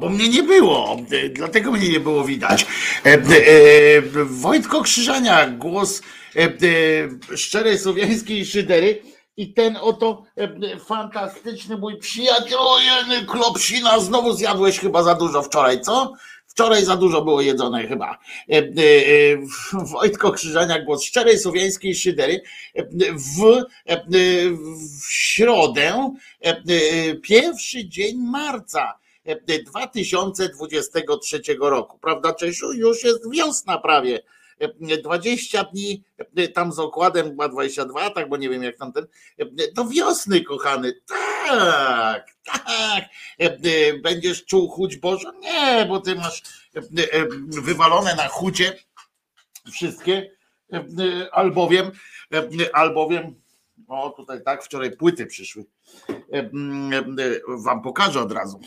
bo mnie nie było, dlatego mnie nie było widać. E, e, Wojtko Krzyżania, głos e, szczerej słowiańskiej szydery i ten oto fantastyczny mój przyjaciel, ojeny Klopsina, znowu zjadłeś chyba za dużo wczoraj, co? Wczoraj za dużo było jedzone chyba. Wojtko Krzyżania, głos szczerej słowiańskiej szydery w, w środę, pierwszy dzień marca 2023 roku, prawda Czesiu? Już jest wiosna prawie. 20 dni, tam z okładem ma 22, tak, bo nie wiem jak tam ten, do wiosny kochany, tak, tak, będziesz czuł chuć Bożą? Nie, bo ty masz wywalone na chucie wszystkie, albowiem, albowiem, o tutaj tak, wczoraj płyty przyszły, wam pokażę od razu.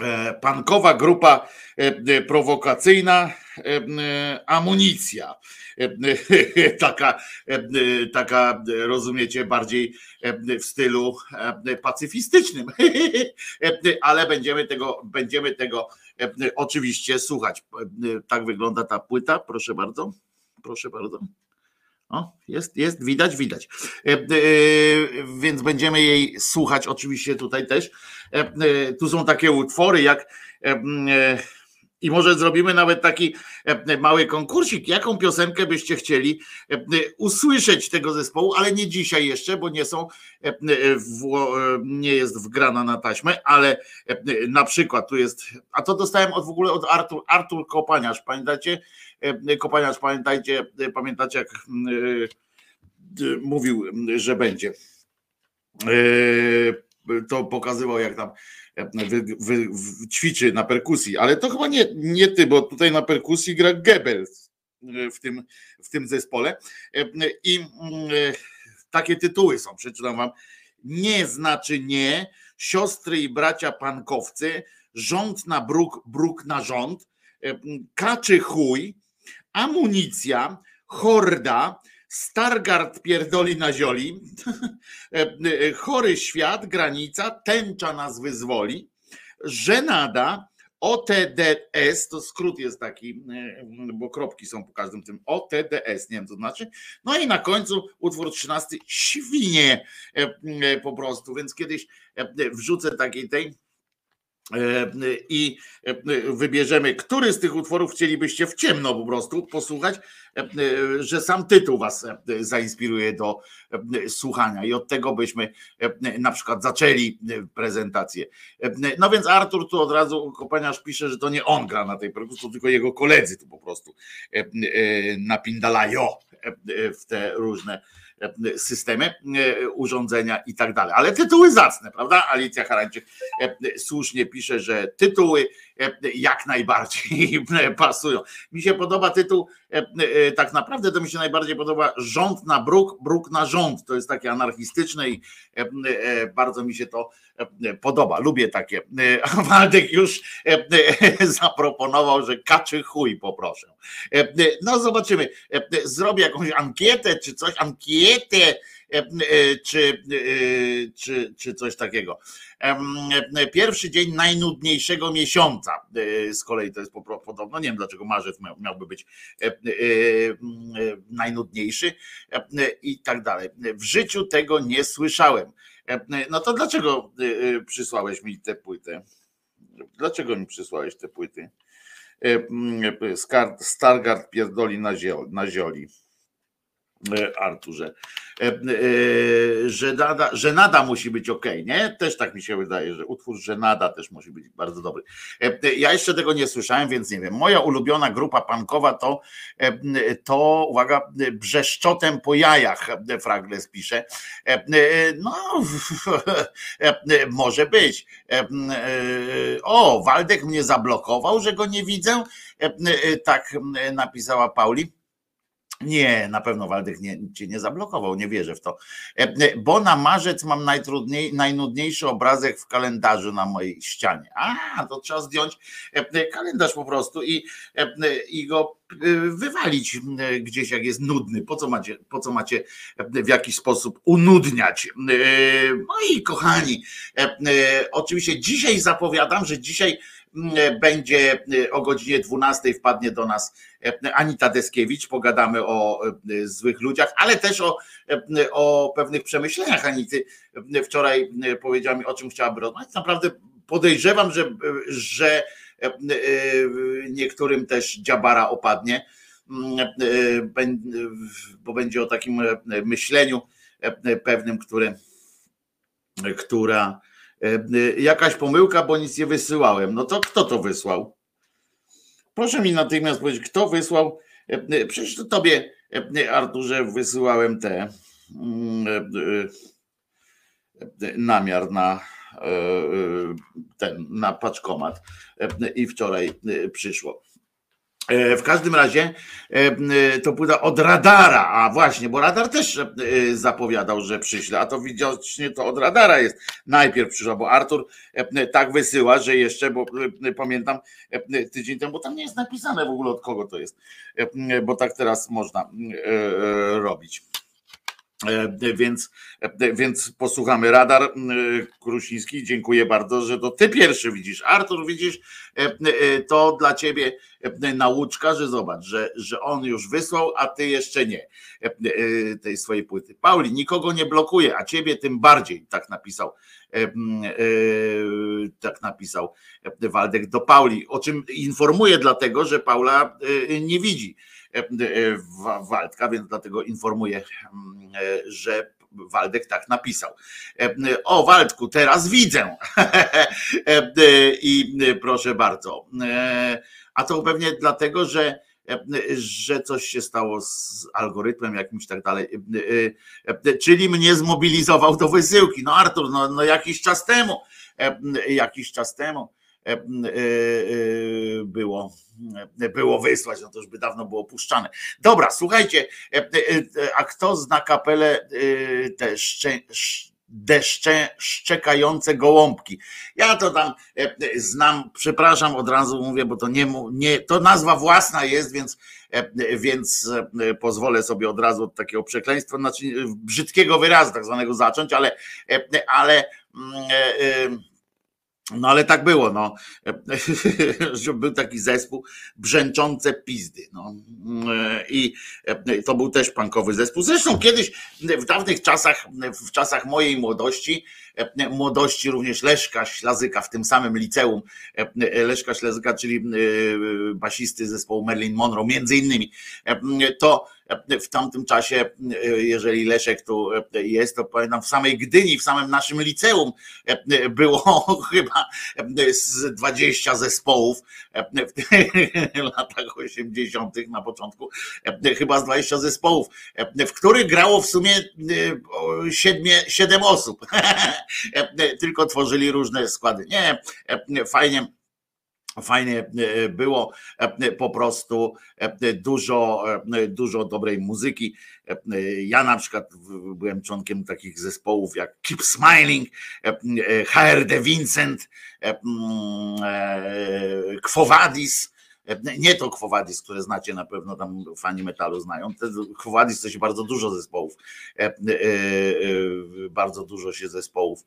E, pankowa grupa e, e, prowokacyjna, amunicja. Taka, taka, rozumiecie, bardziej w stylu pacyfistycznym. Ale będziemy tego, będziemy tego oczywiście słuchać. Tak wygląda ta płyta, proszę bardzo. Proszę bardzo. O, jest, jest, widać, widać. E, e, więc będziemy jej słuchać oczywiście tutaj też. E, tu są takie utwory jak i może zrobimy nawet taki mały konkursik, jaką piosenkę byście chcieli usłyszeć tego zespołu, ale nie dzisiaj jeszcze, bo nie są, nie jest wgrana na taśmę, ale na przykład tu jest, a to dostałem od w ogóle od Artur, Artur Kopaniarz, pamiętacie? E, Kopaniarz, pamiętajcie, e, pamiętacie jak e, mówił, że będzie. To pokazywał, jak tam wy, wy, ćwiczy na perkusji, ale to chyba nie, nie ty, bo tutaj na perkusji gra Goebbels w tym, w tym zespole. I takie tytuły są, przeczytam wam. Nie znaczy nie, siostry i bracia pankowcy, rząd na bruk, bruk na rząd, kaczy chuj, amunicja, horda, Stargard pierdoli na zioli, chory świat, granica, tęcza nas wyzwoli, żenada, OTDS, to skrót jest taki, bo kropki są po każdym tym, OTDS, nie wiem co to znaczy. No i na końcu utwór 13, świnie po prostu, więc kiedyś wrzucę takiej tej E, i e, wybierzemy, który z tych utworów chcielibyście w ciemno po prostu posłuchać, e, że sam tytuł was zainspiruje do słuchania i od tego byśmy na przykład zaczęli prezentację. No więc Artur tu od razu kopaniarz pisze, że to nie on gra na tej perkusji, tylko jego koledzy tu po prostu napindalają w te różne systemy, e, urządzenia i tak dalej. Ale tytuły zacne, prawda? Alicja Harańczyk e, słusznie pisze, że tytuły jak najbardziej pasują. Mi się podoba tytuł, tak naprawdę to mi się najbardziej podoba rząd na bruk, bruk na rząd. To jest takie anarchistyczne i bardzo mi się to podoba. Lubię takie. A Waldek już zaproponował, że kaczy chuj poproszę. No zobaczymy. Zrobię jakąś ankietę czy coś, ankietę czy, czy, czy coś takiego. Pierwszy dzień najnudniejszego miesiąca. Z kolei to jest podobno, nie wiem dlaczego marzec miałby być najnudniejszy i tak dalej. W życiu tego nie słyszałem. No to dlaczego przysłałeś mi tę płytę? Dlaczego mi przysłałeś te płyty? Stargard pierdoli na zioli. E, Arturze, e, e, że nada, że nada musi być ok, nie? Też tak mi się wydaje, że utwór że nada też musi być bardzo dobry. Ja jeszcze tego nie słyszałem, więc nie wiem. Moja ulubiona grupa pankowa to, to uwaga, brzeszczotem po jajach, Fragles pisze. No, może być. O, Waldek mnie zablokował, że go nie widzę. Tak napisała Pauli. Nie, na pewno Waldek nie, cię nie zablokował, nie wierzę w to. E, e, bo na marzec mam najtrudniej, najnudniejszy obrazek w kalendarzu na mojej ścianie. A, to trzeba zdjąć e, kalendarz po prostu i, i go wywalić gdzieś, jak jest nudny. Po co macie, po co macie w jakiś sposób unudniać? Moi kochani, oczywiście dzisiaj zapowiadam, że dzisiaj będzie o godzinie 12 wpadnie do nas Anita Deskiewicz, pogadamy o złych ludziach, ale też o, o pewnych przemyśleniach Anity. Wczoraj powiedziała mi, o czym chciałaby rozmawiać. Naprawdę podejrzewam, że, że niektórym też dziabara opadnie, bo będzie o takim myśleniu pewnym, które, która jakaś pomyłka, bo nic nie wysyłałem. No to kto to wysłał? Proszę mi natychmiast powiedzieć, kto wysłał. Przecież to tobie, Arturze, wysyłałem te namiar na ten na paczkomat i wczoraj przyszło. E, w każdym razie e, to płyta od radara, a właśnie, bo radar też e, zapowiadał, że przyśle, a to widocznie to od radara jest. Najpierw przyszła, bo Artur tak wysyła, że jeszcze, bo pamiętam tydzień temu, bo tam nie jest napisane w ogóle od kogo to jest, bo tak teraz można robić. E, więc, e, więc posłuchamy. Radar Krusiński, dziękuję bardzo, że to ty pierwszy widzisz. Artur, widzisz, e, to dla ciebie nauczka, że zobacz, że, że on już wysłał, a ty jeszcze nie tej swojej płyty. Pauli, nikogo nie blokuje, a ciebie tym bardziej, tak napisał. Tak napisał Waldek do Pauli, o czym informuję dlatego, że Paula nie widzi Waldka, więc dlatego informuję, że Waldek tak napisał. O, Waldku, teraz widzę. I proszę bardzo. A to pewnie dlatego, że że coś się stało z algorytmem jakimś tak dalej. Czyli mnie zmobilizował do wysyłki. No Artur, no, no jakiś czas temu, jakiś czas temu E, e, e, było, było wysłać, no to już by dawno było puszczane. Dobra, słuchajcie, a kto zna kapelę te szcze, deszcze szczekające gołąbki. Ja to tam znam, przepraszam, od razu mówię, bo to nie, nie to nazwa własna jest, więc, więc pozwolę sobie od razu od takiego przekleństwa, znaczy brzydkiego wyrazu tak zwanego zacząć, ale, ale mm, no ale tak było, no. że był taki zespół brzęczące pizdy. No. I to był też punkowy zespół. Zresztą kiedyś w dawnych czasach, w czasach mojej młodości, młodości również Leszka Ślazyka w tym samym liceum Leszka Ślazyka, czyli basisty zespołu Merlin Monroe, między innymi, to w tamtym czasie, jeżeli Leszek tu jest, to pamiętam w samej Gdyni, w samym naszym liceum było chyba z 20 zespołów w latach 80. na początku, chyba z 20 zespołów, w których grało w sumie 7, 7 osób. Tylko tworzyli różne składy. Nie, fajnie Fajnie było po prostu dużo, dużo dobrej muzyki. Ja na przykład byłem członkiem takich zespołów jak Keep Smiling, HRD Vincent, Kwowadis, nie to Kwowadis, które znacie na pewno tam fani metalu znają. Kwowadis to się bardzo dużo zespołów, bardzo dużo się zespołów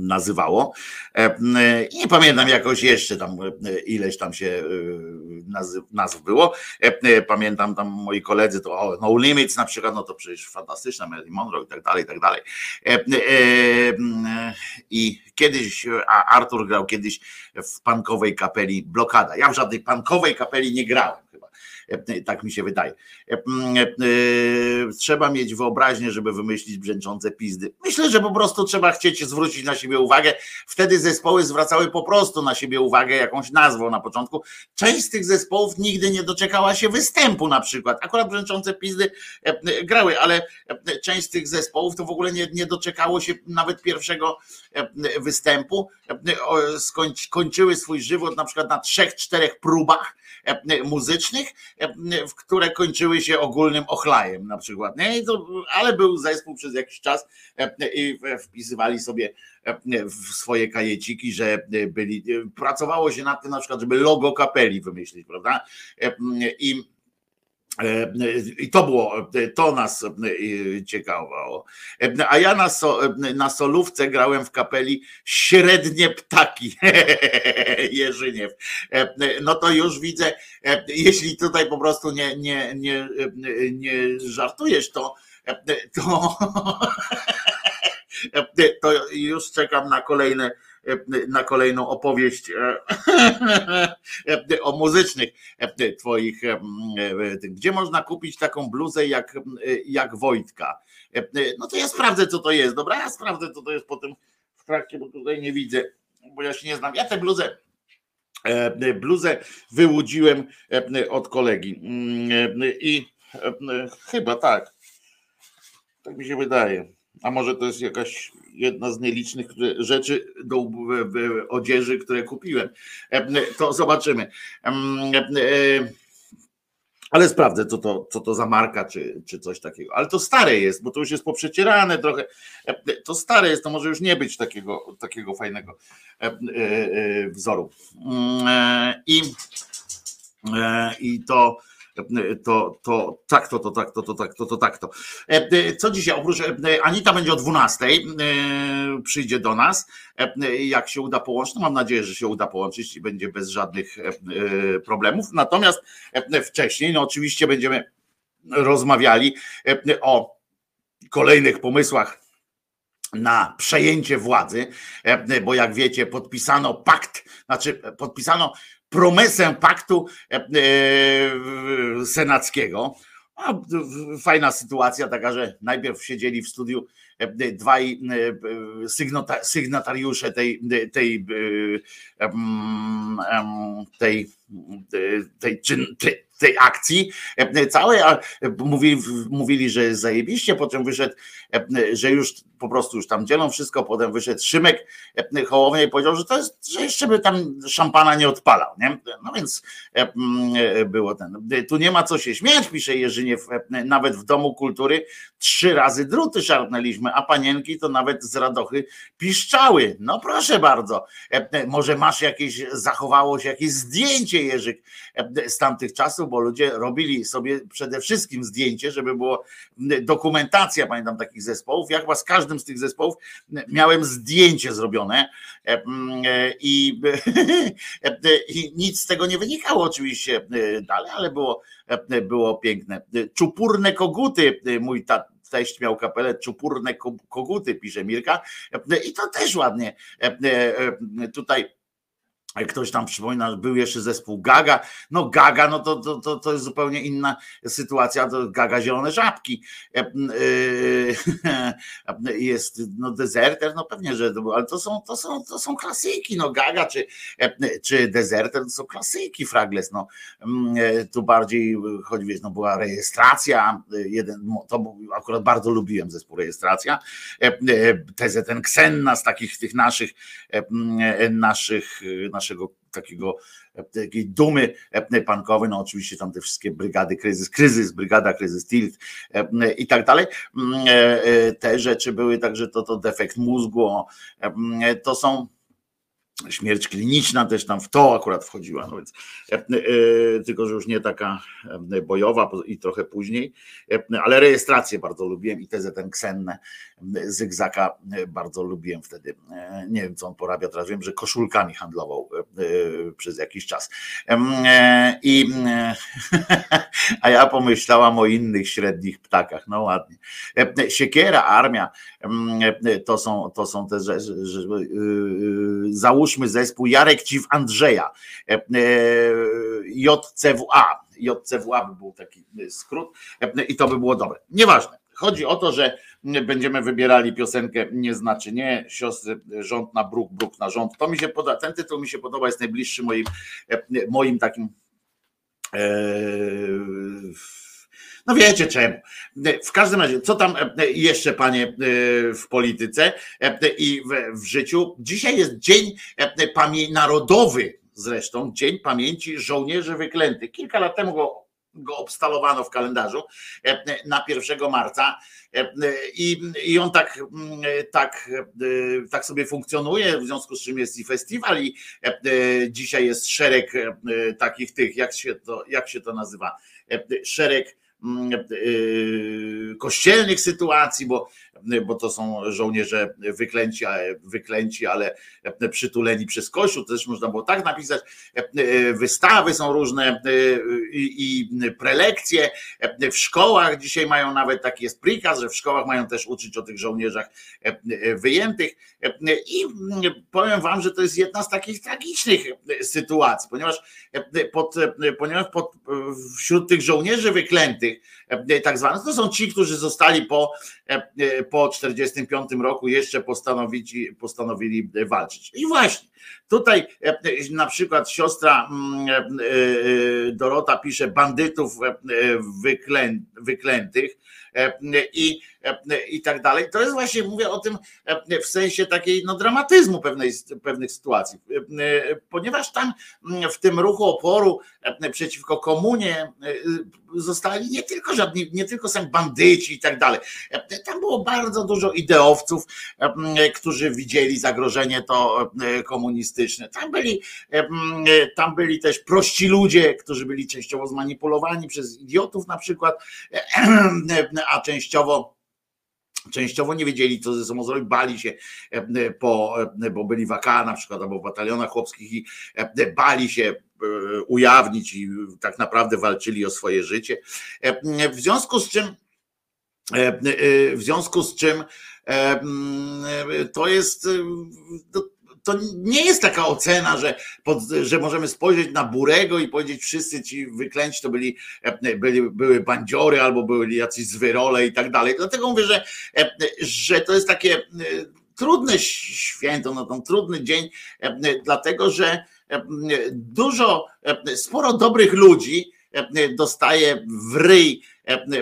nazywało. I nie pamiętam jakoś jeszcze tam ileś tam się nazw było. Pamiętam tam moi koledzy, to No Limits na przykład, no to przecież fantastyczna Marilyn Monroe i tak dalej, i tak dalej. I kiedyś, a Artur grał kiedyś w pankowej kapeli Blokada. Ja w żadnej pankowej kapeli nie grałem E, tak mi się wydaje. E, e, trzeba mieć wyobraźnię, żeby wymyślić brzęczące pizdy. Myślę, że po prostu trzeba chcieć zwrócić na siebie uwagę. Wtedy zespoły zwracały po prostu na siebie uwagę jakąś nazwą na początku. Część z tych zespołów nigdy nie doczekała się występu na przykład. Akurat brzęczące pizdy grały, ale część z tych zespołów to w ogóle nie, nie doczekało się nawet pierwszego występu. Skończyły swój żywot na przykład na trzech, czterech próbach muzycznych E, które kończyły się ogólnym ochlajem na przykład. Nie? Ale był zespół przez jakiś czas e, i wpisywali sobie e, w swoje kajeciki, że byli, pracowało się nad tym na przykład, żeby logo kapeli wymyślić, prawda? I E, I to było, to nas e, ciekawało. E, a ja na, so, na solówce grałem w kapeli Średnie Ptaki Jerzyniew. No to już widzę, jeśli tutaj po prostu nie, nie, nie, nie żartujesz, to, to, to już czekam na kolejne na kolejną opowieść e, o muzycznych e, twoich. E, gdzie można kupić taką bluzę jak, jak Wojtka? No to ja sprawdzę, co to jest. Dobra, ja sprawdzę, co to jest potem w trakcie, bo tutaj nie widzę, bo ja się nie znam. Ja tę bluzę bluzę wyłudziłem od kolegi i chyba tak. Tak mi się wydaje. A może to jest jakaś jedna z nielicznych rzeczy do odzieży, które kupiłem. To zobaczymy. E, ale sprawdzę, co to, co to za marka, czy, czy coś takiego. Ale to stare jest, bo to już jest poprzecierane trochę. To stare jest, to może już nie być takiego, takiego fajnego e, e, wzoru. Mm, I, i to to, to tak, to, to, tak, to, to, tak, to, to, tak, to. E, e, co dzisiaj? Oprócz e, Anita będzie o 12, przyjdzie do nas. Jak się uda połączyć, no mam nadzieję, że się uda połączyć i będzie bez żadnych problemów. Natomiast wcześniej, no oczywiście będziemy rozmawiali o kolejnych pomysłach na przejęcie władzy, bo jak wiecie, podpisano pakt, znaczy podpisano promesę paktu e, e, senackiego. Fajna sytuacja taka, że najpierw siedzieli w studiu e, dwaj sygnatariusze tej, tej, tej, tej, tej, tej akcji całej, a mówili, mówili, że zajebiście, potem wyszedł, że już po prostu już tam dzielą wszystko, potem wyszedł Szymek Hołownia i powiedział, że to jest, że jeszcze by tam szampana nie odpalał, nie? No więc było ten. Tu nie ma co się śmiać, pisze Jerzyniew, nawet w Domu Kultury trzy razy druty szarpnęliśmy, a panienki to nawet z radochy piszczały. No proszę bardzo, może masz jakieś, zachowało się jakieś zdjęcie Jerzyk z tamtych czasów, bo ludzie robili sobie przede wszystkim zdjęcie, żeby było dokumentacja, pamiętam takich zespołów, jak was z każdym z tych zespołów miałem zdjęcie zrobione e, i, i nic z tego nie wynikało oczywiście dalej, ale było, było piękne. Czupurne koguty, mój tat, teść miał kapelę czupurne koguty, pisze Mirka. I to też ładnie tutaj Ktoś tam przypomina, był jeszcze zespół Gaga. No Gaga, no to, to, to, to jest zupełnie inna sytuacja. To Gaga Zielone Żabki. E, e, jest no Deserter, no pewnie, że to, ale to są, to są, to są klasyki. No Gaga czy, e, czy Deserter to są klasyki Fragles. No tu bardziej, choć wiesz, no była rejestracja. Jeden, to akurat bardzo lubiłem zespół rejestracja. TZN Ksenna z takich tych naszych naszych, naszych naszego takiego takiej dumy pankowej, no oczywiście tam te wszystkie brygady kryzys, kryzys, brygada kryzys, tilt i tak dalej. Mm, e, e, te rzeczy były także to, to defekt mózgu, to są Śmierć kliniczna też tam w to akurat wchodziła, no więc, e, e, tylko że już nie taka e, bojowa i trochę później, ale rejestrację bardzo lubiłem i ten ksenne Zygzaka bardzo lubiłem wtedy. Nie wiem, co on porabia teraz, wiem, że koszulkami handlował przez jakiś czas. I, a ja pomyślałam o innych średnich ptakach, no ładnie. Siekiera, armia, to są, to są te, że, że, że, załóżmy zespół Jarek Ciw Andrzeja, e, e, JCWA. JCWA by był taki skrót e, i to by było dobre. Nieważne. Chodzi o to, że będziemy wybierali piosenkę Nie znaczy nie, siostry rząd na bruk, bruk na rząd. To mi się podoba, ten tytuł mi się podoba, jest najbliższy moim, moim takim no wiecie czemu. W każdym razie, co tam e, jeszcze, panie, e, w polityce e, i w, życiu? Dzisiaj jest Dzień Pamięci Narodowy, zresztą Dzień Pamięci Żołnierzy Wyklętych. Kilka lat temu go, go obstalowano w kalendarzu na 1 marca i, i on tak, tak, tak sobie funkcjonuje, w związku z czym jest i festiwal i dzisiaj jest szereg takich tych, jak się to, jak się to nazywa, szereg Mm, kościelnych sytuacji, bo, bo to są żołnierze wyklęci, wyklęci, ale przytuleni przez Kościół, to też można było tak napisać. Wystawy są różne i, prelekcje w szkołach. Dzisiaj mają nawet taki jest prikaz, że w szkołach mają też uczyć o tych żołnierzach wyjętych. I powiem wam, że to jest jedna z takich tragicznych sytuacji, ponieważ, pod, ponieważ pod, wśród tych żołnierzy wyklętych, E, tak zwanych, to są ci, którzy zostali po, e, e, po 45 roku jeszcze postanowili, postanowili walczyć. I właśnie tutaj na przykład siostra mm, Dorota pisze bandytów wyklę, wyklętych i i tak dalej. To jest właśnie, mówię o tym w sensie takiej no, dramatyzmu pewnej, pewnych sytuacji, ponieważ tam w tym ruchu oporu przeciwko komunie zostali nie tylko żadni, nie tylko są bandyci i tak dalej. Tam było bardzo dużo ideowców, którzy widzieli zagrożenie to komunistyczne. Tam byli, tam byli też prości ludzie, którzy byli częściowo zmanipulowani przez idiotów na przykład, a częściowo Częściowo nie wiedzieli, co ze sobą zrobić, bali się, e, po, e, bo byli w AK na przykład albo w batalionach chłopskich i e, bali się ujawnić i tak naprawdę walczyli o swoje życie. W związku z czym w związku z czym to jest to nie jest taka ocena, że, pod, że możemy spojrzeć na Burego i powiedzieć, wszyscy ci wyklęci to byli, byli były bandziory albo byli jacyś zwyrole i tak dalej. Dlatego mówię, że, że to jest takie trudne święto, no ten trudny dzień, dlatego że dużo, sporo dobrych ludzi dostaje w ryj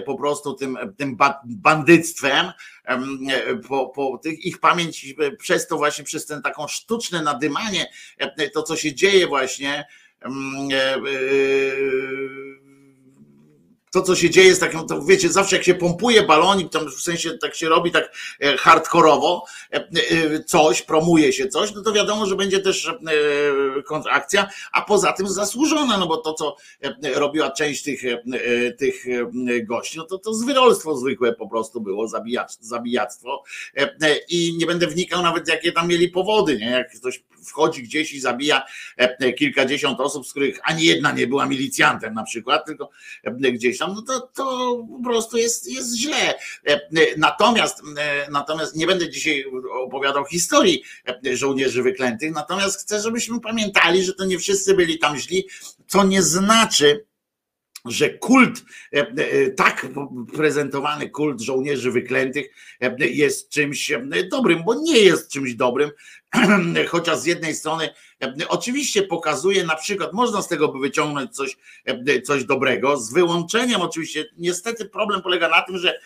po prostu tym, tym bandyctwem, po, po tych ich pamięć przez to właśnie, przez ten taką sztuczne nadymanie, to co się dzieje właśnie to, co się dzieje z taką, to wiecie, zawsze jak się pompuje balonik, to w sensie tak się robi tak e, hardkorowo, e, e, coś, promuje się coś, no to wiadomo, że będzie też kontrakcja, a poza tym zasłużona, no bo to, co robiła część tych, tych gości, no to to zwyrolstwo zwykłe po prostu było, zabijactwo i nie będę wnikał nawet, jakie tam mieli powody, nie? Jak ktoś wchodzi gdzieś i zabija kilkadziesiąt osób, z których ani jedna nie była milicjantem na przykład, tylko gdzieś tam, no to, to po prostu jest, jest źle. Natomiast, natomiast nie będę dzisiaj opowiadał historii żołnierzy wyklętych, natomiast chcę, żebyśmy pamiętali, że to nie wszyscy byli tam źli, co nie znaczy, że kult, e, e, tak prezentowany kult żołnierzy wyklętych e, jest czymś dobrym, bo nie jest czymś dobrym, chociaż z jednej strony oczywiście pokazuje na przykład, można z tego by wyciągnąć coś, coś dobrego, z wyłączeniem oczywiście, niestety problem polega na tym, że,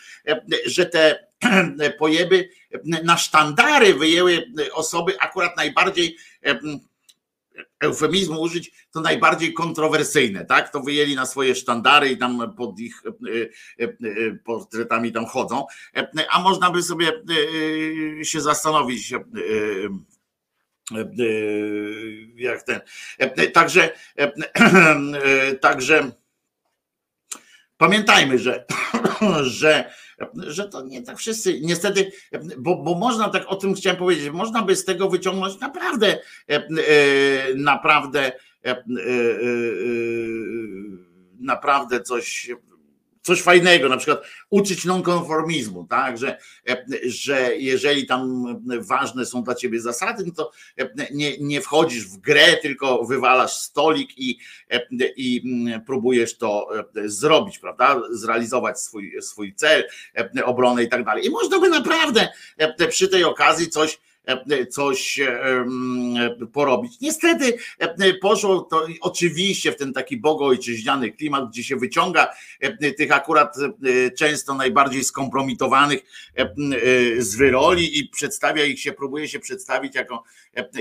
że te pojeby na sztandary wyjęły osoby akurat najbardziej eufemizmu użyć, to najbardziej kontrowersyjne, tak? To wyjęli na swoje sztandary i tam pod ich e, e, e, portretami tam chodzą. A można by sobie się zastanowić, jak ten. Także, także pamiętajmy, że, że że to nie tak wszyscy, niestety, bo, bo można tak o tym chciałem powiedzieć, można by z tego wyciągnąć naprawdę, e, e, naprawdę, e, naprawdę coś coś fajnego, na przykład uczyć nonkonformizmu, tak, że, że jeżeli tam ważne są dla ciebie zasady, no to nie, nie wchodzisz w grę, tylko wywalasz stolik i, i próbujesz to zrobić, prawda, zrealizować swój, swój cel, obronę i tak dalej. I można by naprawdę przy tej okazji coś coś porobić. Niestety poszło to oczywiście w ten taki bogoojczyźniany klimat, gdzie się wyciąga tych akurat często najbardziej skompromitowanych z wyroli i przedstawia ich się, próbuje się przedstawić jako,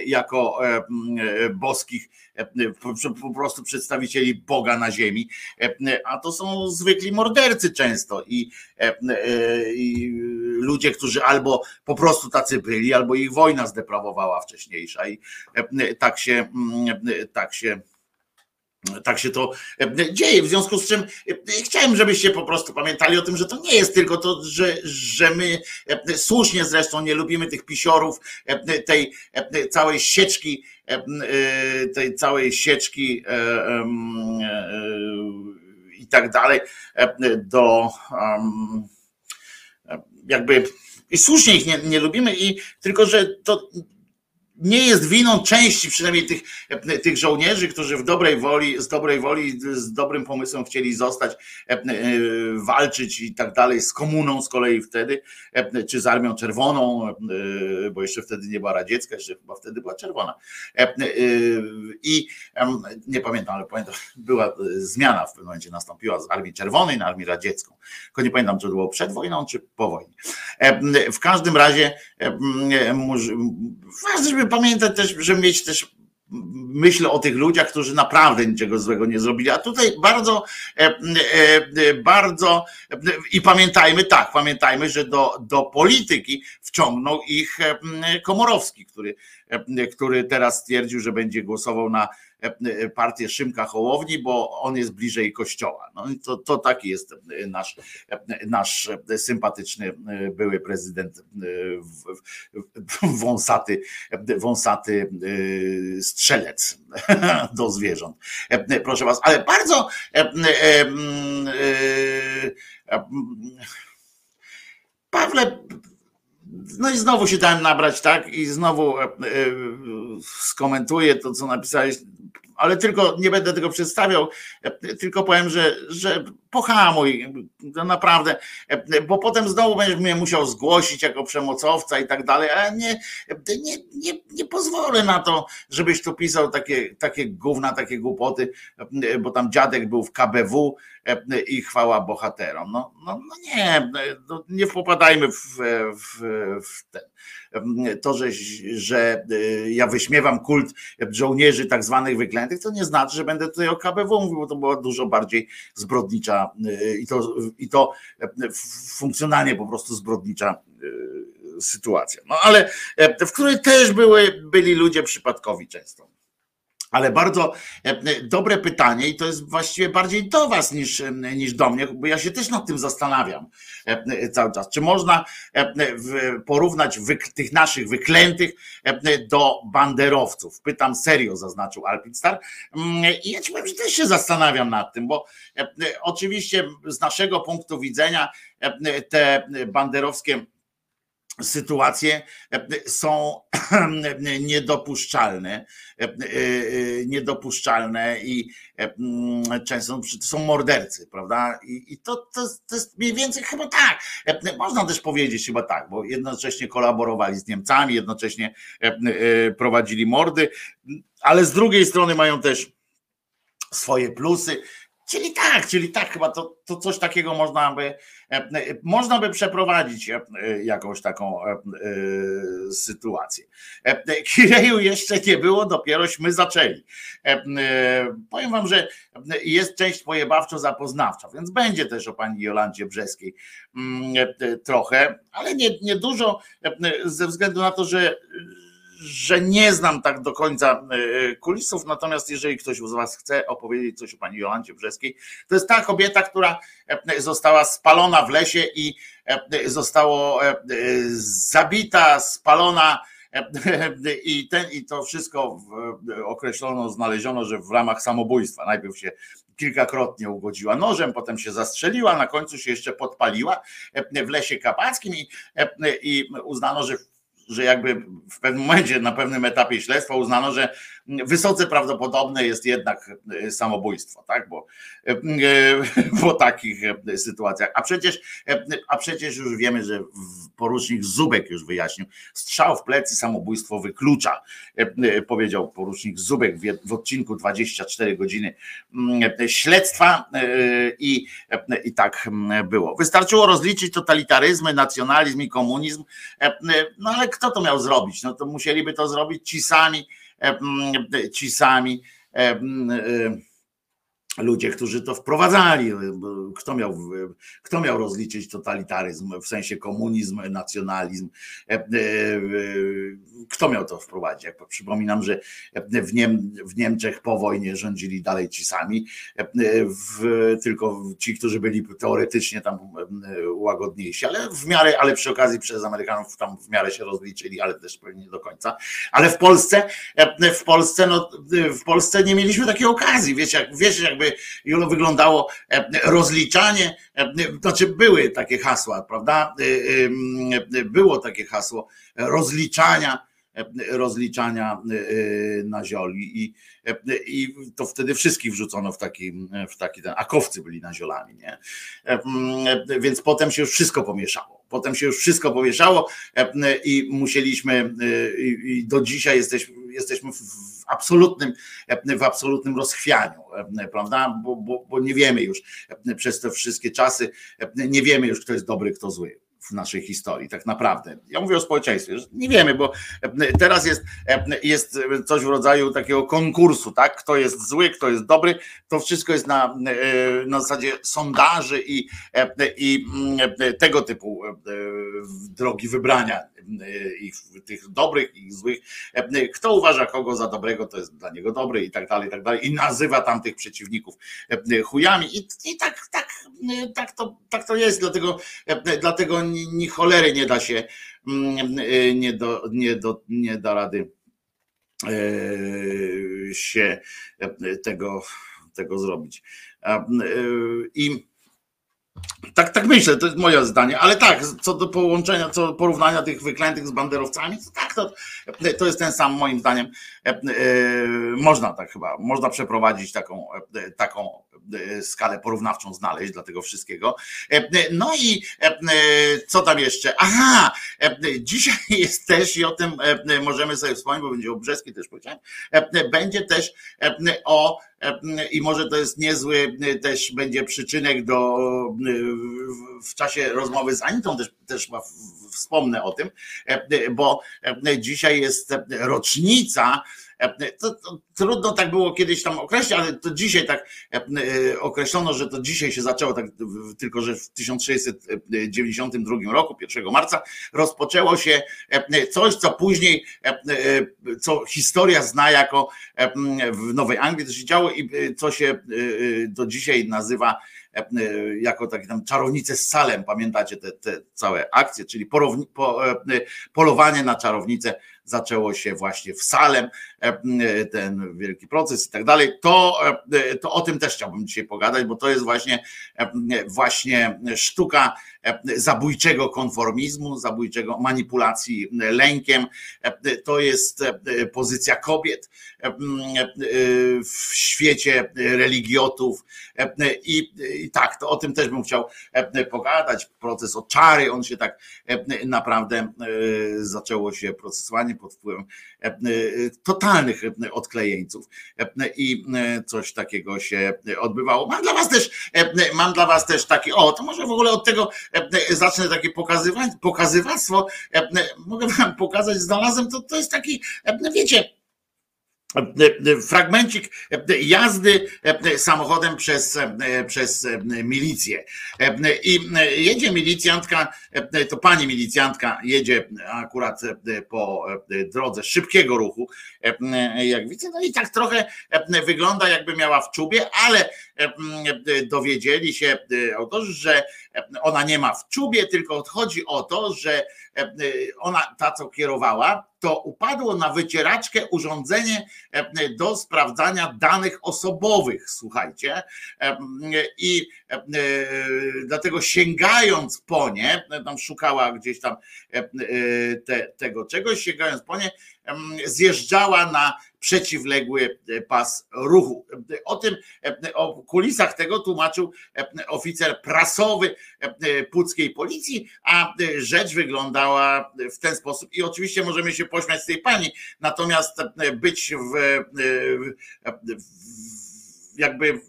jako boskich po prostu przedstawicieli Boga na ziemi, a to są zwykli mordercy często i, i ludzie, którzy albo po prostu tacy byli, albo ich wojna zdeprawowała wcześniejsza. I tak się, tak się tak się to dzieje, w związku z czym chciałem, żebyście po prostu pamiętali o tym, że to nie jest tylko to, że, że my słusznie zresztą nie lubimy tych pisiorów, tej całej sieczki E, e, tej całej sieczki e, i tak dalej do jakby i słusznie ich nie, nie lubimy i tylko, że to nie jest winą części przynajmniej tych, tych żołnierzy, którzy w dobrej woli, z dobrej woli, z dobrym pomysłem chcieli zostać, e, e, walczyć i tak dalej z komuną z kolei wtedy, e, czy z Armią Czerwoną, bo jeszcze wtedy nie była radziecka, jeszcze chyba wtedy była czerwona. I nie pamiętam, ale pamiętam, była zmiana w pewnym momencie nastąpiła z Armii Czerwonej na Armię Radziecką. Tylko nie pamiętam, czy to było przed wojną, czy po wojnie. W każdym razie żeby pamiętać też, żeby mieć też myślę o tych ludziach, którzy naprawdę niczego złego nie zrobili. A tutaj bardzo, e, e, bardzo i pamiętajmy, tak, pamiętajmy, że do, do polityki wciągnął ich e, Komorowski, który, który teraz stwierdził, że będzie głosował na E, partię Szymka Hołowni, bo on jest bliżej kościoła. No to, to taki jest nasz, nasz sympatyczny były prezydent wąsaty, wąsaty strzelec do zwierząt. Proszę was, ale bardzo Pawle, no i znowu się dałem nabrać, tak? I znowu skomentuję to, co napisałeś ale tylko nie będę tego przedstawiał, tylko powiem, że, że pohamuj, naprawdę, bo potem znowu będziesz mnie musiał zgłosić jako przemocowca i tak dalej, ale nie, nie, nie, nie pozwolę na to, żebyś tu pisał takie, takie gówna, takie głupoty, bo tam dziadek był w KBW i chwała bohaterom. No, no, no nie, no nie popadajmy w, w, w ten to, że, że y, ja wyśmiewam kult żołnierzy tak zwanych wyklętych, to nie znaczy, że będę tutaj o KBW mówił, bo to była dużo bardziej zbrodnicza y, i to, i to funkcjonalnie po prostu zbrodnicza y, sytuacja. No ale w której też były, byli ludzie przypadkowi często. Ale bardzo e, dobre pytanie i to jest właściwie bardziej do Was niż, e, niż do mnie, bo ja się też nad tym zastanawiam e, cały czas. Czy można porównać tych naszych wyklętych do banderowców? Pytam serio, zaznaczył Alpinstar. Mm, I ja ci powiem, że też się zastanawiam nad tym, bo oczywiście z naszego punktu widzenia te banderowskie sytuacje e, są niedopuszczalne, e, e, niedopuszczalne i mm, często są mordercy, prawda? I, to, to, to jest mniej więcej chyba tak. Można też powiedzieć chyba tak, bo jednocześnie kolaborowali z Niemcami, jednocześnie prowadzili mordy, ale z drugiej strony mają też swoje plusy. Czyli tak, czyli tak, chyba to, to coś takiego można by, e, można by przeprowadzić e, jakąś taką e, sytuację. Kireju jeszcze nie było, dopierośmy zaczęli. Powiem wam, że jest część pojebawczo zapoznawcza, więc będzie też o pani Jolancie Brzeskiej mm, trochę, ale nie, nie dużo ze względu na to, że że nie znam tak do końca e, kulisów, natomiast jeżeli ktoś z Was chce opowiedzieć coś o pani Jolancie Brzeskiej, to jest ta kobieta, która e, została spalona w lesie i e, zostało zabita, spalona i, ten, i to wszystko określono, znaleziono, że w ramach samobójstwa. Najpierw się kilkakrotnie ugodziła nożem, potem się zastrzeliła, na końcu się jeszcze podpaliła w lesie kapackim i, i uznano, że że jakby w pewnym momencie, na pewnym etapie śledztwa uznano, że wysoce prawdopodobne jest jednak e, samobójstwo, tak? Bo e, po takich e, sytuacjach. A przecież, a przecież już wiemy, że porucznik Zubek już wyjaśnił, strzał w plecy samobójstwo wyklucza, powiedział porucznik Zubek w odcinku 24 godziny śledztwa i, i tak było. Wystarczyło rozliczyć totalitaryzmy, nacjonalizm i komunizm, no ale kto to miał zrobić? No to musieliby to zrobić ci sami, E, ci sami e, e, ludzie, którzy to wprowadzali. Kto miał, kto miał rozliczyć totalitaryzm, w sensie komunizm, nacjonalizm? Kto miał to wprowadzić? Przypominam, że w, Niem, w Niemczech po wojnie rządzili dalej ci sami, w, tylko ci, którzy byli teoretycznie tam łagodniejsi, ale w miarę, ale przy okazji przez Amerykanów tam w miarę się rozliczyli, ale też pewnie nie do końca. Ale w Polsce, w Polsce, no, w Polsce nie mieliśmy takiej okazji. Wiecie, jak, wiecie jakby Julo wyglądało rozliczanie, znaczy były takie hasła, prawda? Było takie hasło rozliczania rozliczania na zioli i, i to wtedy wszystkich wrzucono w taki, w taki ten, akowcy byli naziolami, nie? Więc potem się już wszystko pomieszało. Potem się już wszystko pomieszało i musieliśmy i do dzisiaj jesteśmy, jesteśmy w absolutnym, w absolutnym rozchwianiu, prawda? Bo, bo, bo nie wiemy już przez te wszystkie czasy, nie wiemy już, kto jest dobry, kto zły w naszej historii, tak naprawdę. Ja mówię o społeczeństwie, że nie wiemy, bo teraz jest, jest coś w rodzaju takiego konkursu, tak? Kto jest zły, kto jest dobry, to wszystko jest na, na zasadzie sondaży i, i tego typu drogi wybrania i tych dobrych i złych. Kto uważa kogo za dobrego, to jest dla niego dobry i tak dalej, i tak dalej. I nazywa tamtych przeciwników chujami. I, i tak, tak, tak, to, tak to jest, dlatego, dlatego ni cholery nie da się, mm, nie, do, nie, do, nie da rady e, się tego, tego zrobić. E, I tak, tak myślę, to jest moje zdanie, ale tak, co do połączenia, co do porównania tych wyklętych z banderowcami, to tak, to, to jest ten sam moim zdaniem. E, e, można tak chyba, można przeprowadzić taką, e, taką skalę porównawczą znaleźć dla tego wszystkiego. No i co tam jeszcze? Aha, dzisiaj jest też i o tym możemy sobie wspomnieć, bo będzie o Brzeskiej też powiedziałem, będzie też o i może to jest niezły też będzie przyczynek do w czasie rozmowy z Anitą też, też wspomnę o tym, bo dzisiaj jest rocznica To, to trudno tak było kiedyś tam określić, ale to dzisiaj tak określono, że to dzisiaj się zaczęło, tak, tylko że w 1692 roku, 1 marca, rozpoczęło się coś, co później, co historia zna jako w Nowej Anglii to się działo i co się do dzisiaj nazywa E, jako takie tam czarownice z salem, pamiętacie te, te całe akcje, czyli porowni, po, e, polowanie na czarownicę zaczęło się właśnie w Salem, e, ten wielki proces i tak dalej, to, to o tym też chciałbym dzisiaj pogadać, bo to jest właśnie, właśnie sztuka zabójczego konformizmu, zabójczego manipulacji lękiem. To jest pozycja kobiet w świecie religiotów i, i tak, to o tym też bym chciał pogadać. Proces o czary, on się tak naprawdę zaczęło się procesowanie pod wpływem totalnych odklejeńców i coś takiego się odbywało. Mam dla was też, mam dla was też taki, o, to może w ogóle od tego E, zacznę takie pokazywać, pokazywactwo, e, mogę wam pokazać, znalazłem, to, to jest taki, e, wiecie, fragmencik jazdy samochodem przez, przez milicję. I jedzie milicjantka, to pani milicjantka jedzie akurat po drodze szybkiego ruchu, jak widzę, no i tak trochę wygląda jakby miała w czubie, ale dowiedzieli się autorzy, że ona nie ma w czubie, tylko chodzi o to, że ona, ta co kierowała, to upadło na wycieraczkę urządzenie do sprawdzania danych osobowych, słuchajcie. I dlatego sięgając po nie, tam szukała gdzieś tam te, tego czegoś, sięgając po nie, zjeżdżała na przeciwległy e, pas ruchu. O tym, e, o kulisach tego tłumaczył e, oficer prasowy puckiej policji, a rzecz wyglądała w ten sposób. I oczywiście możemy się pośmiać z tej pani, natomiast być w, w jakby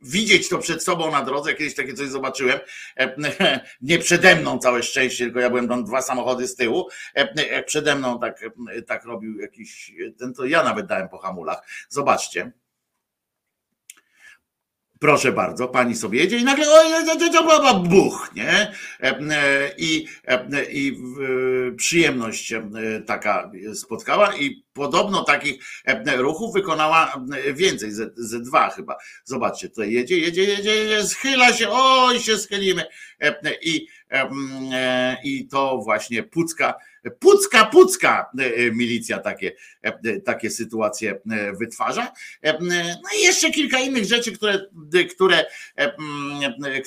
widzieć to przed sobą na drodze, kiedyś takie coś zobaczyłem, nie przede mną całe szczęście, tylko ja byłem tam dwa samochody z tyłu, jak przede mną tak, tak robił jakiś, ten to ja nawet dałem po hamulach, zobaczcie. Proszę bardzo, pani sobie jedzie i nagle o, buch, nie? I, i przyjemność taka spotkała i podobno takich ruchów wykonała więcej, ze, ze dwa chyba. Zobaczcie, tutaj jedzie, jedzie, jedzie, jedzie, schyla się, oj się schylimy i, i to właśnie Pucka Pucka, pucka e, e, milicja takie, e, takie sytuacje wytwarza. No i jeszcze kilka innych rzeczy, które, które,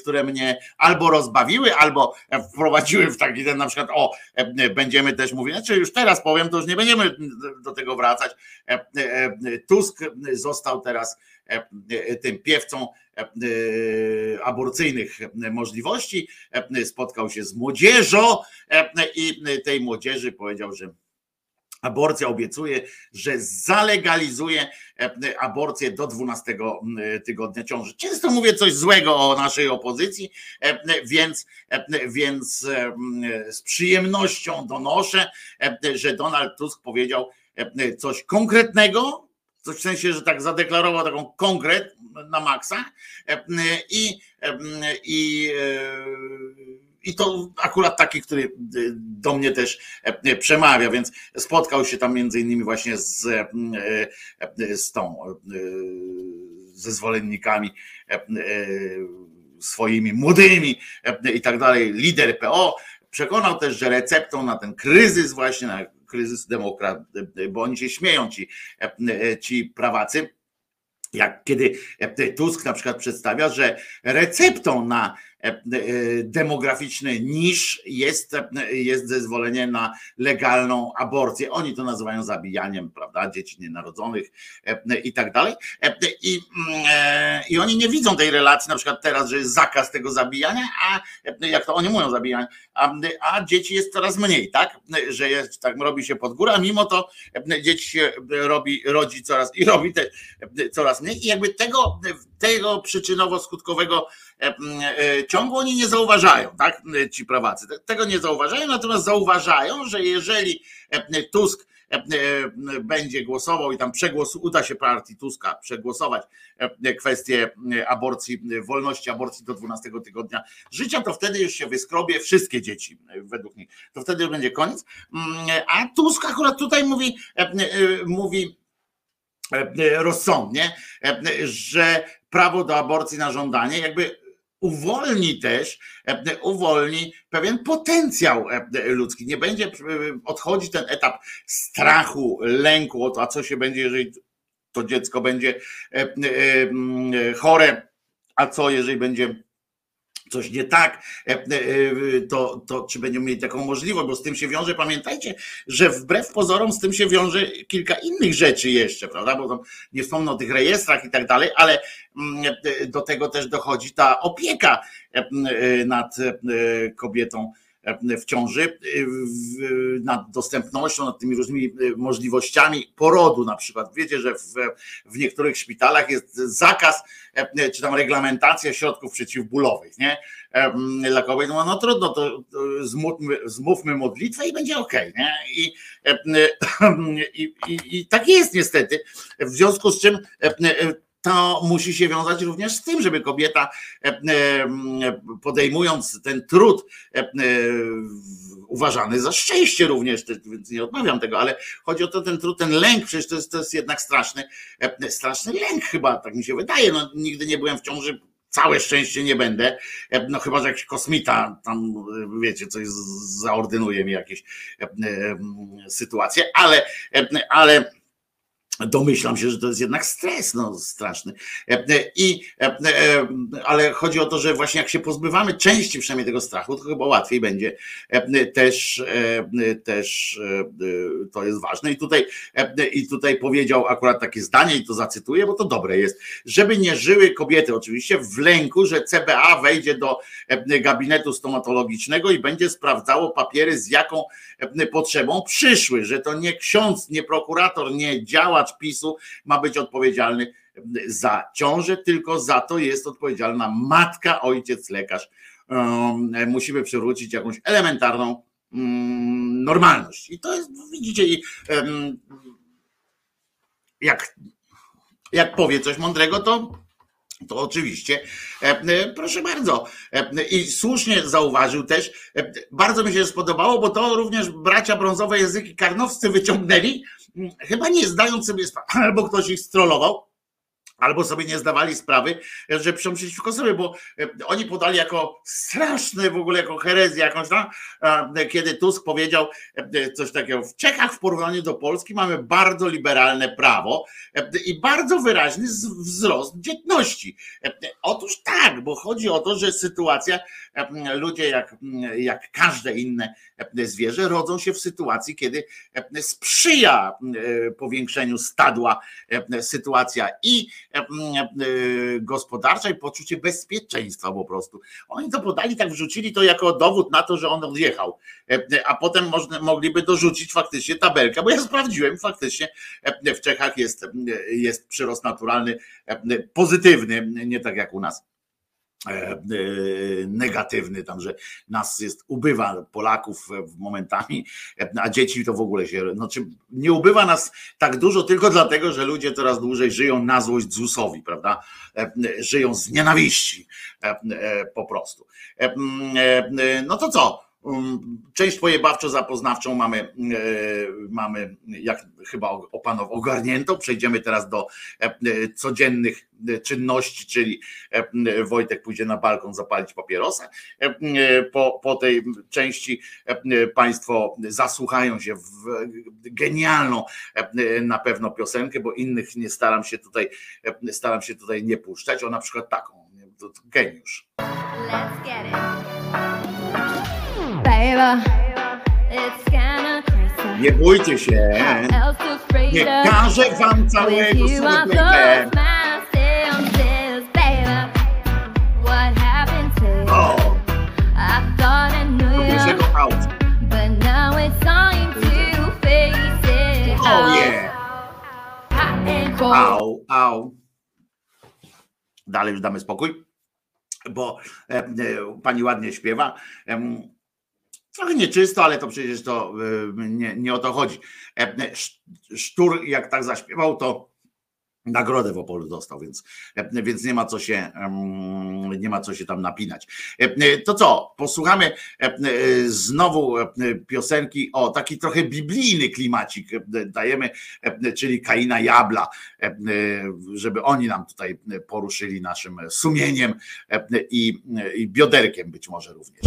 które mnie albo rozbawiły, albo wprowadziły w taki ten na przykład, o, będziemy też mówić, znaczy już teraz powiem, to już nie będziemy do tego wracać. Tusk został teraz tym piewcą aborcyjnych możliwości, spotkał się z młodzieżą i tej młodzieży powiedział, że Aborcja obiecuje, że zalegalizuje aborcję do 12 tygodnia ciąży. Często mówię coś złego o naszej opozycji, więc, więc z przyjemnością donoszę, że Donald Tusk powiedział coś konkretnego, w sensie, że tak zadeklarował taką konkret na maksa i, i i to akurat taki, który do mnie też przemawia, więc spotkał się tam między innymi właśnie z, z tą ze zwolennikami swoimi młodymi i tak dalej, lider PO. Przekonał też, że receptą na ten kryzys właśnie, na kryzys demokrat, bo oni się śmieją, ci, ci prawacy, jak kiedy Tusk na przykład przedstawia, że receptą na demograficzny niż jest, jest zezwolenie na legalną aborcję. Oni to nazywają zabijaniem, prawda, dzieci nienarodzonych e, i tak dalej. I, mm, I oni nie widzą tej relacji, na przykład teraz, że jest zakaz tego zabijania, a jak to oni mówią zabijania, a, a dzieci jest coraz mniej, tak? Że jest, tak robi się pod górę, a mimo to dzieci się robi, rodzi coraz i robi te, coraz mniej. I jakby tego, tego przyczynowo-skutkowego ciągu oni nie zauważają, tak? Ci prawacy tego nie zauważają, natomiast zauważają, że jeżeli Tusk będzie głosował i tam przegłosu, uda się partii Tuska przegłosować kwestię aborcji, wolności aborcji do 12 tygodnia życia, to wtedy już się wyskrobie wszystkie dzieci, według nich. To wtedy będzie koniec. A Tusk akurat tutaj mówi, mówi rozsądnie, że prawo do aborcji na żądanie jakby uwolni też, uwolni pewien potencjał ludzki. Nie będzie odchodzi ten etap strachu, lęku o to, a co się będzie, jeżeli to dziecko będzie chore, a co jeżeli będzie coś nie tak, e, e, to, to czy będziemy mieli taką możliwość, bo z tym się wiąże, pamiętajcie, że wbrew pozorom z tym się wiąże kilka innych rzeczy jeszcze, prawda, bo tam nie wspomnę o tych rejestrach i tak dalej, ale mm, do tego też dochodzi ta opieka e, nad kobietą w ciąży, nad dostępnością, nad tymi różnymi możliwościami porodu na przykład. Wiecie, że w, w niektórych szpitalach jest zakaz, czy tam reglamentacja środków przeciwbólowych, nie? Dla kobiet, no, no trudno, to zmówmy, zmówmy modlitwę i będzie ok, nie? I, i, i, I tak jest niestety. W związku z czym to musi się wiązać również z tym, żeby kobieta e, e, podejmując ten trud e, uważany za szczęście również, więc nie odmawiam tego, ale chodzi o to ten trud, ten lęk, przecież to jest, to jest jednak straszny, straszny lęk chyba, tak mi się wydaje, no nigdy nie byłem w ciąży, całe szczęście nie będę, no chyba, że jakiś kosmita tam, wiecie, coś zaordynuje mi jakieś sytuacje, ale, ale Domyślam się, że to jest jednak stres no, straszny. E, e, I, e, ale chodzi o to, że właśnie jak się pozbywamy części przynajmniej tego strachu, to chyba łatwiej będzie też, też to jest ważne. I tutaj, I tutaj powiedział akurat takie zdanie, i to zacytuję, bo to dobre jest, żeby nie żyły kobiety oczywiście w lęku, że CBA wejdzie do gabinetu stomatologicznego i będzie sprawdzało papiery, z jaką potrzebą przyszły, że to nie ksiądz, nie prokurator, nie działacz PiSu ma być odpowiedzialny za ciążę, tylko za to jest odpowiedzialna matka, ojciec, lekarz. Musimy przywrócić jakąś elementarną mm, normalność. I to jest, widzicie, jak, jak powie coś mądrego, to to oczywiście, proszę bardzo. I słusznie zauważył też, bardzo mi się spodobało, bo to również bracia brązowe języki karnowscy wyciągnęli, chyba nie zdając sobie sprawy, albo ktoś ich strollował, albo sobie nie zdawali sprawy, że piszą przeciwko sobie, bo e, oni podali jako straszne w ogóle, jako herezję jakąś tam, kiedy Tusk powiedział e, coś takiego, w Czechach w porównaniu do Polski mamy bardzo liberalne prawo e, i bardzo wyraźny wzrost dzietności. Otóż tak, bo chodzi o to, że sytuacja, ludzie jak, jak każde inne zwierzę rodzą się w sytuacji, kiedy sprzyja powiększeniu stadła sytuacja i gospodarcza i poczucie bezpieczeństwa po prostu. Oni to podali, tak wrzucili to jako dowód na to, że on odjechał, a potem można, mogliby dorzucić faktycznie tabelkę, bo ja sprawdziłem, faktycznie w Czechach jest, jest przyrost naturalny pozytywny, nie tak jak u nas. E, e, negatywny, tam, że nas jest, ubywa Polaków momentami, a dzieci to w ogóle się, znaczy nie ubywa nas tak dużo tylko dlatego, że ludzie coraz dłużej żyją na złość Zusowi, prawda? E, żyją z nienawiści po prostu. No to co? Um, część pojebawczo-zapoznawczą mamy, e, mamy jak chyba opanow ogarniętą. Przejdziemy teraz do e, codziennych czynności, czyli e, Wojtek pójdzie na balkon zapalić papierosa. Po, po tej części Państwo zasłuchają się w genialną na pewno piosenkę, bo innych nie staram się tutaj, staram się tutaj nie puszczać. O na przykład taką. Geniusz. Let's get it. Nie bójcie się. Nie każę wam całego sobie O! Pierwszego out. Oh yeah. Au, au. Dalej już damy spokój, bo e, e, pani ładnie śpiewa. Trochę nieczysto, ale to przecież to nie, nie o to chodzi. Sztur, jak tak zaśpiewał, to Nagrodę w Opolu dostał, więc, więc nie ma co się nie ma co się tam napinać. To co, posłuchamy znowu piosenki o taki trochę biblijny klimacik dajemy, czyli Kaina Jabla, żeby oni nam tutaj poruszyli naszym sumieniem i, i bioderkiem być może również.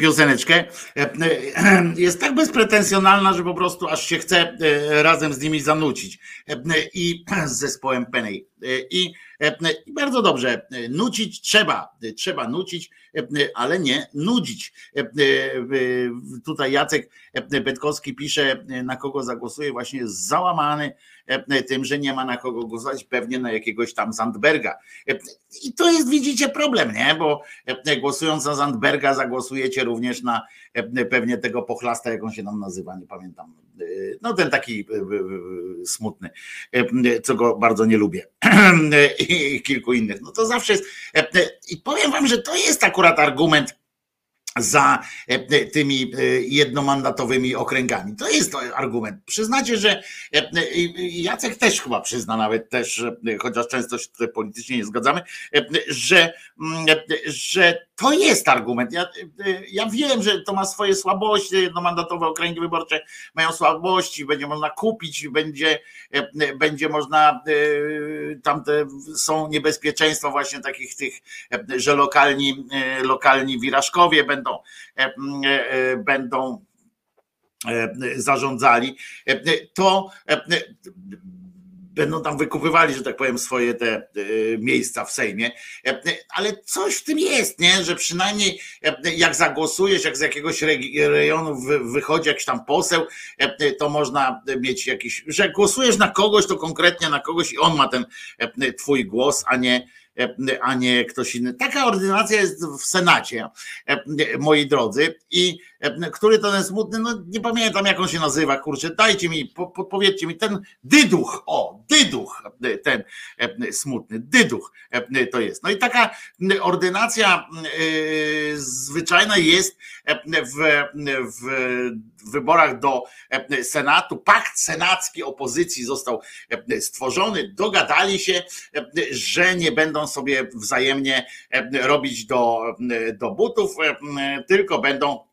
Pioseneczkę. E, e, Jest tak bezpretensjonalna, że po prostu aż się chce e, razem z nimi zanucić. I z zespołem Penny. I, I bardzo dobrze. Nucić trzeba. Trzeba nucić, ale nie nudzić. Tutaj Jacek Petkowski pisze, na kogo zagłosuje. Właśnie jest załamany tym, że nie ma na kogo głosować. Pewnie na jakiegoś tam Zandberga. Jest, widzicie, problem, nie? Bo e, głosując na Zandberga, zagłosujecie również na e, pewnie tego pochlasta, jak on się tam nazywa, nie pamiętam. E, No ten taki smutny, co go bardzo nie lubię. I kilku innych. No to zawsze jest. I powiem wam, że to jest akurat argument za e, tymi e, jednomandatowymi okręgami. To jest argument. Przyznacie, że e, Jacek też chyba przyzna nawet też, chociaż często się tutaj politycznie nie zgadzamy, że, mm, że to jest argument. Ja, ja wiem, że to ma swoje słabości, jednomandatowe okręgi wyborcze mają słabości, będzie można kupić, będzie, będzie można, e, tamte są niebezpieczeństwa właśnie takich tych, że lokalni, e, lokalni wirażkowie będą, e, będą zarządzali, to będą tam wykupywali, że tak powiem, swoje te e, miejsca w Sejmie, E, ale coś w tym jest, nie? że przynajmniej e, jak zagłosujesz, jak z jakiegoś rejonu wy- wychodzi jakiś tam poseł, to można mieć jakiś, że głosujesz na kogoś, to konkretnie na kogoś i on ma ten twój głos, a nie a nie ktoś inny. Taka ordynacja jest w Senacie, moi drodzy, i który to ten smutny, no nie pamiętam jak on się nazywa, kurczę, dajcie mi, po- podpowiedzcie mi, ten dyduch, o, dyduch, e, ten e, smutny, dyduch e, to jest. No i taka ordynacja e, zwyczajna jest e, w, w wyborach do e, Senatu. Pakt senacki opozycji został e, stworzony, dogadali się, e, że nie będą sobie wzajemnie e, robić do, do butów, e, tylko będą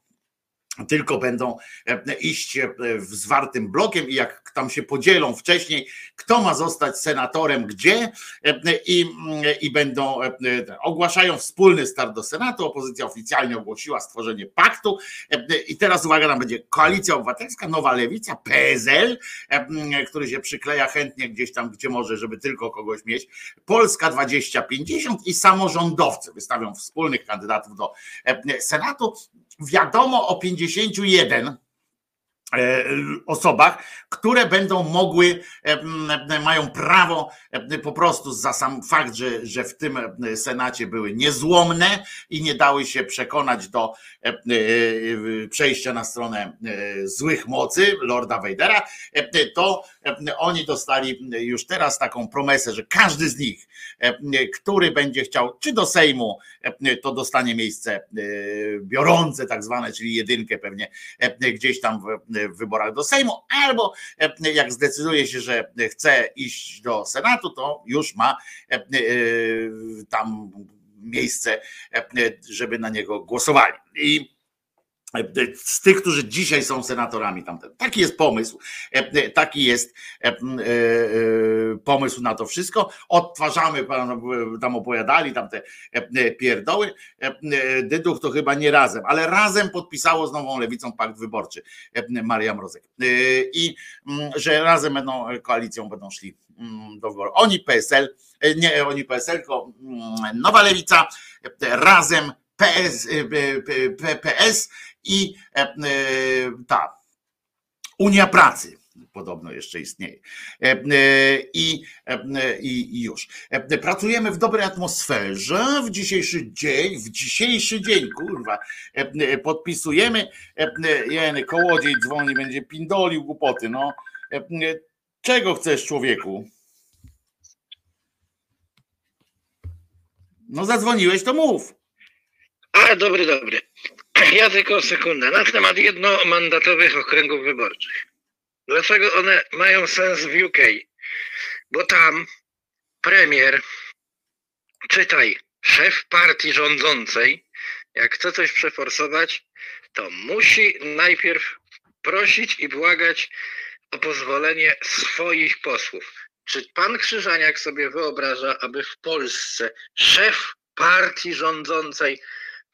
tylko będą e, iść e, w zwartym blokiem i jak tam się podzielą wcześniej, kto ma zostać senatorem gdzie e, i, i będą e, ogłaszają wspólny start do Senatu. Opozycja oficjalnie ogłosiła stworzenie paktu. E, i teraz uwaga, tam będzie Koalicja Obywatelska, Nowa Lewica, PSL, e, który się przykleja chętnie gdzieś tam, gdzie może, żeby tylko kogoś mieć, Polska 2050 i samorządowcy wystawią wspólnych kandydatów do e, Senatu. Wiadomo o 51 e, osobach, które będą mogły, e, mają prawo e, po prostu za sam fakt, że, że w tym e, Senacie były niezłomne i nie dały się przekonać do e, e, przejścia na stronę e, złych mocy Lorda e, to e, oni dostali już teraz taką promesę, że każdy z nich, e, który będzie chciał, czy do Sejmu, e, to dostanie miejsce e, biorące, tak zwane, czyli jedynkę pewnie e, gdzieś tam w, w wyborach do Sejmu, albo e, jak zdecyduje się, że chce iść do Senatu, to już ma e, e, tam miejsce, żeby na niego głosowali. I z tych, którzy dzisiaj są senatorami tamten. Taki jest pomysł. E, Taki jest e, e, e, pomysł na to wszystko. Odtwarzamy, tam opowiadali tam te e, pierdoły. E, e, Dyduch to chyba nie razem, ale razem podpisało z Nową Lewicą pakt wyborczy e, Maria Mrozek. E, I że razem będą koalicją będą szli do wyborów. Oni PSL, e, nie oni PSL, tylko Nowa Lewica, e, razem PS, e, PS i e, e, ta Unia Pracy podobno jeszcze istnieje. E, I, i, I, już. Pracujemy w dobrej atmosferze w dzisiejszy dzień, w dzisiejszy dzień, kurwa, podpisujemy. Jeny, kołodziej dzwoni, będzie pindolił głupoty, no. Czego chcesz, człowieku? No zadzwoniłeś, to mów. A, dobry, dobry. Ja tylko sekundę. Na temat jednomandatowych okręgów wyborczych. Dlaczego one mają sens w UK? Bo tam premier, czytaj, szef partii rządzącej, jak chce coś przeforsować, to musi najpierw prosić i błagać o pozwolenie swoich posłów. Czy pan Krzyżaniak sobie wyobraża, aby w Polsce szef partii rządzącej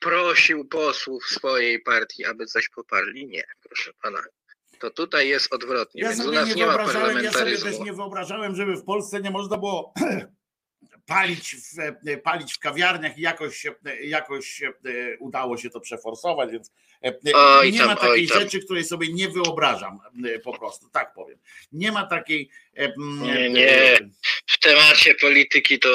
prosił posłów swojej partii, aby coś poparli? Nie, proszę pana. To tutaj jest odwrotnie, Ja więc u nas nie nie ma ja sobie też nie wyobrażałem, żeby w Polsce nie można było palić w, e, palić w kawiarniach i jakoś, się- jakoś e, udało się to przeforsować, więc e, Oj nie tam, ma takiej rzeczy, której sobie nie wyobrażam e, po prostu, tak powiem. Nie ma takiej e, m, Nie, nie. w temacie polityki to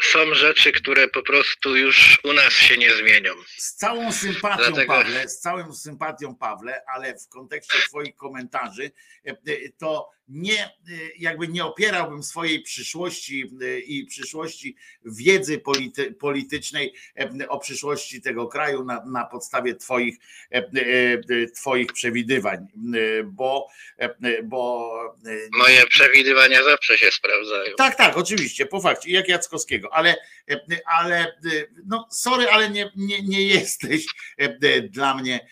są rzeczy, które po prostu już u nas się nie zmienią. Z całą sympatią, Dlatego- Pawle, z całą sympatią, Pawle, ale w kontekście Twoich komentarzy, e, e, to nie, e, jakby nie opierałbym swojej przyszłości e, i przyszłości wiedzy polity, politycznej e, o przyszłości tego kraju na, na podstawie Twoich, e, e, Twoich przewidywań, e, bo, bo Moje przewidywania zawsze się sprawdzają. tak, tak, oczywiście, po fakcie, jak Jackowskiego, ale, ale no sorry, ale nie, nie, nie jesteś dla mnie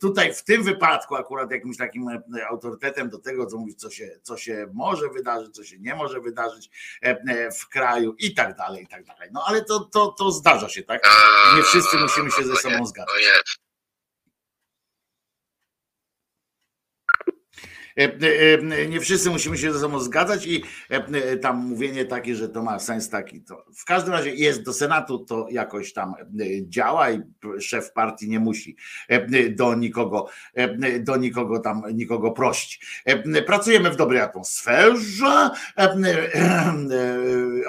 tutaj w tym wypadku akurat jakimś takim e, autorytetem do tego, co mówić, co się, co się może wydarzyć, co się nie może wydarzyć e, w kraju i tak dalej, i tak dalej. No ale to, to, to zdarza się, tak? Nie wszyscy musimy się ze sobą zgadzać. O jest. E, e, Nie wszyscy musimy się ze sobą zgadzać i e, tam mówienie takie, że to ma sens taki. To w każdym razie jest do Senatu, to jakoś tam e, działa i szef partii nie musi e, do nikogo, e, do nikogo tam nikogo prosić. E, Pracujemy w dobrej atmosferze, e, e,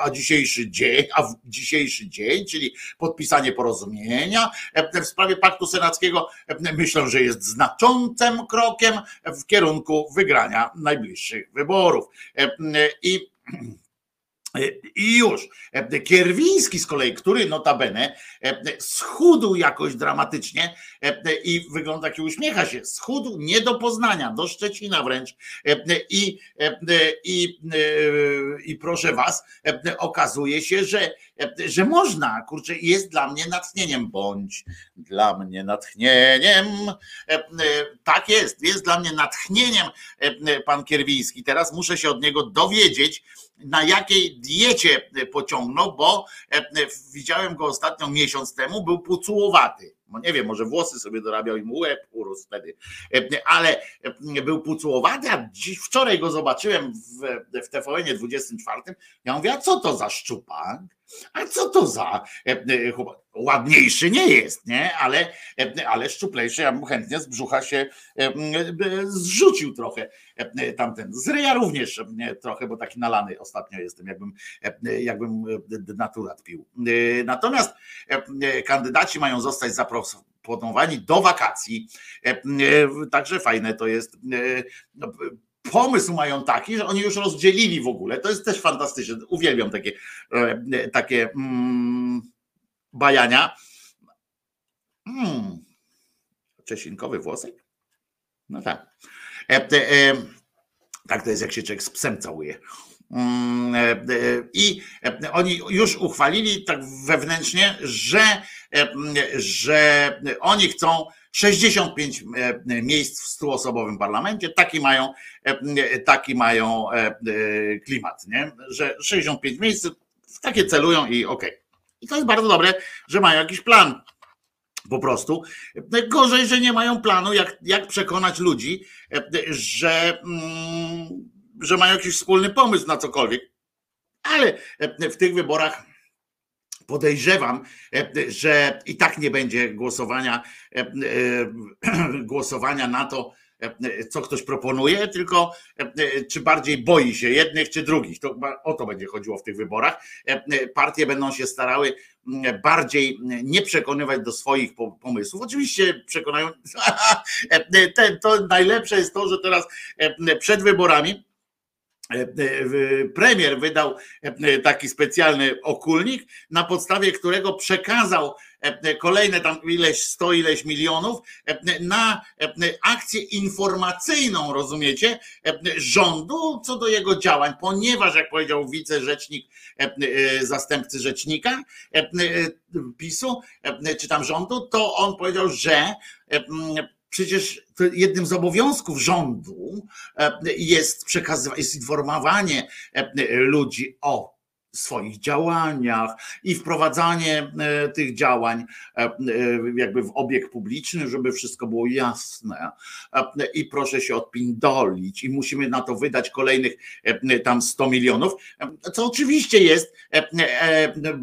a dzisiejszy dzień, a dzisiejszy dzień, czyli podpisanie porozumienia e, w sprawie paktu senackiego, e, myślę, że jest znaczącym krokiem w kierunku wygrania najbliższych wyborów. E, I i już. Kierwiński z kolei, który notabene schudł jakoś dramatycznie i wygląda jak i uśmiecha się, schudł nie do Poznania, do Szczecina wręcz. I, i, i proszę was, okazuje się, że, że można, kurczę, jest dla mnie natchnieniem, bądź dla mnie natchnieniem. Tak jest, jest dla mnie natchnieniem pan Kierwiński. Teraz muszę się od niego dowiedzieć, na jakiej diecie pociągnął, bo e, widziałem go ostatnio miesiąc temu, był pucułowaty. No nie wiem, może włosy sobie dorabiał i mu łeb urósł wtedy, E, ale e, był pucułowaty, a dziś, wczoraj go zobaczyłem w, w TVN 24. Ja mówię, a co to za szczupak? A co to za e, chłopak? Ładniejszy nie jest, nie? Ale, e, ale szczuplejszy, ja bym chętnie z brzucha się e, e, zrzucił trochę e, tamten. Z ryja również e, trochę, bo taki nalany ostatnio jestem, jakbym, e, jakbym e, naturat pił. E, Natomiast e, e, kandydaci mają zostać zaproponowani do wakacji. E, e, Także fajne to jest. Pomysł mają taki, że oni już rozdzielili w ogóle. To jest też fantastyczne. Uwielbiam takie, e, takie mm, bajania. Mm. Czesinkowy włosek? No tak. E, e, tak to jest, jak się człowiek z psem całuje. Mm, e, e, I e, oni już uchwalili tak wewnętrznie, że, że oni chcą 65 e, miejsc w 100-osobowym parlamencie. Taki mają, taki mają klimat, nie? że 65 miejsc w takie celują i okej. I to jest bardzo dobre, że mają jakiś plan. Po prostu. Gorzej, że nie mają planu, jak, jak przekonać ludzi, że, mm, że mają jakiś wspólny pomysł na cokolwiek. Ale e, w tych wyborach podejrzewam, e, że i tak nie będzie głosowania, e, głosowania na to, co ktoś proponuje, tylko czy bardziej boi się jednych czy drugich. To o to będzie chodziło w tych wyborach. Partie będą się starały bardziej nie przekonywać do swoich po- pomysłów. Oczywiście przekonają. To najlepsze jest to, że teraz przed wyborami premier wydał taki specjalny okulnik, na podstawie którego przekazał kolejne tam ileś, sto ileś milionów na akcję informacyjną, rozumiecie, rządu co do jego działań, ponieważ jak powiedział wicerzecznik, zastępcy rzecznika PiSu, czy tam rządu, to on powiedział, że przecież jednym z obowiązków rządu jest przekazywanie, jest informowanie ludzi o swoich działaniach i wprowadzanie e, tych działań e, e, jakby w obieg publiczny, żeby wszystko było jasne. I proszę się odpindolić i musimy na to wydać kolejnych tam 100 milionów, co oczywiście jest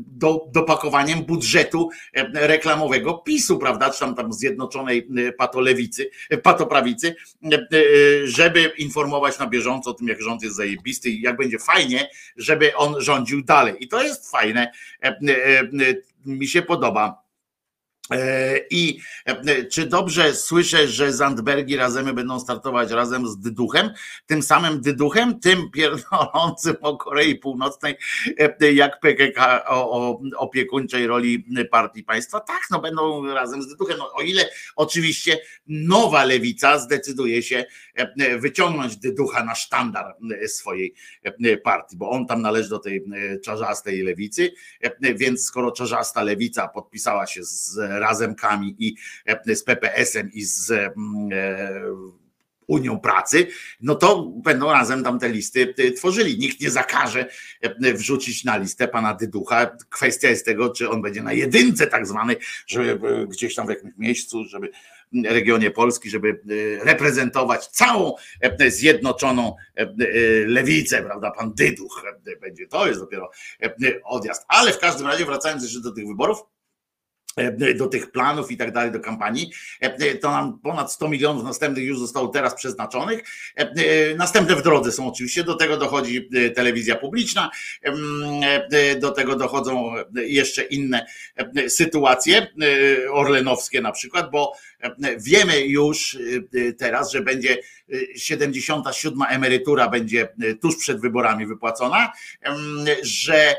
do, dopakowaniem budżetu reklamowego PiSu, prawda, czy tam, tam zjednoczonej patolewicy, patoprawicy, żeby informować na bieżąco o tym, jak rząd jest zajebisty i jak będzie fajnie, żeby on rządził dalej. I to jest fajne. E, e, e, mi się podoba. I czy dobrze słyszę, że Zandbergi razem będą startować razem z Dyduchem? Tym samym Dyduchem, tym pierdolącym o Korei Północnej, jak PKK o, o opiekuńczej roli partii państwa? Tak, no będą razem z Dyduchem. No, o ile oczywiście nowa lewica zdecyduje się E, wyciągnąć dyducha na sztandar e, swojej e, partii, bo on tam należy do tej czarzastej lewicy, więc skoro czarzasta lewica podpisała się z razemkami i z PPS-em i z Unią Pracy, no to będą razem tam te listy tworzyli. Nikt nie zakaże wrzucić na listę pana Dyducha. Kwestia jest tego, czy on będzie na jedynce tak zwanej, żeby gdzieś tam w jakimś miejscu, żeby regionie Polski, żeby e, reprezentować całą e, zjednoczoną e, lewicę, prawda? Pan Dyduch będzie, to jest dopiero odjazd. Ale w każdym razie, wracając jeszcze do tych wyborów, do tych planów i tak dalej, do kampanii, to nam ponad 100 milionów następnych już zostało teraz przeznaczonych. Następne w drodze są oczywiście, do tego dochodzi telewizja publiczna, do tego dochodzą jeszcze inne sytuacje, orlenowskie na przykład, bo Wiemy już y, y, teraz, że będzie 77 y, emerytura będzie tuż przed wyborami wypłacona, że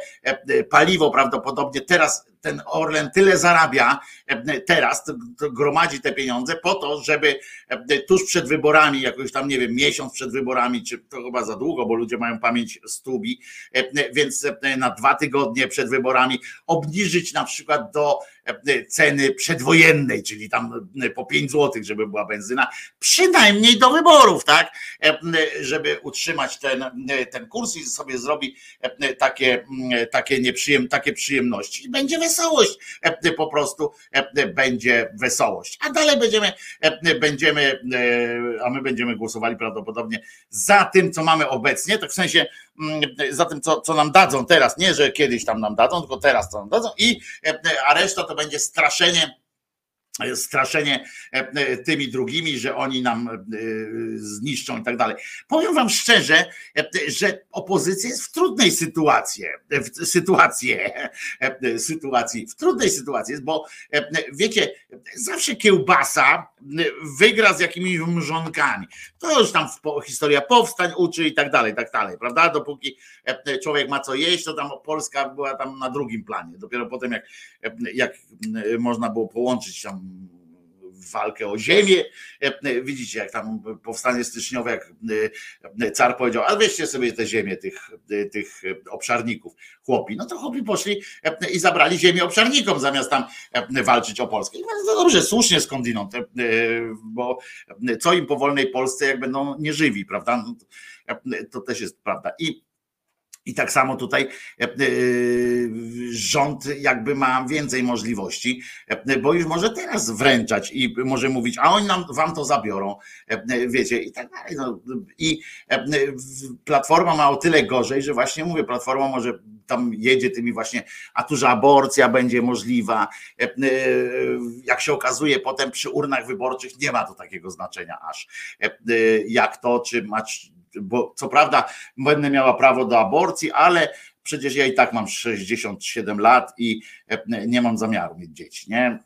paliwo prawdopodobnie teraz ten Orlen tyle zarabia teraz, to, to gromadzi te pieniądze po to, żeby tuż przed wyborami, jakoś tam nie wiem, miesiąc przed wyborami, czy to chyba za długo, bo ludzie mają pamięć stubi, więc na dwa tygodnie przed wyborami obniżyć na przykład do ceny przedwojennej, czyli tam po 5 zł, żeby była benzyna, przynajmniej do wyborów, tak? Żeby utrzymać ten, ten kurs i sobie zrobi takie, takie, nieprzyjem, takie przyjemności. Będzie wesołość, po prostu będzie wesołość. A dalej będziemy, będziemy, a my będziemy głosowali prawdopodobnie za tym, co mamy obecnie, tak w sensie za tym, co, co nam dadzą teraz. Nie, że kiedyś tam nam dadzą, tylko teraz co nam dadzą. I, e, a reszta to będzie straszenie straszenie e, tymi drugimi, że oni nam e, zniszczą i tak dalej. Powiem wam szczerze, że opozycja jest w trudnej sytuacji, w sytuację, sytuacji, w trudnej sytuacji jest, bo wiecie, zawsze kiełbasa wygra z jakimiś mrzonkami. To już tam historia powstań uczy i tak dalej, tak dalej, prawda? Dopóki człowiek ma co jeść, to tam Polska była tam na drugim planie. Dopiero potem jak, jak można było połączyć tam walkę o ziemię. Widzicie, jak tam powstanie styczniowe, jak car powiedział, a weźcie sobie te ziemię tych, tych obszarników, chłopi. No to chłopi poszli i zabrali ziemię obszarnikom, zamiast tam walczyć o Polskę. No dobrze, słusznie skądinąd, bo co im po wolnej Polsce, jak będą nieżywi, prawda? No to też jest prawda. I i tak samo tutaj e, e, rząd jakby ma więcej możliwości, e, bo już może teraz wręczać i może mówić, a oni nam, wam to zabiorą, wiecie, i tak dalej. No, I Platforma ma o tyle gorzej, że właśnie mówię, Platforma może tam jedzie tymi właśnie, a tu, że aborcja będzie możliwa. Jak się okazuje, potem przy urnach wyborczych nie ma to takiego znaczenia aż jak to, czy mać bo co prawda będę miała prawo do aborcji, ale przecież ja i tak mam 67 lat i e, nie mam zamiaru mieć dzieci, nie?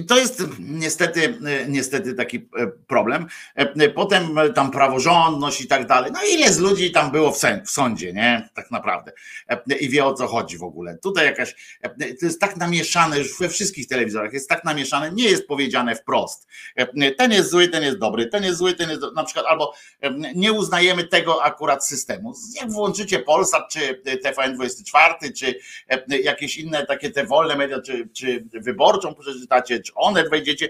I to jest niestety, niestety taki problem. Potem tam praworządność i tak dalej. No ile z ludzi tam było w, w sądzie, nie? Tak naprawdę. I wie o co chodzi w ogóle. Tutaj jakaś, to jest tak namieszane, już we wszystkich telewizorach jest tak namieszane, nie jest powiedziane wprost. Ten jest zły, ten jest dobry, ten jest zły, ten jest na przykład, albo nie uznajemy tego akurat systemu. Jak włączycie Polsat, czy TVN24, czy jakieś inne takie te wolne media, czy, czy wyborczą przeczytacie, czy Onet wejdziecie,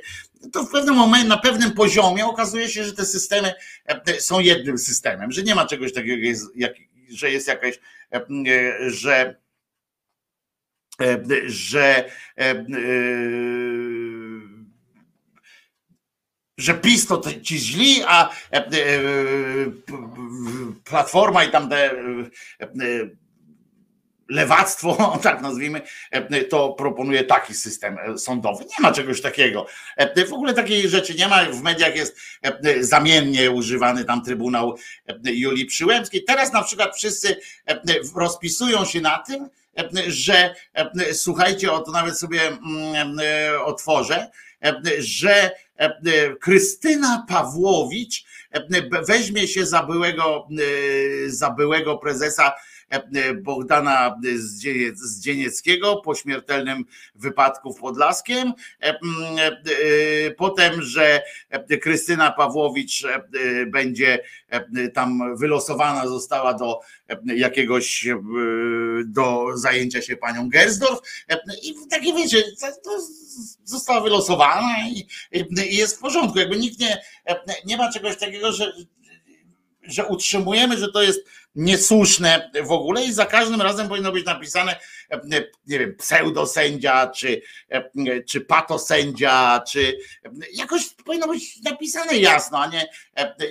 to w pewnym momencie, na pewnym poziomie okazuje się, że te systemy e, są jednym systemem, że nie ma czegoś takiego, że jest jakaś, e, że e, że że PiS to ci źli, a Platforma i tam te lewactwo, tak nazwijmy, e, to proponuje taki system e, sądowy. Nie ma czegoś takiego. E, w ogóle takiej rzeczy nie ma. W mediach jest zamiennie używany tam Trybunał Julii Przyłębskiej. Teraz na przykład wszyscy rozpisują się na tym, że słuchajcie, o to nawet sobie mm, otworzę, że Krystyna Pawłowicz weźmie się za byłego, za byłego prezesa Bogdana Zdzienieckiego po śmiertelnym wypadku w Podlaskiem. E, e, potem, że Krystyna Pawłowicz będzie tam wylosowana została do jakiegoś do zajęcia się panią Gersdorf i takie wiecie, została wylosowana i, jest w porządku. Jakby nikt nie, nie ma czegoś takiego, że że utrzymujemy, że to jest niesłuszne w ogóle i za każdym razem powinno być napisane, nie wiem, pseudosędzia, czy, czy patosędzia, czy jakoś powinno być napisane jasno, a nie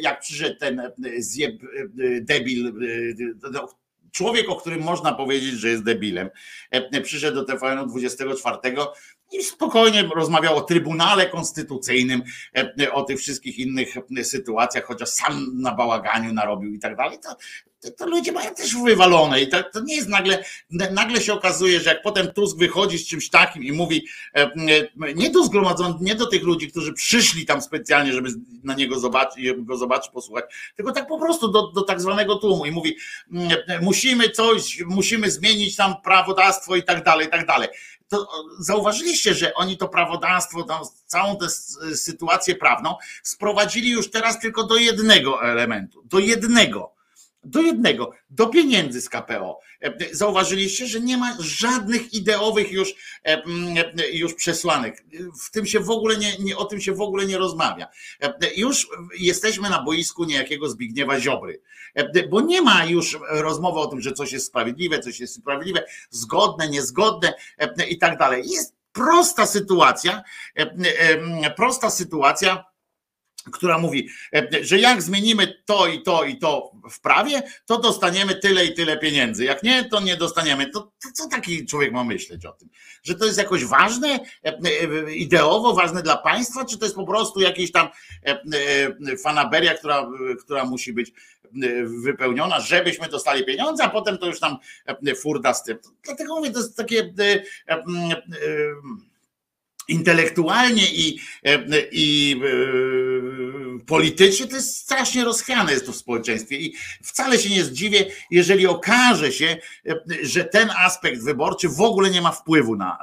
jak przyszedł ten zjeb, debil, człowiek, o którym można powiedzieć, że jest debilem, przyszedł do TVN 24 i spokojnie rozmawiał o Trybunale Konstytucyjnym, e, o tych wszystkich innych sytuacjach, chociaż sam na bałaganiu narobił i tak dalej, to, to, ludzie mają też wywalone i to, nie jest nagle, nagle się okazuje, że jak potem Tusk wychodzi z czymś takim i mówi e, e, nie do zgromadzonych, nie do tych ludzi, którzy przyszli tam specjalnie, żeby na niego zobaczyć, go zobaczyć, posłuchać, tylko tak po prostu do, do tak zwanego tłumu i mówi musimy coś, musimy zmienić tam prawodawstwo i tak dalej, i tak dalej. To zauważyliście, że oni to prawodawstwo, całą tę sytuację prawną sprowadzili już teraz tylko do jednego elementu, do jednego do jednego, do pieniędzy z KPO. E, zauważyliście, że nie ma żadnych ideowych już, e, już przesłanek. W tym się w ogóle nie, nie, o tym się w ogóle nie rozmawia. E, już jesteśmy na boisku niejakiego Zbigniewa Ziobry, bo nie ma już rozmowy o tym, że coś jest sprawiedliwe, coś jest sprawiedliwe, zgodne, niezgodne i tak dalej. Jest prosta sytuacja, prosta sytuacja która mówi, e, że jak zmienimy to i to i to w prawie, to dostaniemy tyle i tyle pieniędzy. Jak nie, to nie dostaniemy. To, to co taki człowiek ma myśleć o tym? Że to jest jakoś ważne, e, e, ideowo ważne dla państwa, czy to jest po prostu jakiś tam fanaberia, która, która musi być wypełniona, żebyśmy dostali pieniądze, a potem to już tam furda z tym. Dlatego mówię, to jest takie intelektualnie i, i politycznie to jest strasznie rozchwiane jest to w społeczeństwie i wcale się nie zdziwię, jeżeli okaże się, że ten aspekt wyborczy w ogóle nie ma wpływu na,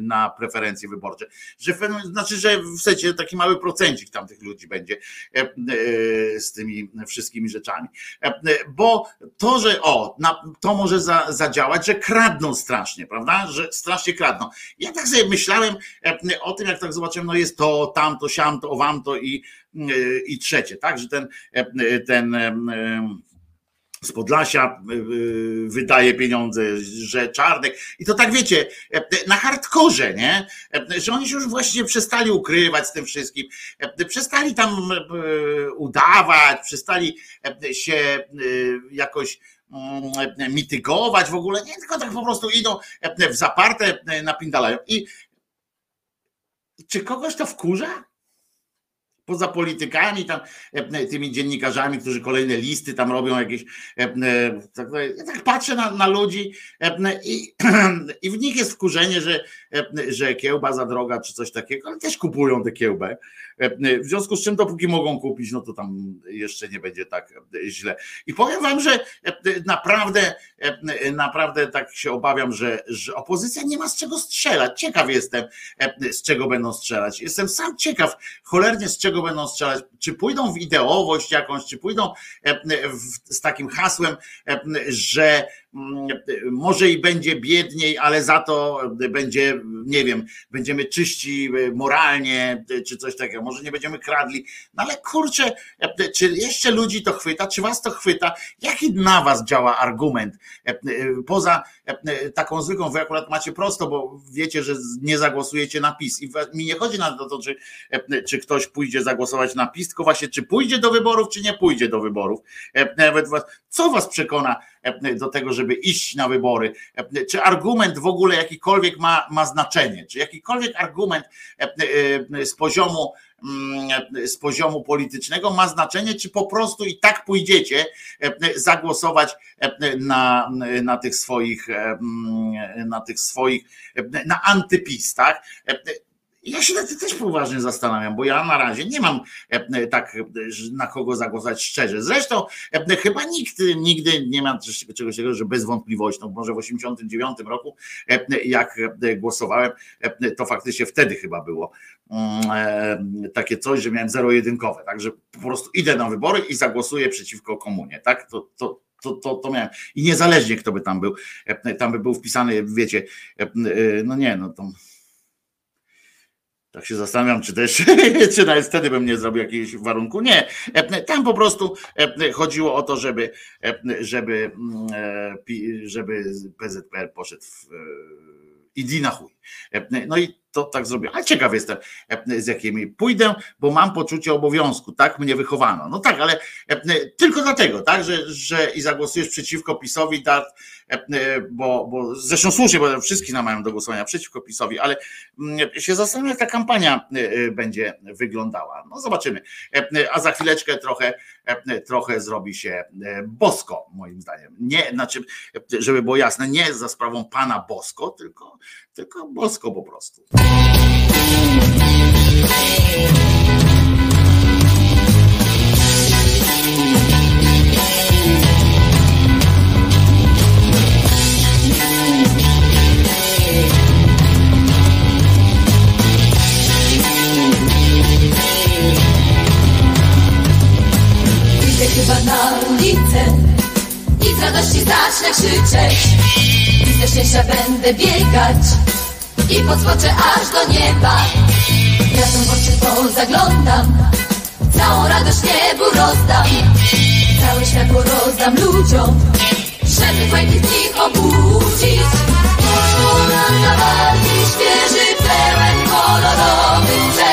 na preferencje wyborcze. Że, znaczy, że w sensie taki mały procencik tam tych ludzi będzie e, e, z tymi wszystkimi rzeczami. E, bo to, że o, to może za, zadziałać, że kradną strasznie, prawda? Że strasznie kradną. Ja tak sobie myślałem o tym, jak tak zobaczyłem, no jest to, tamto, siamto, owamto i i trzecie, tak, że ten, ten z Podlasia wydaje pieniądze, że Czarnek i to tak wiecie, na hardkorze, nie? Że oni się już właściwie przestali ukrywać z tym wszystkim, przestali tam udawać, przestali się jakoś mitygować w ogóle, nie, tylko tak po prostu idą w zaparte, napindalają. I czy kogoś to wkurza? Poza politykami, tam e, tymi dziennikarzami, którzy kolejne listy tam robią jakieś. Tak, ja tak patrzę na, na ludzi i, i w nich jest wkurzenie, że, że kiełba za droga czy coś takiego, ale też kupują tę kiełbę. W związku z czym, dopóki mogą kupić, no to tam jeszcze nie będzie tak źle. I powiem wam, że naprawdę, naprawdę tak się obawiam, że, że opozycja nie ma z czego strzelać. Ciekaw jestem, z czego będą strzelać. Jestem sam ciekaw, cholernie z czego będą strzelać. Czy pójdą w ideowość jakąś, czy pójdą z takim hasłem, że może i będzie biedniej, ale za to będzie, nie wiem, będziemy czyści moralnie, czy coś takiego, może nie będziemy kradli, no ale kurczę, czy jeszcze ludzi to chwyta, czy was to chwyta, jaki na was działa argument, poza taką zwykłą, wy akurat macie prosto, bo wiecie, że nie zagłosujecie na PiS. I mi nie chodzi na to, czy, czy ktoś pójdzie zagłosować na PiS, tylko właśnie, czy pójdzie do wyborów, czy nie pójdzie do wyborów, nawet co was przekona, do tego, żeby iść na wybory. Czy argument w ogóle jakikolwiek ma, ma znaczenie? Czy jakikolwiek argument z poziomu mm, z poziomu politycznego ma znaczenie, czy po prostu i tak pójdziecie zagłosować na, na tych swoich, na tych swoich, na antypis, tak? Ja się też poważnie zastanawiam, bo ja na razie nie mam e, tak e, na kogo zagłosować szczerze. Zresztą e, chyba nikt nigdy nie ma czegoś takiego, że bez wątpliwości, no może w 89 roku jak głosowałem, to faktycznie wtedy chyba było mm, takie coś, że miałem zero-jedynkowe, także po prostu idę na wybory i zagłosuję przeciwko komunie, tak? To, to, to, to, to miałem. I niezależnie kto by tam był, tam by był wpisany, wiecie, no nie, no to tak się zastanawiam, czy też, czy nawet wtedy bym nie zrobił jakiegoś warunku. Nie. Tam po prostu chodziło o to, żeby, żeby, mm, żeby PZPR poszedł w idi na chuj. No i to tak zrobię. Ale ciekaw jestem, z jakimi pójdę, bo mam poczucie obowiązku, tak mnie wychowano. No tak, ale tylko dlatego, tak, że, że i zagłosujesz przeciwko PiSowi, tak, bo, bo zresztą słusznie, bo wszystkich namawiam do głosowania przeciwko PiSowi, ale mm, się zastanawiam, jak ta kampania będzie wyglądała. No zobaczymy. A za chwileczkę trochę, trochę zrobi się bosko, moim zdaniem. Nie, znaczy, żeby było jasne, nie za sprawą pana Bosko, tylko, tylko bosko po prostu. Chyba na ulicę z radości zacznę krzyczeć. I ze szczęścia będę biegać i podskoczę aż do nieba. Ja tą oczy pozaglądam, całą radość niebu rozdam. Całe światło rozdam ludziom, żeby fajnych nich obudzić. Poszło nam na świeży, pełen kolorowych przeżyć.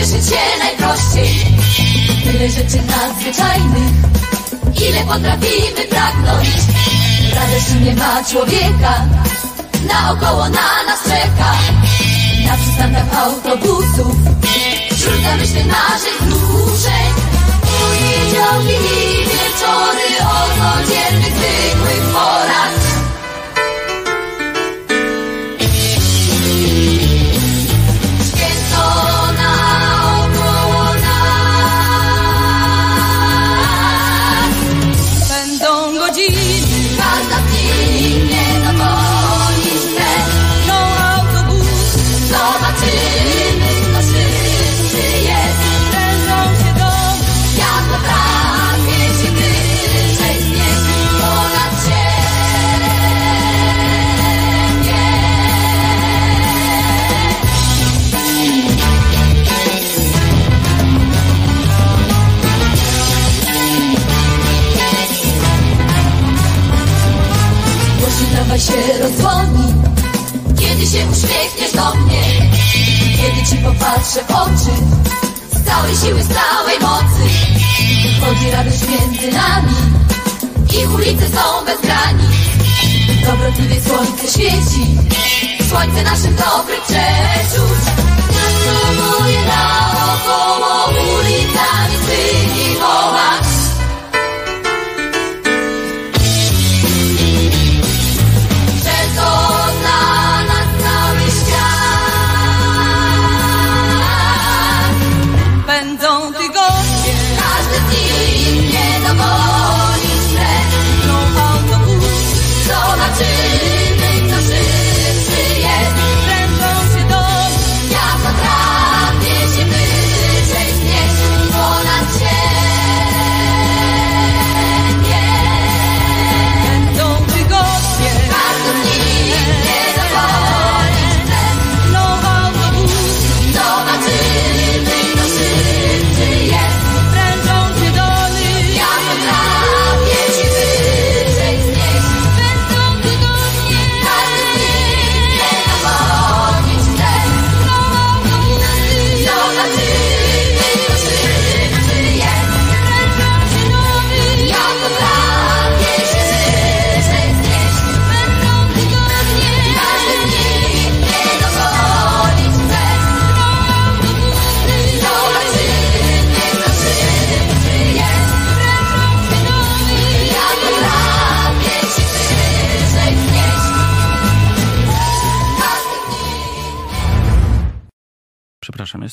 Cieszyć się najprościej. Tyle rzeczy nadzwyczajnych Ile potrafimy pragnąć. Radości nie ma człowieka Naokoło na nas czeka. Na przystankach autobusów Wśród zamyślnych naszych wzruszeń Poniedziałki i wieczory O codziennych, zwykłych porach się rozwodni Kiedy się uśmiechniesz do mnie Kiedy ci popatrzę w oczy Z całej siły, z całej mocy Chodzi radość między nami I ulice są bez granic Dobrotliwie słońce świeci Słońce naszych dobrych przeczuć. Nasumuje naokoło ulicami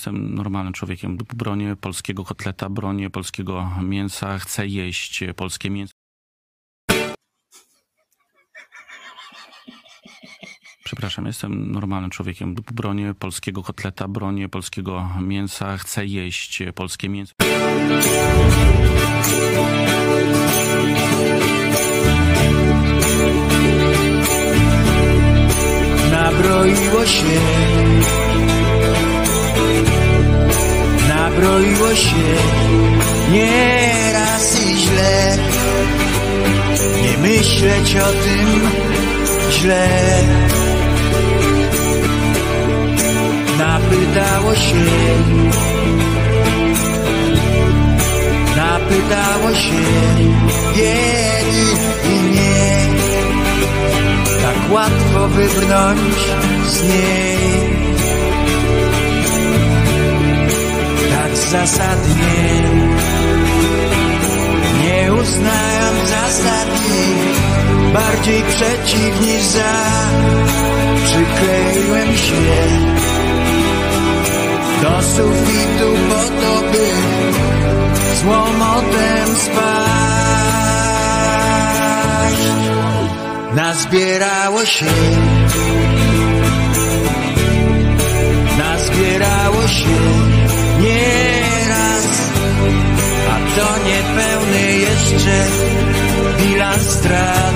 jestem normalnym człowiekiem. Bronię polskiego kotleta, bronię polskiego mięsa, chcę jeść polskie mięso. Przepraszam, jestem normalnym człowiekiem. Bronię polskiego kotleta, bronię polskiego mięsa, chcę jeść polskie mięso. Nabroiło się Nabroiło się Nieraz i źle. Nie myśleć o tym źle. Napytało się. Napytało się Biedy i nie tak łatwo wybrnąć z niej. Tak zasadnie, nie uznając zasad ich, bardziej przeciw niż za, przykleiłem się do sufitu po to, by z łomotem spaść. Nazbierało się. Nazbierało się to niepełny jeszcze bilans strat.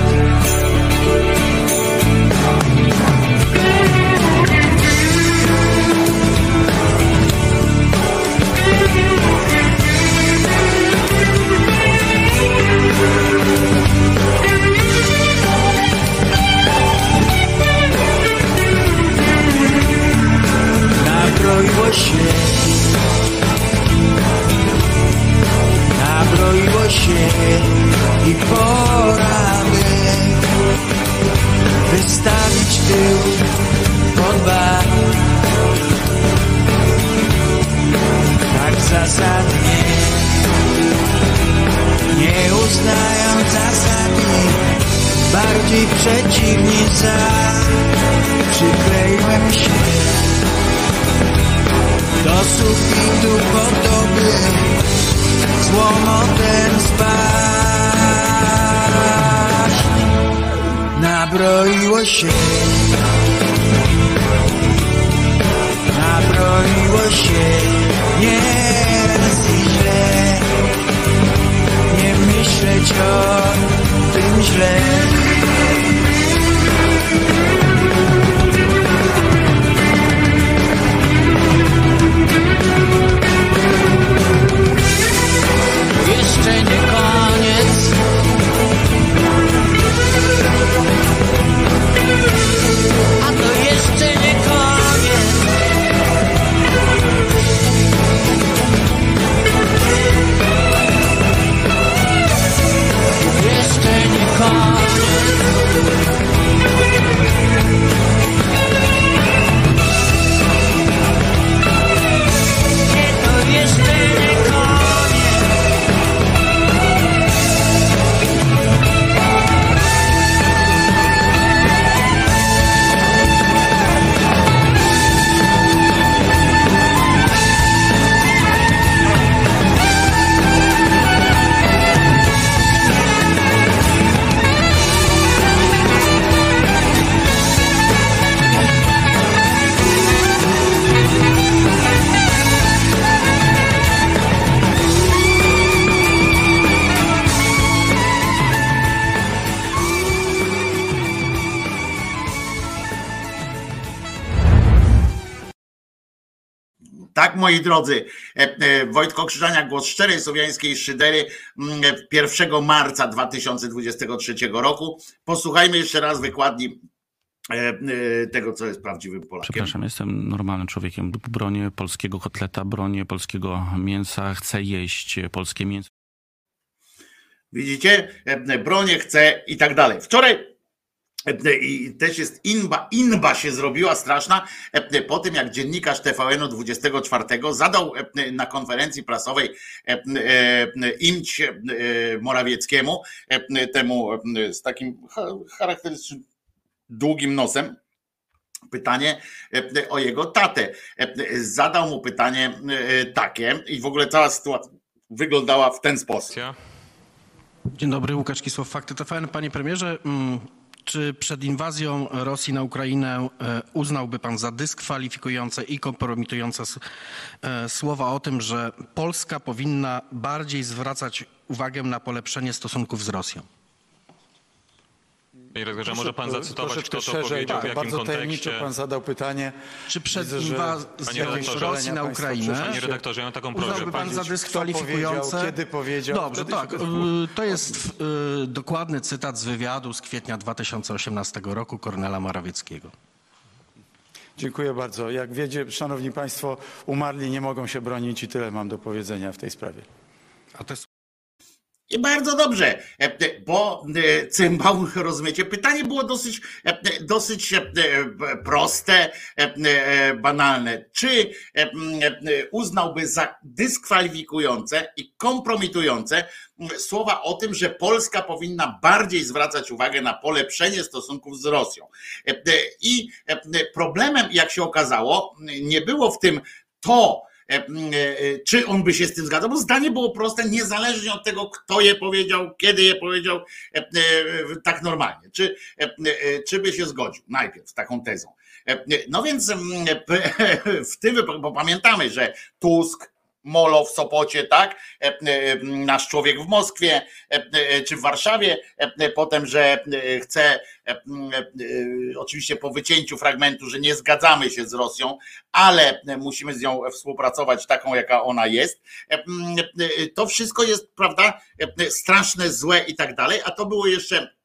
Nabroiło się Nabroiło się i pora by Wystawić tył pod bar. Tak zasadnie Nie uznając zasady Bardziej przeciw niż za Przykleiłem się do sufitu po to, by z łomotem spać. Nabroiło się, nabroiło się, nieraz i źle, nie myśleć o tym źle. jeszcze nie koniec. A to jeszcze nie koniec. Jeszcze nie koniec. Moi drodzy, e, e, Wojtko Krzyżania, głos szczerej słowiańskiej szydery mm, 1 marca 2023 roku. Posłuchajmy jeszcze raz wykładni e, e, tego, co jest prawdziwym Polakiem. Przepraszam, jestem normalnym człowiekiem. Bronię polskiego kotleta, bronię polskiego mięsa, chcę jeść polskie mięso. Widzicie? E, Bronię chce i tak dalej. Wczoraj e, i też jest inba, inba się zrobiła straszna e, po tym, jak dziennikarz TVN-u 24 zadał e, na konferencji prasowej e, e, imć e, Morawieckiemu, e, temu e, z takim cha- charakterystycznym długim nosem, pytanie e, o jego tatę. E, Zadał mu pytanie e, takie i w ogóle cała sytuacja wyglądała w ten sposób. Dzień dobry, Łukasz Kisłow, Fakty TVN. Panie premierze, mm, czy przed inwazją Rosji na Ukrainę e, uznałby pan za dyskwalifikujące i kompromitujące e, słowa o tym, że Polska powinna bardziej zwracać uwagę na polepszenie stosunków z Rosją? Panie redaktorze, może pan zacytować, kto to szerzej, powiedział, w tak, jakim bardzo tajemniczo kontekście? pan zadał pytanie. Czy przed inwazją Rosji na Ukrainę Panie redaktorze, ja mam taką prośbę. uznałby pan za Kto powiedział, dyskwalifikujące? kiedy powiedział, Dobrze, tak. y, To jest y, dokładny cytat z wywiadu z kwietnia 2018 roku Kornela Morawieckiego. Dziękuję bardzo. Jak wiecie, szanowni państwo, umarli nie mogą się bronić i tyle mam do powiedzenia w tej sprawie. I bardzo dobrze, e, bo e, cymbał, rozumiecie, pytanie było dosyć, e, dosyć e, proste, e, e, banalne. Czy e, e, uznałby za dyskwalifikujące i kompromitujące słowa o tym, że Polska powinna bardziej zwracać uwagę na polepszenie stosunków z Rosją? E, e, I e, problemem, jak się okazało, nie było w tym to, e, e, czy on by się z tym zgadzał, bo zdanie było proste, niezależnie od tego, kto je powiedział, kiedy je powiedział, e, e, tak normalnie. Czy, e, e, czy by się zgodził najpierw z taką tezą. E, e, No więc mm, w tym bo pamiętamy, że Tusk, Molo w Sopocie, tak? E, e, Nasz człowiek w Moskwie e, czy w Warszawie, potem, że chce, oczywiście po wycięciu fragmentu, że nie zgadzamy się z Rosją, ale musimy z nią współpracować taką, jaka ona jest. To wszystko jest, prawda, straszne, złe i tak dalej, a to było jeszcze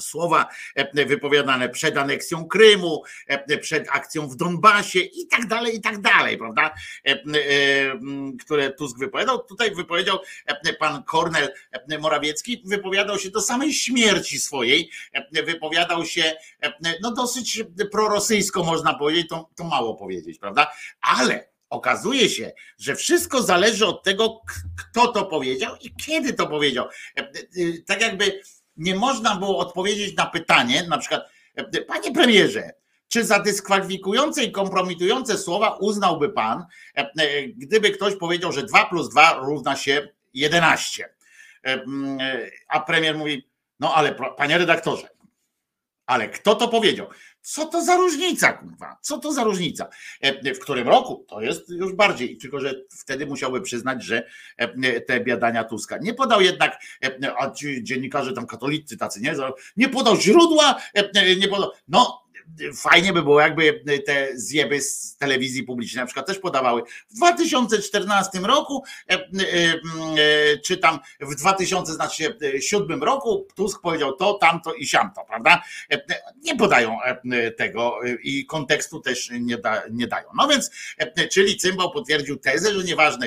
słowa e, wypowiadane przed aneksją Krymu, e, przed akcją w Donbasie i tak dalej, i tak dalej, prawda, E, które Tusk wypowiadał. Tutaj wypowiedział pan Kornel Morawiecki, wypowiadał się do samej śmierci swojej, wypowiadał się no dosyć prorosyjsko można powiedzieć, to, to mało powiedzieć, prawda, ale okazuje się, że wszystko zależy od tego, kto to powiedział i kiedy to powiedział. Tak jakby nie można było odpowiedzieć na pytanie, na przykład, panie premierze, czy za dyskwalifikujące i kompromitujące słowa uznałby pan, gdyby ktoś powiedział, że 2 plus 2 równa się 11? E, mm, e, A premier mówi, no ale panie redaktorze, ale kto to powiedział? Co to za różnica, kurwa? Co to za różnica? E, W którym roku? To jest już bardziej, tylko że wtedy musiałby przyznać, że e, te biadania Tuska. Nie podał jednak, e, a ci dziennikarze tam katolicy tacy, nie? Nie podał źródła, nie podał. No, fajnie by było, jakby te zjeby z telewizji publicznej na przykład też podawały. W 2014 roku, e, e, e, czy tam w 2007 roku Tusk powiedział to, tamto i siamto, prawda? Nie podają tego i kontekstu też nie, da, nie dają. No więc, czyli Cymbał potwierdził tezę, że nieważne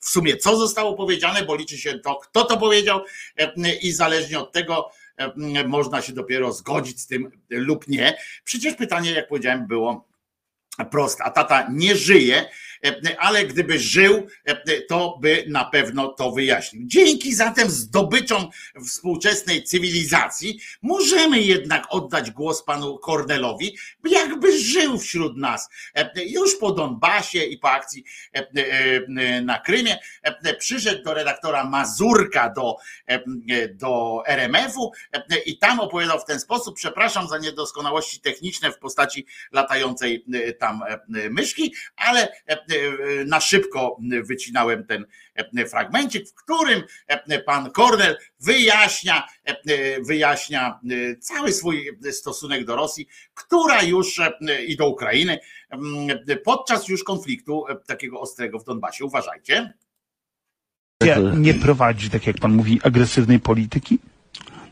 w sumie co zostało powiedziane, bo liczy się to, kto to powiedział i zależnie od tego można się dopiero zgodzić z tym lub nie. Przecież pytanie, jak powiedziałem, było proste. A tata nie żyje, e, ale gdyby żył, e, to by na pewno to wyjaśnił. Dzięki zatem zdobyczom współczesnej cywilizacji możemy jednak oddać głos panu Kornelowi, jakby żył wśród nas. E, Już po Donbasie i po akcji e, e, na Krymie e, przyszedł do redaktora Mazurka do, e, do RMF-u e, i tam opowiadał w ten sposób, przepraszam za niedoskonałości techniczne w postaci latającej e, tam e, myszki, ale e, na szybko wycinałem ten fragmencik, w którym pan Kornel wyjaśnia, wyjaśnia cały swój stosunek do Rosji, która już i do Ukrainy podczas już konfliktu takiego ostrego w Donbasie. Uważajcie. nie prowadzi, tak jak pan mówi, agresywnej polityki?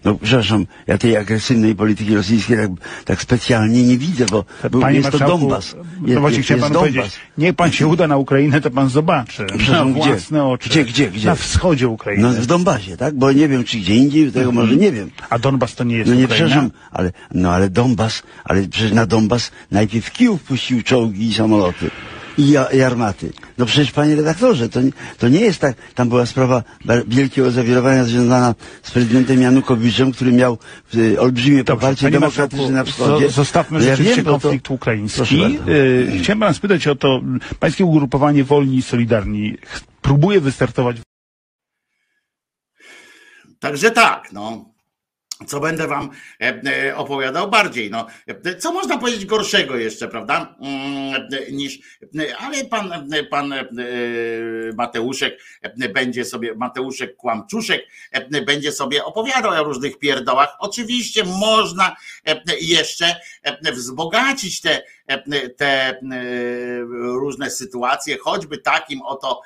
No przepraszam, ja tej agresywnej polityki rosyjskiej tak, tak specjalnie nie widzę, bo był, Panie jest to Donbas. No właśnie chciałem panu powiedzieć, niech pan się uda na Ukrainę, to pan zobaczy. Na gdzie? własne oczy. Gdzie, gdzie, gdzie? Na wschodzie Ukrainy. No w Donbasie, tak? Bo nie wiem, czy gdzie indziej, tego może nie wiem. A Donbas to nie jest No nie, Ukraina? przepraszam, ale, no ale Donbas, ale przecież na Donbas najpierw Kijów puścił czołgi i samoloty. I, armaty. No przecież panie redaktorze, to nie, to nie jest tak, tam była sprawa wielkiego zawirowania związana z prezydentem Janukowiczem, który miał y, olbrzymie poparcie Panie demokratyczne na wschodzie. zo- zostawmy No ja rzeczywiście wiem, bo to- konflikt ukraiński. Y, Chciałem pana spytać o to, pańskie ugrupowanie Wolni i Solidarni próbuje wystartować Także tak, no. Co będę wam e, e, opowiadał bardziej. No, co można powiedzieć gorszego jeszcze, prawda? Mm, Niż, ale pan, pan e, Mateuszek będzie sobie, Mateuszek Kłamczuszek będzie sobie opowiadał o różnych pierdołach. Oczywiście można jeszcze wzbogacić te, te różne sytuacje, choćby takim oto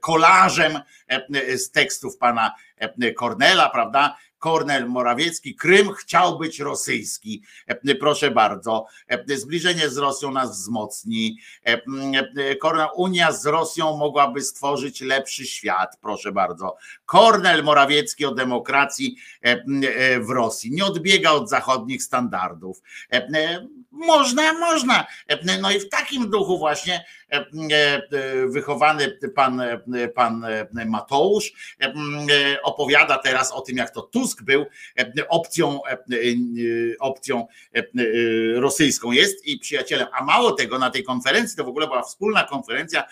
kolażem z tekstów pana Kornela, prawda? Kornel Morawiecki, Krym chciał być rosyjski. E, Proszę bardzo. E, Zbliżenie z Rosją nas wzmocni. E, Unia z Rosją mogłaby stworzyć lepszy świat. Proszę bardzo. Kornel Morawiecki o demokracji w Rosji. Nie odbiega od zachodnich standardów. Można, można. No i w takim duchu właśnie e, e, wychowany pan, e, pan Mateusz opowiada teraz o tym, jak to Tusk był opcją, opcją rosyjską jest i przyjacielem. A mało tego, na tej konferencji, to w ogóle była wspólna konferencja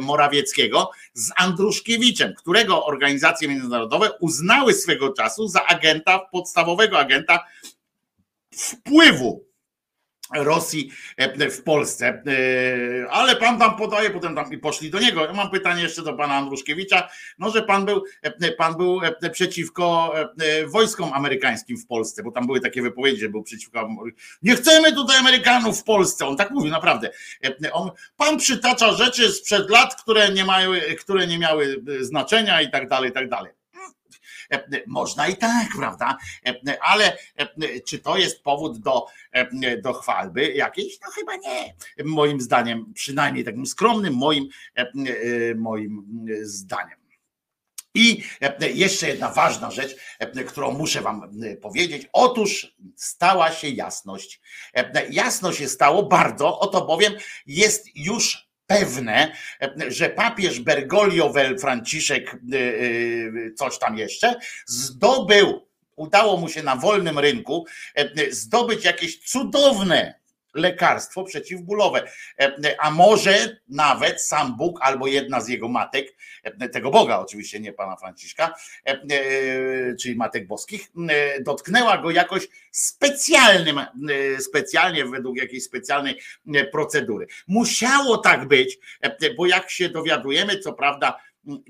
Morawieckiego z Andruszkiewiczem, którego organizacje międzynarodowe uznały swego czasu za agenta, podstawowego agenta wpływu Rosji e, w Polsce. E, Ale pan tam podaje, potem tam i poszli do niego. Ja mam pytanie jeszcze do pana Andruszkiewicza. No, że pan był, e, pan był przeciwko wojskom amerykańskim w Polsce, bo tam były takie wypowiedzi, że był przeciwko. Nie chcemy tutaj Amerykanów w Polsce. On tak mówił, naprawdę. On, pan przytacza rzeczy sprzed lat, które nie, mają, które nie miały znaczenia i tak dalej, i tak dalej. E, Można i tak, prawda? E, Ale e, czy to jest powód do, do chwalby jakiejś? No chyba nie. Moim zdaniem, przynajmniej takim skromnym moim, moim zdaniem. I jeszcze jedna ważna rzecz, którą muszę Wam powiedzieć. Otóż stała się jasność. Jasno się stało bardzo, oto bowiem jest już pewne, że papież Bergoglio wel Franciszek, e, e, coś tam jeszcze, zdobył, udało mu się na wolnym rynku e, zdobyć jakieś cudowne lekarstwo przeciwbólowe. E, A może nawet sam Bóg albo jedna z jego matek, e, tego Boga oczywiście, nie pana Franciszka, e, e, czyli matek boskich, e, dotknęła go jakoś specjalnym, e, specjalnie według jakiejś specjalnej e, procedury. Musiało tak być, e, bo jak się dowiadujemy, co prawda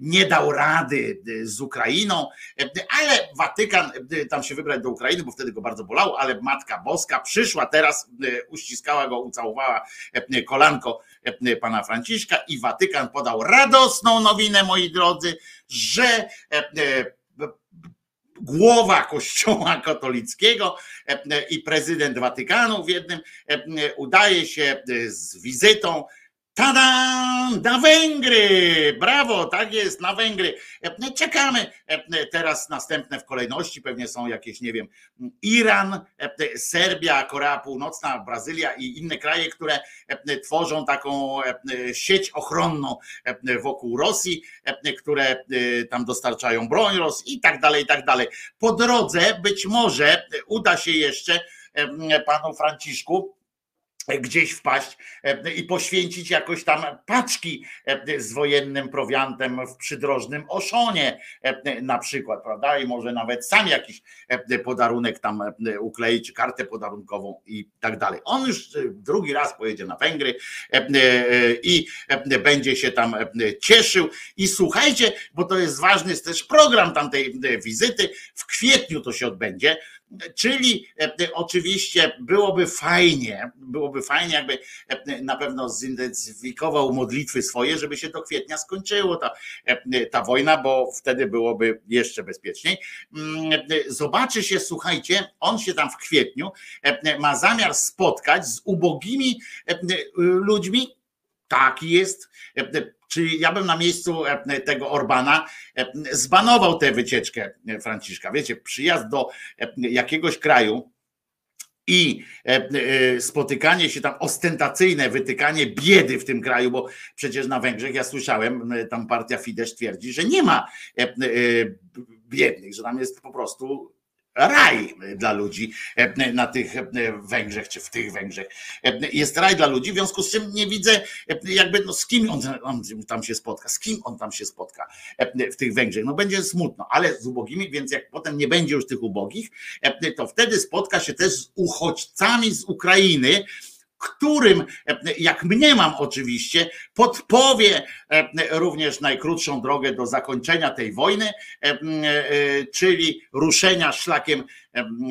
nie dał rady e, z Ukrainą, e, ale Watykan e, tam się wybrać do Ukrainy, bo wtedy go bardzo bolało, ale Matka Boska przyszła teraz, uściskała go, ucałowała kolanko pana Franciszka i Watykan podał radosną nowinę, moi drodzy, że głowa Kościoła katolickiego i prezydent Watykanu w jednym udaje się z wizytą Tada! Na Węgry! Brawo, tak jest, na Węgry. E, Czekamy e, teraz następne w kolejności, pewnie są jakieś, nie wiem, Iran, e, Serbia, Korea Północna, Brazylia i inne kraje, które e, tworzą taką e, sieć ochronną e, wokół Rosji, e, które e, tam dostarczają broń Rosji i tak dalej, i tak dalej. Po drodze być może uda się jeszcze e, panu Franciszku gdzieś wpaść e, i poświęcić jakoś tam paczki e, z wojennym prowiantem w przydrożnym Oszonie e, na przykład, prawda? I może nawet sam jakiś podarunek tam ukleić, kartę podarunkową i tak dalej. On już drugi raz pojedzie na Węgry i będzie się tam cieszył. I słuchajcie, bo to jest ważny jest też program tamtej wizyty. W kwietniu to się odbędzie. Czyli e, oczywiście byłoby fajnie, byłoby fajnie, jakby e, na pewno zintensyfikował modlitwy swoje, żeby się do kwietnia skończyło ta, e, ta wojna, bo wtedy byłoby jeszcze bezpieczniej. Mm, zobaczy się, słuchajcie, on się tam w kwietniu ma zamiar spotkać z ubogimi ludźmi. Taki jest Czyli ja bym na miejscu e, tego Orbana e, zbanował tę wycieczkę e, Franciszka. Wiecie, przyjazd do jakiegoś kraju, i spotykanie się tam, ostentacyjne wytykanie biedy w tym kraju, bo przecież na Węgrzech ja słyszałem, tam partia Fidesz twierdzi, że nie ma biednych, że tam jest po prostu raj dla ludzi e, na tych e, Węgrzech, czy w tych Węgrzech. E, jest raj dla ludzi, w związku z czym nie widzę jakby, no z kim on, on tam się spotka, z kim on tam się spotka w tych Węgrzech. No będzie smutno, ale z ubogimi, więc jak potem nie będzie już tych ubogich, to wtedy spotka się też z uchodźcami z Ukrainy, którym, jak mniemam oczywiście, podpowie e, również najkrótszą drogę do zakończenia tej wojny, e, e, czyli ruszenia szlakiem,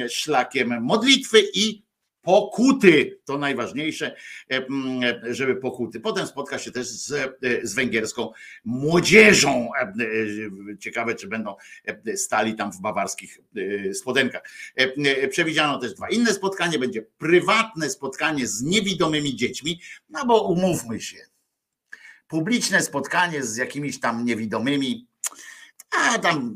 szlakiem modlitwy i pokuty. To najważniejsze, e, żeby pokuty. Potem spotka się też z, e, z węgierską młodzieżą. E, ciekawe, czy będą stali tam w bawarskich spodenkach. Przewidziano też dwa inne spotkanie. Będzie prywatne spotkanie z niewidomymi dziećmi, no bo umówmy się. Publiczne spotkanie z jakimiś tam niewidomymi, a tam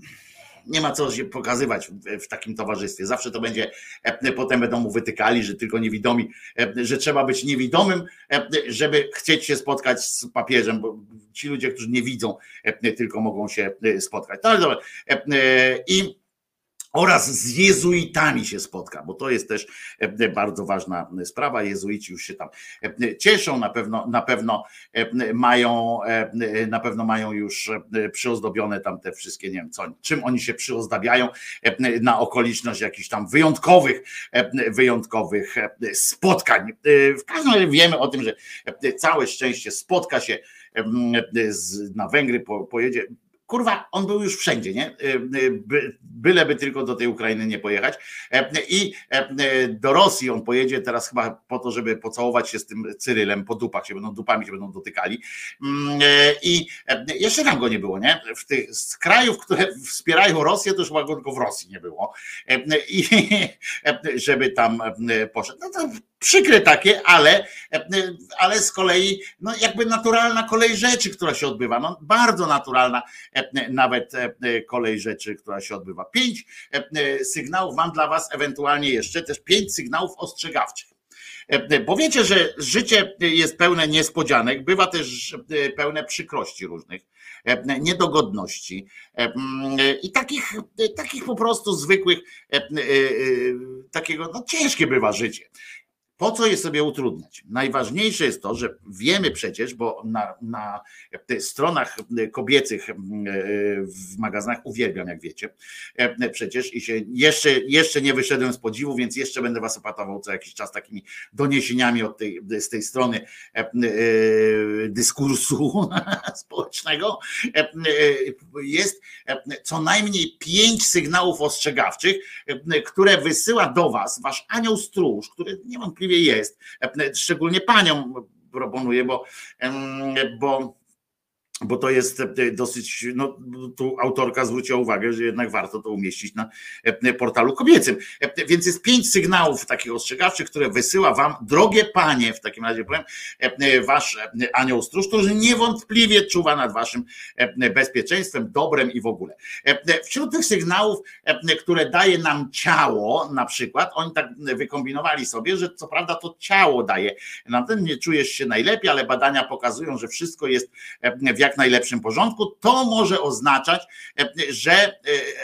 nie ma co się pokazywać w takim towarzystwie. Zawsze to będzie, e, potem będą mu wytykali, że tylko niewidomi, e, że trzeba być niewidomym, e, żeby chcieć się spotkać z papieżem, bo ci ludzie, którzy nie widzą, tylko mogą się spotkać. No ale dobra. I oraz z jezuitami się spotka, bo to jest też e, bardzo ważna sprawa. Jezuici już się tam e, cieszą, na pewno, na pewno e, mają, na pewno mają już przyozdobione tam te wszystkie, nie wiem co, czym oni się przyozdabiają na okoliczność jakichś tam wyjątkowych, wyjątkowych spotkań. W każdym razie wiemy o tym, że całe szczęście spotka się na Węgry, pojedzie, kurwa, on był już wszędzie, nie? E, e, byleby tylko do tej Ukrainy nie pojechać. E, I do Rosji on pojedzie teraz chyba po to, żeby pocałować się z tym Cyrylem, po dupach się będą, dupami się będą dotykali. Mm, I jeszcze tam go nie było, nie? W tych, z krajów, które wspierają Rosję, to już chyba go tylko w Rosji nie było. I żeby tam poszedł. No to przykre takie, ale, ale z kolei no jakby naturalna kolej rzeczy, która się odbywa, no bardzo naturalna nawet kolej rzeczy, która się odbywa. Pięć sygnałów mam dla was, ewentualnie jeszcze też pięć sygnałów ostrzegawczych. Bo wiecie, że życie jest pełne niespodzianek, bywa też pełne przykrości różnych, niedogodności i takich, takich po prostu zwykłych, takiego, no ciężkie bywa życie. Po co je sobie utrudniać? Najważniejsze jest to, że wiemy przecież, bo na, na stronach kobiecych w magazynach uwielbiam, jak wiecie, przecież i się jeszcze, jeszcze nie wyszedłem z podziwu, więc jeszcze będę was opatował co jakiś czas takimi doniesieniami od tej, z tej strony dyskursu społecznego. Jest co najmniej pięć sygnałów ostrzegawczych, które wysyła do was wasz anioł stróż, który niewątpliwie niewątpliwie jest. Szczególnie paniom proponuję, bo, bo bo to jest e, dosyć, no tu autorka zwróciła uwagę, że jednak warto to umieścić na e, portalu kobiecym. E, więc jest pięć sygnałów takich ostrzegawczych, które wysyła wam, drogie panie, w takim razie powiem, wasz anioł stróż, który niewątpliwie czuwa nad waszym bezpieczeństwem, dobrem i w ogóle. Wśród tych sygnałów, które daje nam ciało, na przykład, oni tak wykombinowali sobie, że co prawda to ciało daje, na ten nie czujesz się najlepiej, ale badania pokazują, że wszystko jest w jak najlepszym porządku, to może oznaczać, e, że e,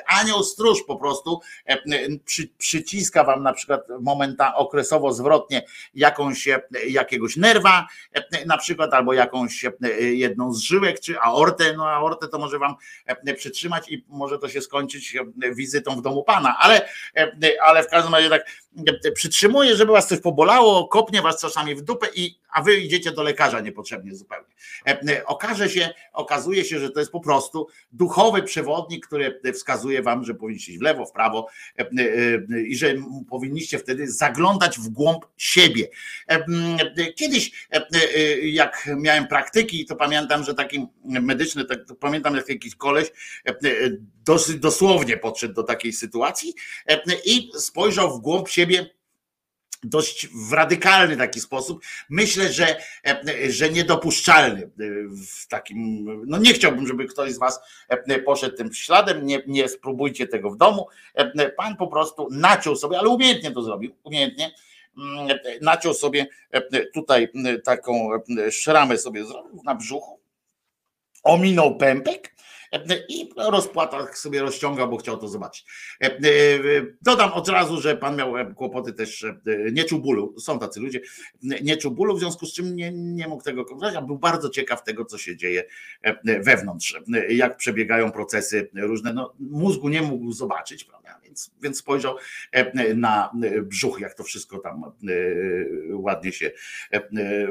anioł stróż po prostu e, przy, przyciska wam na przykład momenta okresowo zwrotnie jakąś, jakiegoś nerwa, na przykład albo jakąś jedną z żyłek, czy aortę, no aortę to może wam przytrzymać i może to się skończyć wizytą w domu pana, ale, ale w każdym razie tak przytrzymuje, żeby was coś pobolało, kopnie was czasami w dupę i a wy idziecie do lekarza niepotrzebnie zupełnie. E, e, Okaże się, okazuje się, że to jest po prostu duchowy przewodnik, który wskazuje wam, że powinniście iść w lewo, w prawo e, i że powinniście wtedy zaglądać w głąb siebie. Kiedyś, jak miałem praktyki, to pamiętam, że taki medyczny, tak, to pamiętam jak jakiś koleś dosyć dosłownie podszedł do takiej sytuacji i spojrzał w głąb siebie dość w radykalny taki sposób. Myślę, że, że niedopuszczalny w takim, no nie chciałbym, żeby ktoś z was poszedł tym śladem, nie, nie spróbujcie tego w domu. Pan po prostu naciął sobie, ale umiejętnie to zrobił, umiejętnie, naciął sobie tutaj taką szramę sobie zrobił na brzuchu, ominął pępek i rozpłatach sobie rozciągał, bo chciał to zobaczyć. E, e, Dodam od razu, że pan miał e, kłopoty też, e, nie czuł bólu, są tacy ludzie, nie czuł bólu, w związku z czym nie, nie mógł tego kontrolować, a był bardzo ciekaw tego, co się dzieje e, wewnątrz, e, jak przebiegają procesy różne. No, mózgu nie mógł zobaczyć, prawda? Więc, więc spojrzał e, na brzuch, jak to wszystko tam e, ładnie się, e,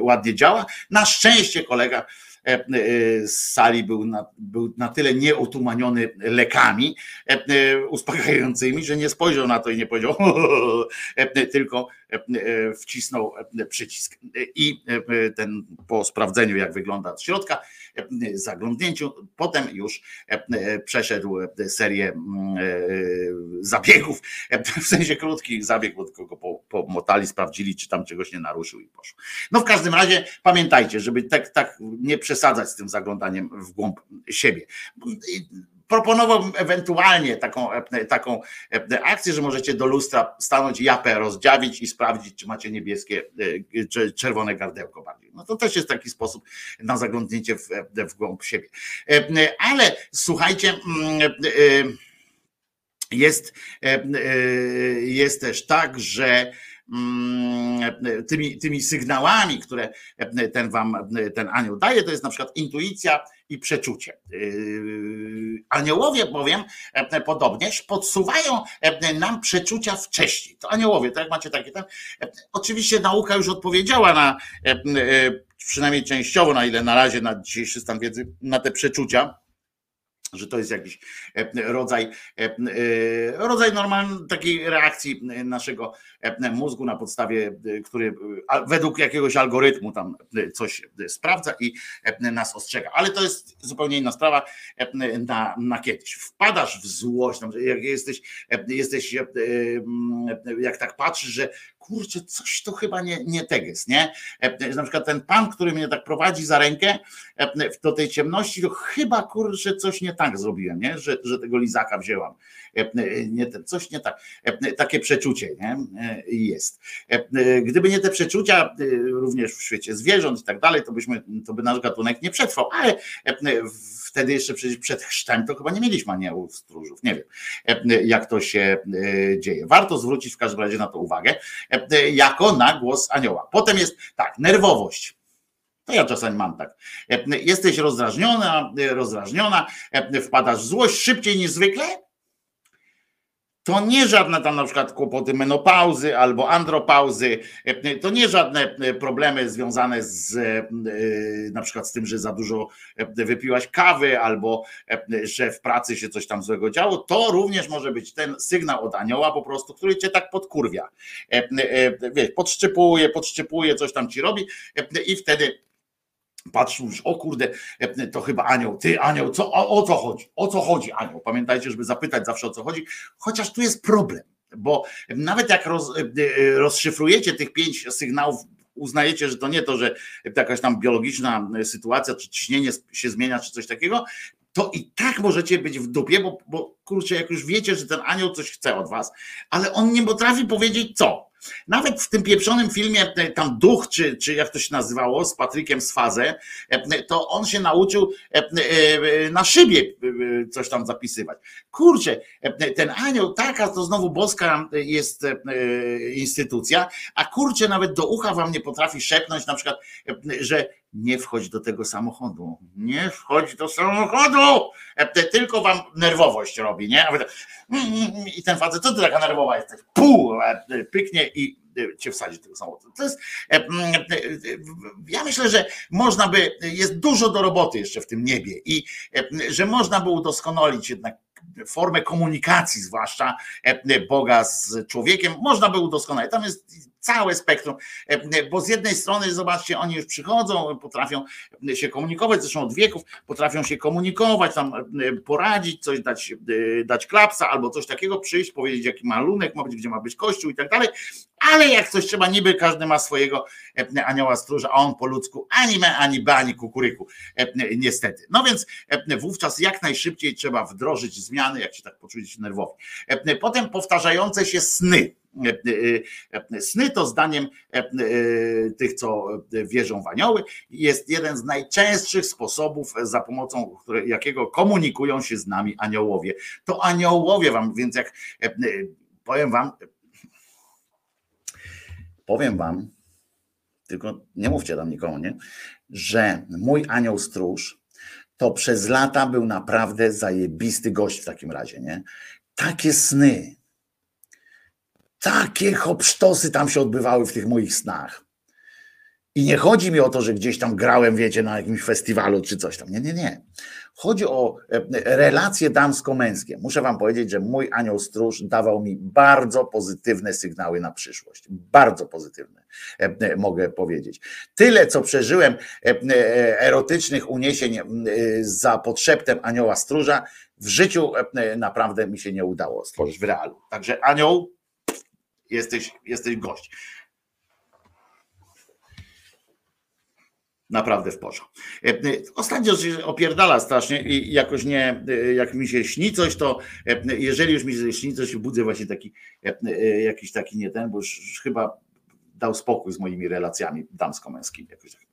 ładnie działa. Na szczęście kolega e, e, z sali był na, był na tyle nieutumaniony lekami e, e, uspokajającymi, że nie spojrzał na to i nie powiedział, e, tylko e, e, wcisnął e, przycisk. I e, ten po sprawdzeniu, jak wygląda od środka, e, zaglądnięciu, potem już e, e, przeszedł e, serię mm, e, zabiegów, e, w sensie krótkich zabieg, bo tylko go po- pomotali, sprawdzili, czy tam czegoś nie naruszył i poszło. No w każdym razie pamiętajcie, żeby tak, tak nie przesadzać z tym zaglądaniem w głąb siebie. Proponowałbym ewentualnie taką, e, taką e, akcję, że możecie do lustra stanąć, japę rozdziawić i sprawdzić, czy macie niebieskie, e, czy czerwone gardełko bardziej. No to też jest taki sposób na zaglądnięcie w, w głąb siebie. Ale słuchajcie, jest, jest też tak, że tymi, tymi sygnałami, które ten wam, ten anioł daje, to jest na przykład intuicja i przeczucie. Yy, Aniołowie bowiem e, podobnież podsuwają e, nam przeczucia wcześniej. To aniołowie, tak macie takie tam. e, Oczywiście nauka już odpowiedziała na przynajmniej częściowo, na ile na razie na dzisiejszy stan wiedzy, na te przeczucia że to jest jakiś e, rodzaj, e, e, rodzaj normalnej takiej reakcji naszego mózgu na podstawie, który według jakiegoś algorytmu tam coś sprawdza i nas ostrzega. Ale to jest zupełnie inna sprawa na, na kiedyś. Wpadasz w złość, jak jesteś, jesteś jak tak patrzysz, że kurczę, coś to chyba nie, nie teges, nie? E, Na przykład ten pan, który mnie tak prowadzi za rękę e, do tej ciemności, to chyba kurczę coś nie tak zrobiłem, nie? Że, że tego lizaka wzięłam. E, Nie, ten- coś nie tak. E, Takie przeczucie nie? E, jest. E, Gdyby nie te przeczucia, e, również w świecie zwierząt i tak dalej, to byśmy, to by nasz gatunek nie przetrwał, ale e, wtedy jeszcze przed chrztem to chyba nie mieliśmy aniołów stróżów. Nie wiem, e, jak to się e, dzieje. Warto zwrócić w każdym razie na to uwagę, e, jako na głos anioła. Potem jest tak, nerwowość. To ja czasami mam tak. E, Jesteś rozdrażniona, e, rozdrażniona, e, wpadasz w złość szybciej niż zwykle. To nie żadne tam na przykład kłopoty menopauzy albo andropauzy, e, to nie żadne e, problemy związane z e, na przykład z tym, że za dużo e, wypiłaś kawy albo e, że w pracy się coś tam złego działo. To również może być ten sygnał od anioła po prostu, który cię tak podkurwia. E, e, Wiesz, podszczypuje, podszczypuje, coś tam ci robi e, i wtedy Patrz już, o kurde, e, to chyba anioł. Ty, anioł, co, o, o co chodzi? O co chodzi, anioł? Pamiętajcie, żeby zapytać zawsze o co chodzi, chociaż tu jest problem, bo nawet jak roz, e, e, rozszyfrujecie tych pięć sygnałów, uznajecie, że to nie to, że jakaś tam biologiczna sytuacja, czy ciśnienie się zmienia, czy coś takiego, to i tak możecie być w dupie, bo, bo kurczę, jak już wiecie, że ten anioł coś chce od was, ale on nie potrafi powiedzieć co. Nawet w tym pieprzonym filmie, e, tam Duch, czy, czy jak to się nazywało, z Patrykiem Sfazę, e, to on się nauczył e, na szybie coś tam zapisywać. Kurczę, ten anioł, taka to znowu boska jest instytucja, a kurczę, nawet do ucha wam nie potrafi szepnąć na przykład, że nie wchodź do tego samochodu, nie wchodź do samochodu, E, tylko wam nerwowość robi, nie? Tak, mm, mm, I ten facet, co ty taka nerwowa jesteś? Pół, e, pyknie i e, cię wsadzi do tego samochodu. To jest, e, mm, e, e, ja myślę, że można by, jest dużo do roboty jeszcze w tym niebie i e, że można by udoskonalić jednak formę komunikacji, zwłaszcza e, Boga z człowiekiem, można by udoskonalić. Tam jest całe spektrum, e, bo z jednej strony, zobaczcie, oni już przychodzą, potrafią się komunikować, zresztą od wieków, potrafią się komunikować, tam poradzić, coś dać, e, dać klapsa albo coś takiego, przyjść, powiedzieć, jaki malunek ma być, gdzie ma być kościół i tak dalej, ale jak coś trzeba, niby każdy ma swojego e, anioła stróża, a on po ludzku ani me, ani be, ani kukuryku, niestety. No więc wówczas jak najszybciej trzeba wdrożyć zmiany, jak się tak poczujecie nerwowi. Potem powtarzające się sny. E, e, e, Sny to zdaniem tych, co wierzą w anioły, jest jeden z najczęstszych sposobów, za pomocą jakiego komunikują się z nami aniołowie. To aniołowie wam, więc jak powiem wam, powiem wam, tylko nie mówcie tam nikomu, nie? że mój anioł stróż to przez lata był naprawdę zajebisty gość w takim razie, nie? Takie sny, takie hopsztosy tam się odbywały w tych moich snach. I nie chodzi mi o to, że gdzieś tam grałem, wiecie, na jakimś festiwalu czy coś tam. Nie, nie, nie. Chodzi o e, relacje damsko-męskie. Muszę wam powiedzieć, że mój anioł stróż dawał mi bardzo pozytywne sygnały na przyszłość. Bardzo pozytywne, e, e, mogę powiedzieć. Tyle, co przeżyłem e, e, erotycznych uniesień e, za podszeptem anioła stróża, w życiu e, naprawdę mi się nie udało stworzyć w realu. Także anioł, jesteś, jesteś gość. Naprawdę w porządku. E, e, Ostatnio się opierdala strasznie i jakoś nie, e, jak mi się śni coś, to jeżeli już mi się śni coś, budzę właśnie taki jakiś taki nie ten, bo już chyba dał spokój z moimi relacjami damsko-męskimi. Jakoś tak.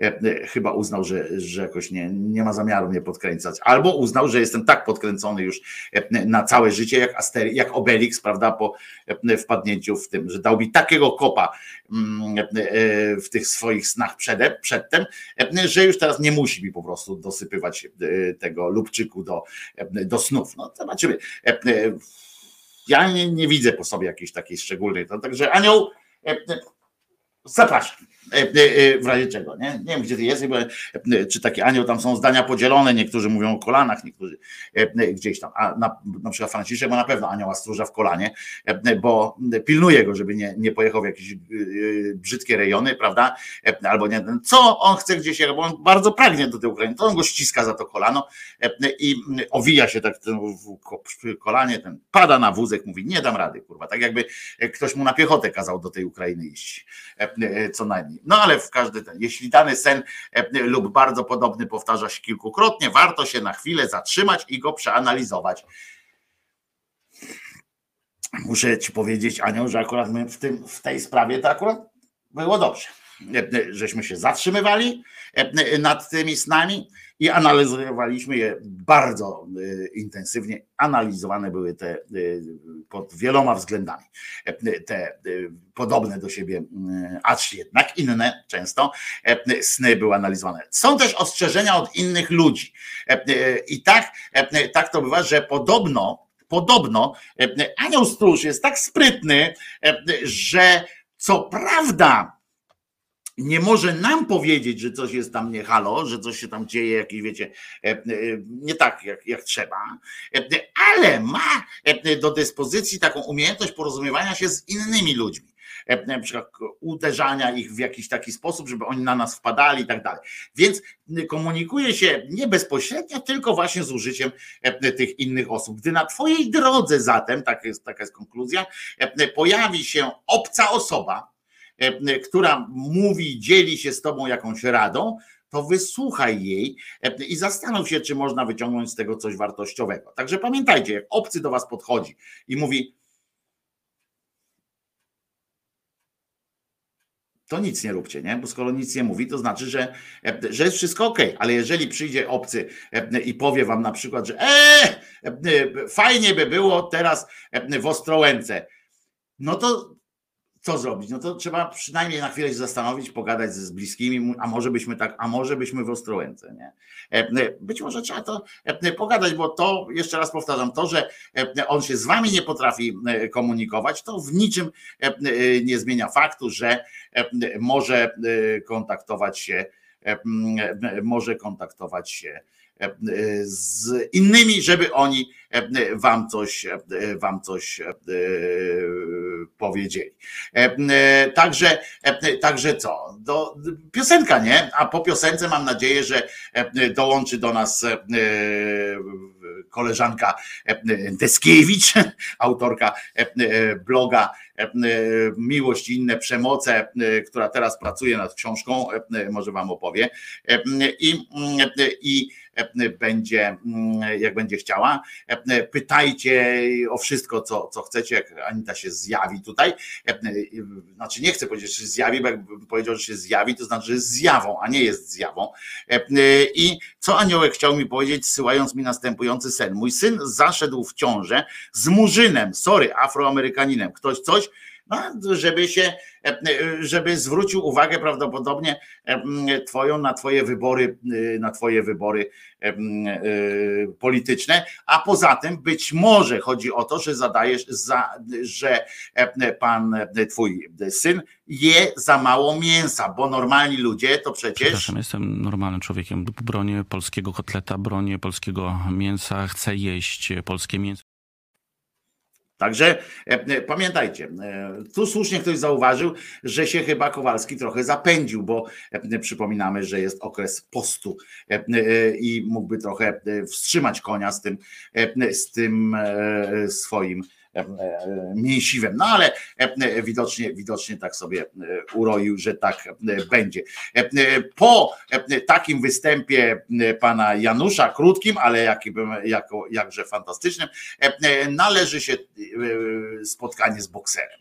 E, e, Chyba uznał, że, że jakoś nie, nie ma zamiaru mnie podkręcać. Albo uznał, że jestem tak podkręcony już e, na całe życie, jak, Asteri, jak Obelix, prawda, po wpadnięciu w tym, że dał mi takiego kopa mm, w tych swoich snach przede, przedtem, że już teraz nie musi mi po prostu dosypywać tego lubczyku do, do snów. No zobaczymy. Ja nie, nie widzę po sobie jakiejś takiej szczególnej. To, także anioł, zapraszam. E, e, e, W razie czego, nie? Nie wiem, gdzie ty jesteś, bo, czy taki anioł, tam są zdania podzielone, niektórzy mówią o kolanach, niektórzy gdzieś tam, a na, na przykład Franciszek ma na pewno anioła stróża w kolanie, bo pilnuje go, żeby nie, nie pojechał w jakieś brzydkie rejony, prawda, albo nie, co on chce gdzieś, bo on bardzo pragnie do tej Ukrainy, to on go ściska za to kolano i owija się tak w kolanie, ten pada na wózek, mówi, nie dam rady, kurwa, tak jakby ktoś mu na piechotę kazał do tej Ukrainy iść, co najmniej. No ale w każdy ten, jeśli dany sen e, lub bardzo podobny powtarza się kilkukrotnie, warto się na chwilę zatrzymać i go przeanalizować. Muszę ci powiedzieć, Anioł, że akurat my w, tym, w tej sprawie to akurat było dobrze. E, e, Żeśmy się zatrzymywali nad tymi snami i analizowaliśmy je bardzo e, intensywnie. Analizowane były te e, pod wieloma względami. E, Te e, podobne do siebie, acz jednak inne często e, sny były analizowane. Są też ostrzeżenia od innych ludzi. E, I tak, tak to bywa, że podobno, podobno anioł stróż jest tak sprytny, że co prawda nie może nam powiedzieć, że coś jest tam nie halo, że coś się tam dzieje, jakieś wiecie, e, e, nie tak jak, jak trzeba, e, ale ma do dyspozycji taką umiejętność porozumiewania się z innymi ludźmi. Na przykład uderzania ich w jakiś taki sposób, żeby oni na nas wpadali i tak dalej. Więc komunikuje się nie bezpośrednio, tylko właśnie z użyciem tych innych osób. Gdy na Twojej drodze zatem, tak jest, taka jest konkluzja, pojawi się obca osoba, która mówi, dzieli się z tobą jakąś radą, to wysłuchaj jej e, i zastanów się, czy można wyciągnąć z tego coś wartościowego. Także pamiętajcie, jak obcy do was podchodzi i mówi, to nic nie róbcie, nie? Bo skoro nic nie mówi, to znaczy, że, że jest wszystko ok. Ale jeżeli przyjdzie obcy i powie wam na przykład, że e, fajnie by było teraz w Ostrołęce, no to co zrobić? No to trzeba przynajmniej na chwilę się zastanowić, pogadać z bliskimi, a może byśmy tak, a może byśmy w Ostrołęce, nie? Być może trzeba to pogadać, bo to, jeszcze raz powtarzam, to, że on się z wami nie potrafi komunikować, to w niczym nie zmienia faktu, że może kontaktować się, może kontaktować się z innymi, żeby oni wam coś, wam coś powiedzieli. Także, także co? Do, piosenka, nie? A po piosence mam nadzieję, że dołączy do nas koleżanka Deskiewicz, autorka bloga Miłość i inne przemoce, która teraz pracuje nad książką, może wam opowie. I, i będzie, jak będzie chciała. Pytajcie o wszystko, co, co chcecie, jak Anita się zjawi tutaj. Znaczy nie chcę powiedzieć, że się zjawi, bo jakbym powiedział, że się zjawi, to znaczy, że jest zjawą, a nie jest zjawą. I co aniołek chciał mi powiedzieć, zsyłając mi następujący sen. Mój syn zaszedł w ciążę z murzynem, sorry, afroamerykaninem. Ktoś coś, no, żeby się, żeby zwrócił uwagę prawdopodobnie twoją na twoje wybory, na twoje wybory polityczne, a poza tym być może chodzi o to, że zadajesz, za, że pan twój syn je za mało mięsa, bo normalni ludzie to przecież Przepraszam, jestem normalnym człowiekiem. Bronię polskiego kotleta, bronię polskiego mięsa, chcę jeść polskie mięso. Także e, pamiętajcie, e, tu słusznie ktoś zauważył, że się chyba Kowalski trochę zapędził, bo e, przypominamy, że jest okres postu i mógłby trochę wstrzymać konia z tym, z tym swoim mięsiwem. No ale widocznie, widocznie tak sobie uroił, że tak będzie. Po takim występie pana Janusza, krótkim, ale jakim, jako, jakże fantastycznym, należy się spotkanie z bokserem.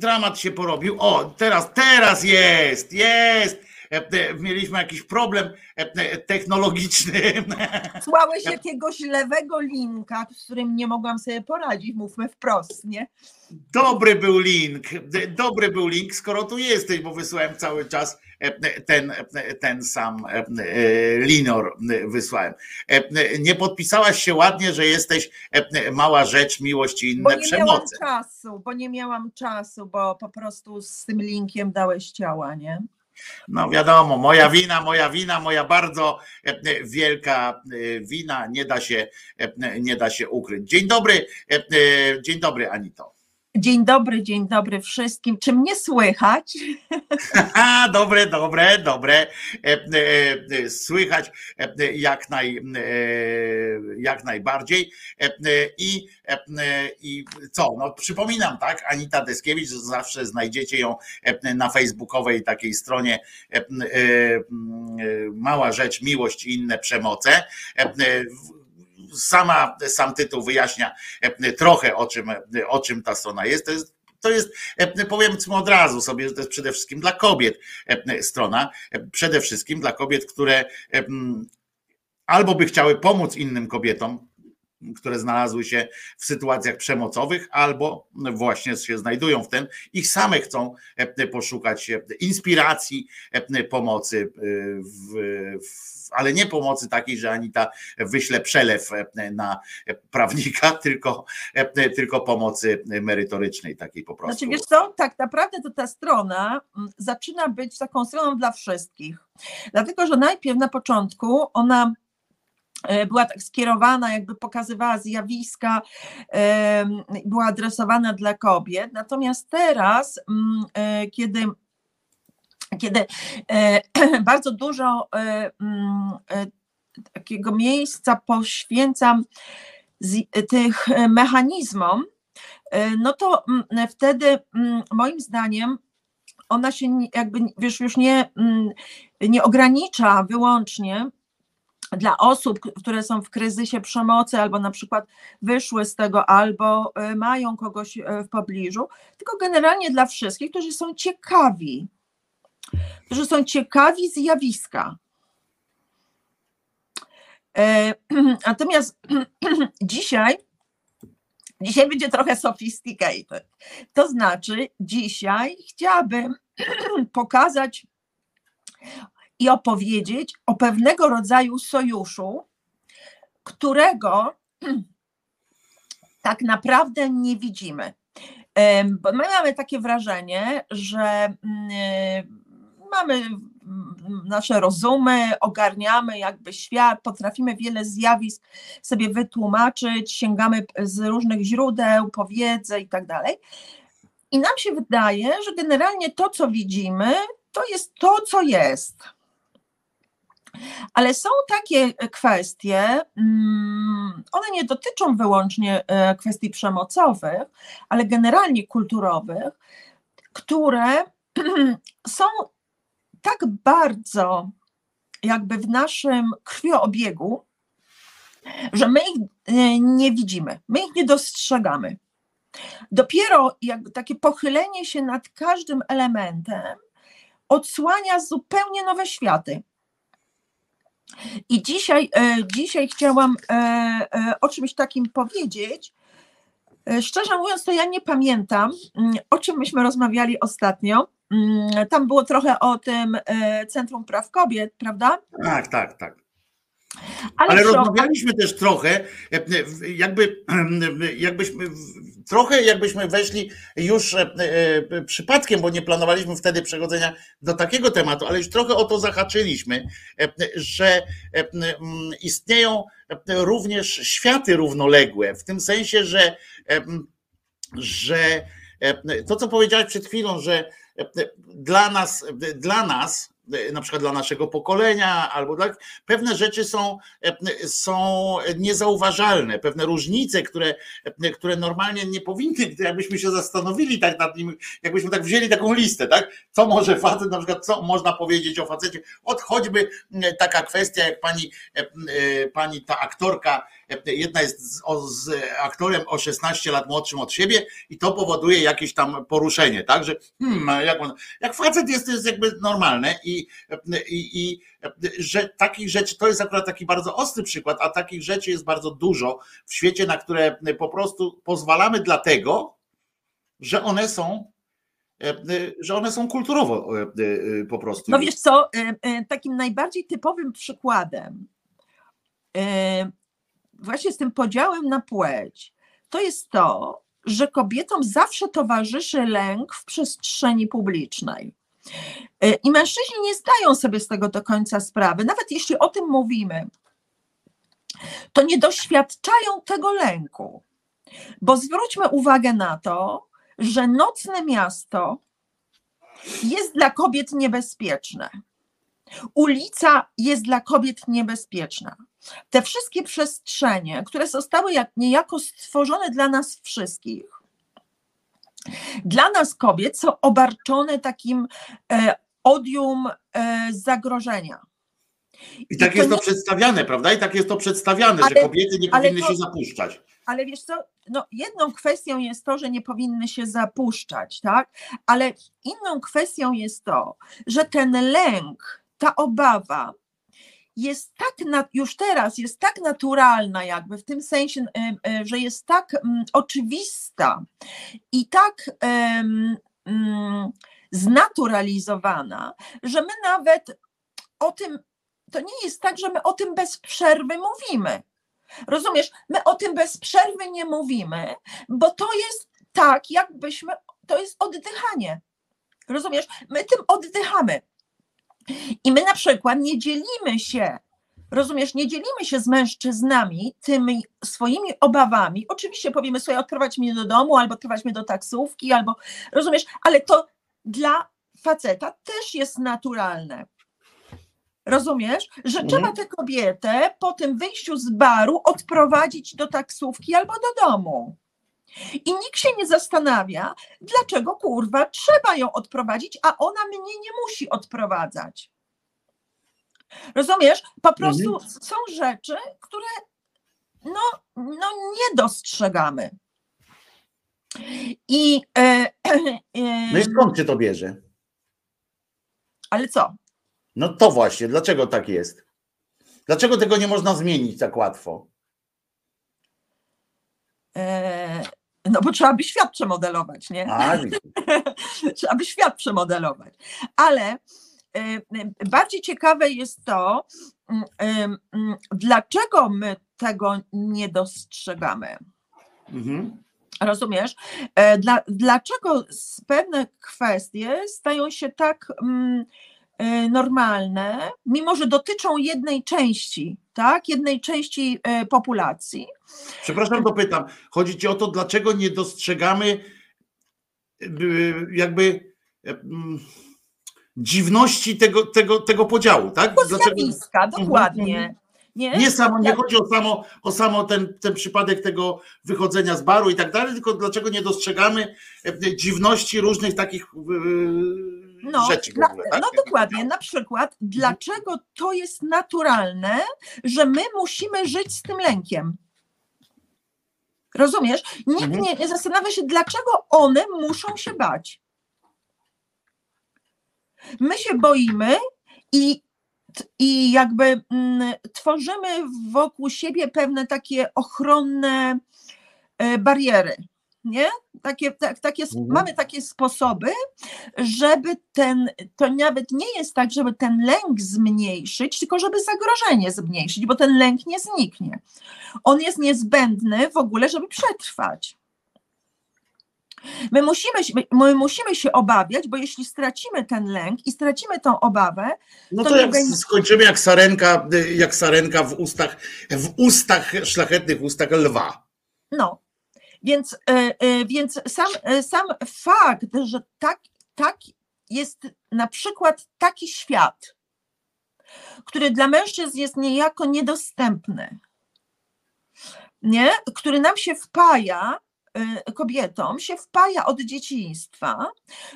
dramat się porobił. O, teraz, teraz jest, jest. E, e, mieliśmy jakiś problem e, technologiczny. Słałeś jakiegoś lewego linka, z którym nie mogłam sobie poradzić, mówmy wprost, nie? Dobry był link, dobry był link, skoro tu jesteś, bo wysłałem cały czas ten, ten sam e, e, Linor wysłałem. E, nie podpisałaś się ładnie, że jesteś mała rzecz, miłość i inne bo nie przemocy. Miałam czasu, bo nie miałam czasu, bo po prostu z tym linkiem dałeś ciała, nie? No wiadomo, moja wina, moja wina, moja bardzo wielka wina, nie da się, nie da się ukryć. Dzień dobry, dzień dobry Anito. Dzień dobry, dzień dobry wszystkim. Czy mnie słychać? dobre, dobre, dobre. E, e, e, słychać jak, naj, jak najbardziej. I, I co? No, przypominam, tak? Anita Deskiewicz, zawsze znajdziecie ją na facebookowej takiej stronie Mała Rzecz, Miłość i inne przemoce sama, sam tytuł wyjaśnia e, trochę o czym, o czym ta strona jest. To jest to jest, e, od razu sobie, że to jest przede wszystkim dla kobiet e, strona, przede wszystkim dla kobiet, które albo by chciały pomóc innym kobietom, które znalazły się w sytuacjach przemocowych, albo właśnie się znajdują w tym, ich same chcą poszukać inspiracji, pomocy w, w ale nie pomocy takiej, że Anita wyśle przelew na prawnika, tylko, tylko pomocy merytorycznej takiej po prostu. Znaczy wiesz co, tak naprawdę to ta strona mm, zaczyna być taką stroną dla wszystkich. Dlatego, że najpierw na początku ona e, była tak skierowana, jakby pokazywała zjawiska, była adresowana dla kobiet. Natomiast teraz, mm, e, kiedy kiedy e, bardzo dużo e, mm, e, takiego miejsca poświęcam tych mechanizmom, no to mm, wtedy mm, moim zdaniem ona się jakby wiesz, już nie, nie ogranicza wyłącznie dla osób, które są w kryzysie przemocy, albo na przykład wyszły z tego, albo mają kogoś w pobliżu, tylko generalnie dla wszystkich, którzy są ciekawi, którzy są ciekawi zjawiska. E, Natomiast dzisiaj, dzisiaj będzie trochę sophisticated. To znaczy, dzisiaj chciałabym pokazać i opowiedzieć o pewnego rodzaju sojuszu, którego tak naprawdę nie widzimy. Em, Bo my mamy takie wrażenie, że mm, mamy mm, nasze rozumy, ogarniamy jakby świat, potrafimy wiele zjawisk sobie wytłumaczyć, sięgamy z różnych źródeł, po wiedzę i tak dalej. I nam się wydaje, że generalnie to, co widzimy, to jest to, co jest. Ale są takie kwestie, mm, one nie dotyczą wyłącznie e, kwestii przemocowych, ale generalnie kulturowych, które są tak bardzo jakby w naszym krwioobiegu, że my ich e, nie widzimy, my ich nie dostrzegamy. Dopiero jakby takie pochylenie się nad każdym elementem odsłania zupełnie nowe światy. I dzisiaj, e, dzisiaj chciałam e, o czymś takim powiedzieć. Szczerze mówiąc, to ja nie pamiętam, mm, o czym myśmy rozmawiali ostatnio. Mm, Tam było trochę o tym e, Centrum Praw Kobiet, prawda? Tak, tak, tak. Ale Ale rozmawialiśmy też trochę, e, w- jakby, jakbyśmy, trochę jakbyśmy weszli już e, e, przypadkiem, bo nie planowaliśmy wtedy przechodzenia do takiego tematu, ale już trochę o to zahaczyliśmy, e, że e, istnieją e, również światy równoległe, w tym sensie, że, e, że e, to, co powiedziałeś przed chwilą, że e, dla nas, dla nas, e, na przykład dla naszego pokolenia, albo dla, pewne rzeczy są, e, są niezauważalne, pewne różnice, które, e, które normalnie nie powinny, jakbyśmy się zastanowili tak nad nim, jakbyśmy tak wzięli taką listę, tak? Co może facet, na przykład, co można powiedzieć o facecie, od choćby e, taka kwestia, jak pani, e, e, pani ta aktorka, e, jedna jest z, o, z aktorem o 16 lat młodszym od siebie i to powoduje jakieś tam poruszenie, tak? Że hmm, jak, on, jak facet jest, to jest jakby normalne i, i, i że takich rzeczy, to jest akurat taki bardzo ostry przykład, a takich rzeczy jest bardzo dużo w świecie, na które po prostu pozwalamy dlatego, że one są, że one są kulturowo po prostu. No wiesz co, e, e, takim najbardziej typowym przykładem e, właśnie z tym podziałem na płeć, to jest to, że kobietom zawsze towarzyszy lęk w przestrzeni publicznej. E, I mężczyźni nie zdają sobie z tego do końca sprawy, nawet jeśli o tym mówimy, to nie doświadczają tego lęku. Bo zwróćmy uwagę na to, że nocne miasto jest dla kobiet niebezpieczne. Ulica jest dla kobiet niebezpieczna. Te wszystkie przestrzenie, które zostały jak niejako stworzone dla nas wszystkich, dla nas kobiet są obarczone takim e, odium e, zagrożenia. I tak to jest to nie- przedstawiane, prawda? I tak jest to przedstawiane, że Ale- kobiety nie powinny to- się zapuszczać. Ale wiesz co, no jedną kwestią jest to, że nie powinny się zapuszczać, tak? Ale inną kwestią jest to, że ten lęk, ta obawa jest tak, już teraz jest tak naturalna jakby w tym sensie, y, że jest tak mm, oczywista i tak mm, znaturalizowana, że my nawet o tym, to nie jest tak, że my o tym bez przerwy mówimy. Rozumiesz, my o tym bez przerwy nie mówimy, bo to jest tak, jakbyśmy, to jest oddychanie. Rozumiesz, my tym oddychamy. I my na przykład nie dzielimy się, rozumiesz, nie dzielimy się z mężczyznami tymi swoimi obawami. Oczywiście powiemy sobie, odprowadź mnie do domu, albo odprowadź mnie do taksówki, albo, rozumiesz, ale to dla faceta też jest naturalne. Rozumiesz, że trzeba tę kobietę po tym wyjściu z baru odprowadzić do taksówki albo do domu. I nikt się nie zastanawia, dlaczego kurwa trzeba ją odprowadzić, a ona mnie nie musi odprowadzać. Rozumiesz? Po prostu są rzeczy, które no, no nie dostrzegamy. I e, e, No i skąd się to bierze? ale co? No to właśnie, dlaczego tak jest? Dlaczego tego nie można zmienić tak łatwo? E, no bo trzeba by świat przemodelować, nie? A, widzisz. trzeba by świat przemodelować. Ale bardziej ciekawe jest to, mm, mm, dlaczego my tego nie dostrzegamy. Mhm. Rozumiesz? E, Dla, dlaczego pewne kwestie stają się tak mm, normalne, mimo że dotyczą jednej części, tak? Jednej części e, populacji. Przepraszam, to pytam. Chodzi ci o to, dlaczego nie dostrzegamy y, jakby y, mm, dziwności tego, tego, tego podziału, tak? Dlaczego- zjawiska, dokładnie. Mhm. Nie, Nie, samo, nie chodzi o samo, o samo ten, ten przypadek tego wychodzenia z baru i tak dalej, tylko dlaczego nie dostrzegamy dziwności różnych takich No, rzeczy na, ogóle, tak? no dokładnie, na przykład, dlaczego to jest naturalne, że my musimy żyć z tym lękiem? Rozumiesz? Nikt Mhm. nie, nie zastanawia się, dlaczego one muszą się bać. My się boimy i, i jakby mm, tworzymy wokół siebie pewne takie ochronne e, bariery. Nie? Takie, tak, takie, Mhm. Mamy takie sposoby, żeby ten, to nawet nie jest tak, żeby ten lęk zmniejszyć, tylko żeby zagrożenie zmniejszyć, bo ten lęk nie zniknie. On jest niezbędny w ogóle, żeby przetrwać. My musimy, się- my musimy się obawiać, bo jeśli stracimy ten lęk i stracimy tą obawę, No to to jak będzie- skończymy jak sarenka, jak sarenka w ustach, w ustach, szlachetnych ustach lwa. No, więc, e, e, więc sam, e, sam fakt, że tak, tak jest na przykład taki świat, który dla mężczyzn jest niejako niedostępny, nie? który nam się wpaja, kobietom się wpaja od dzieciństwa,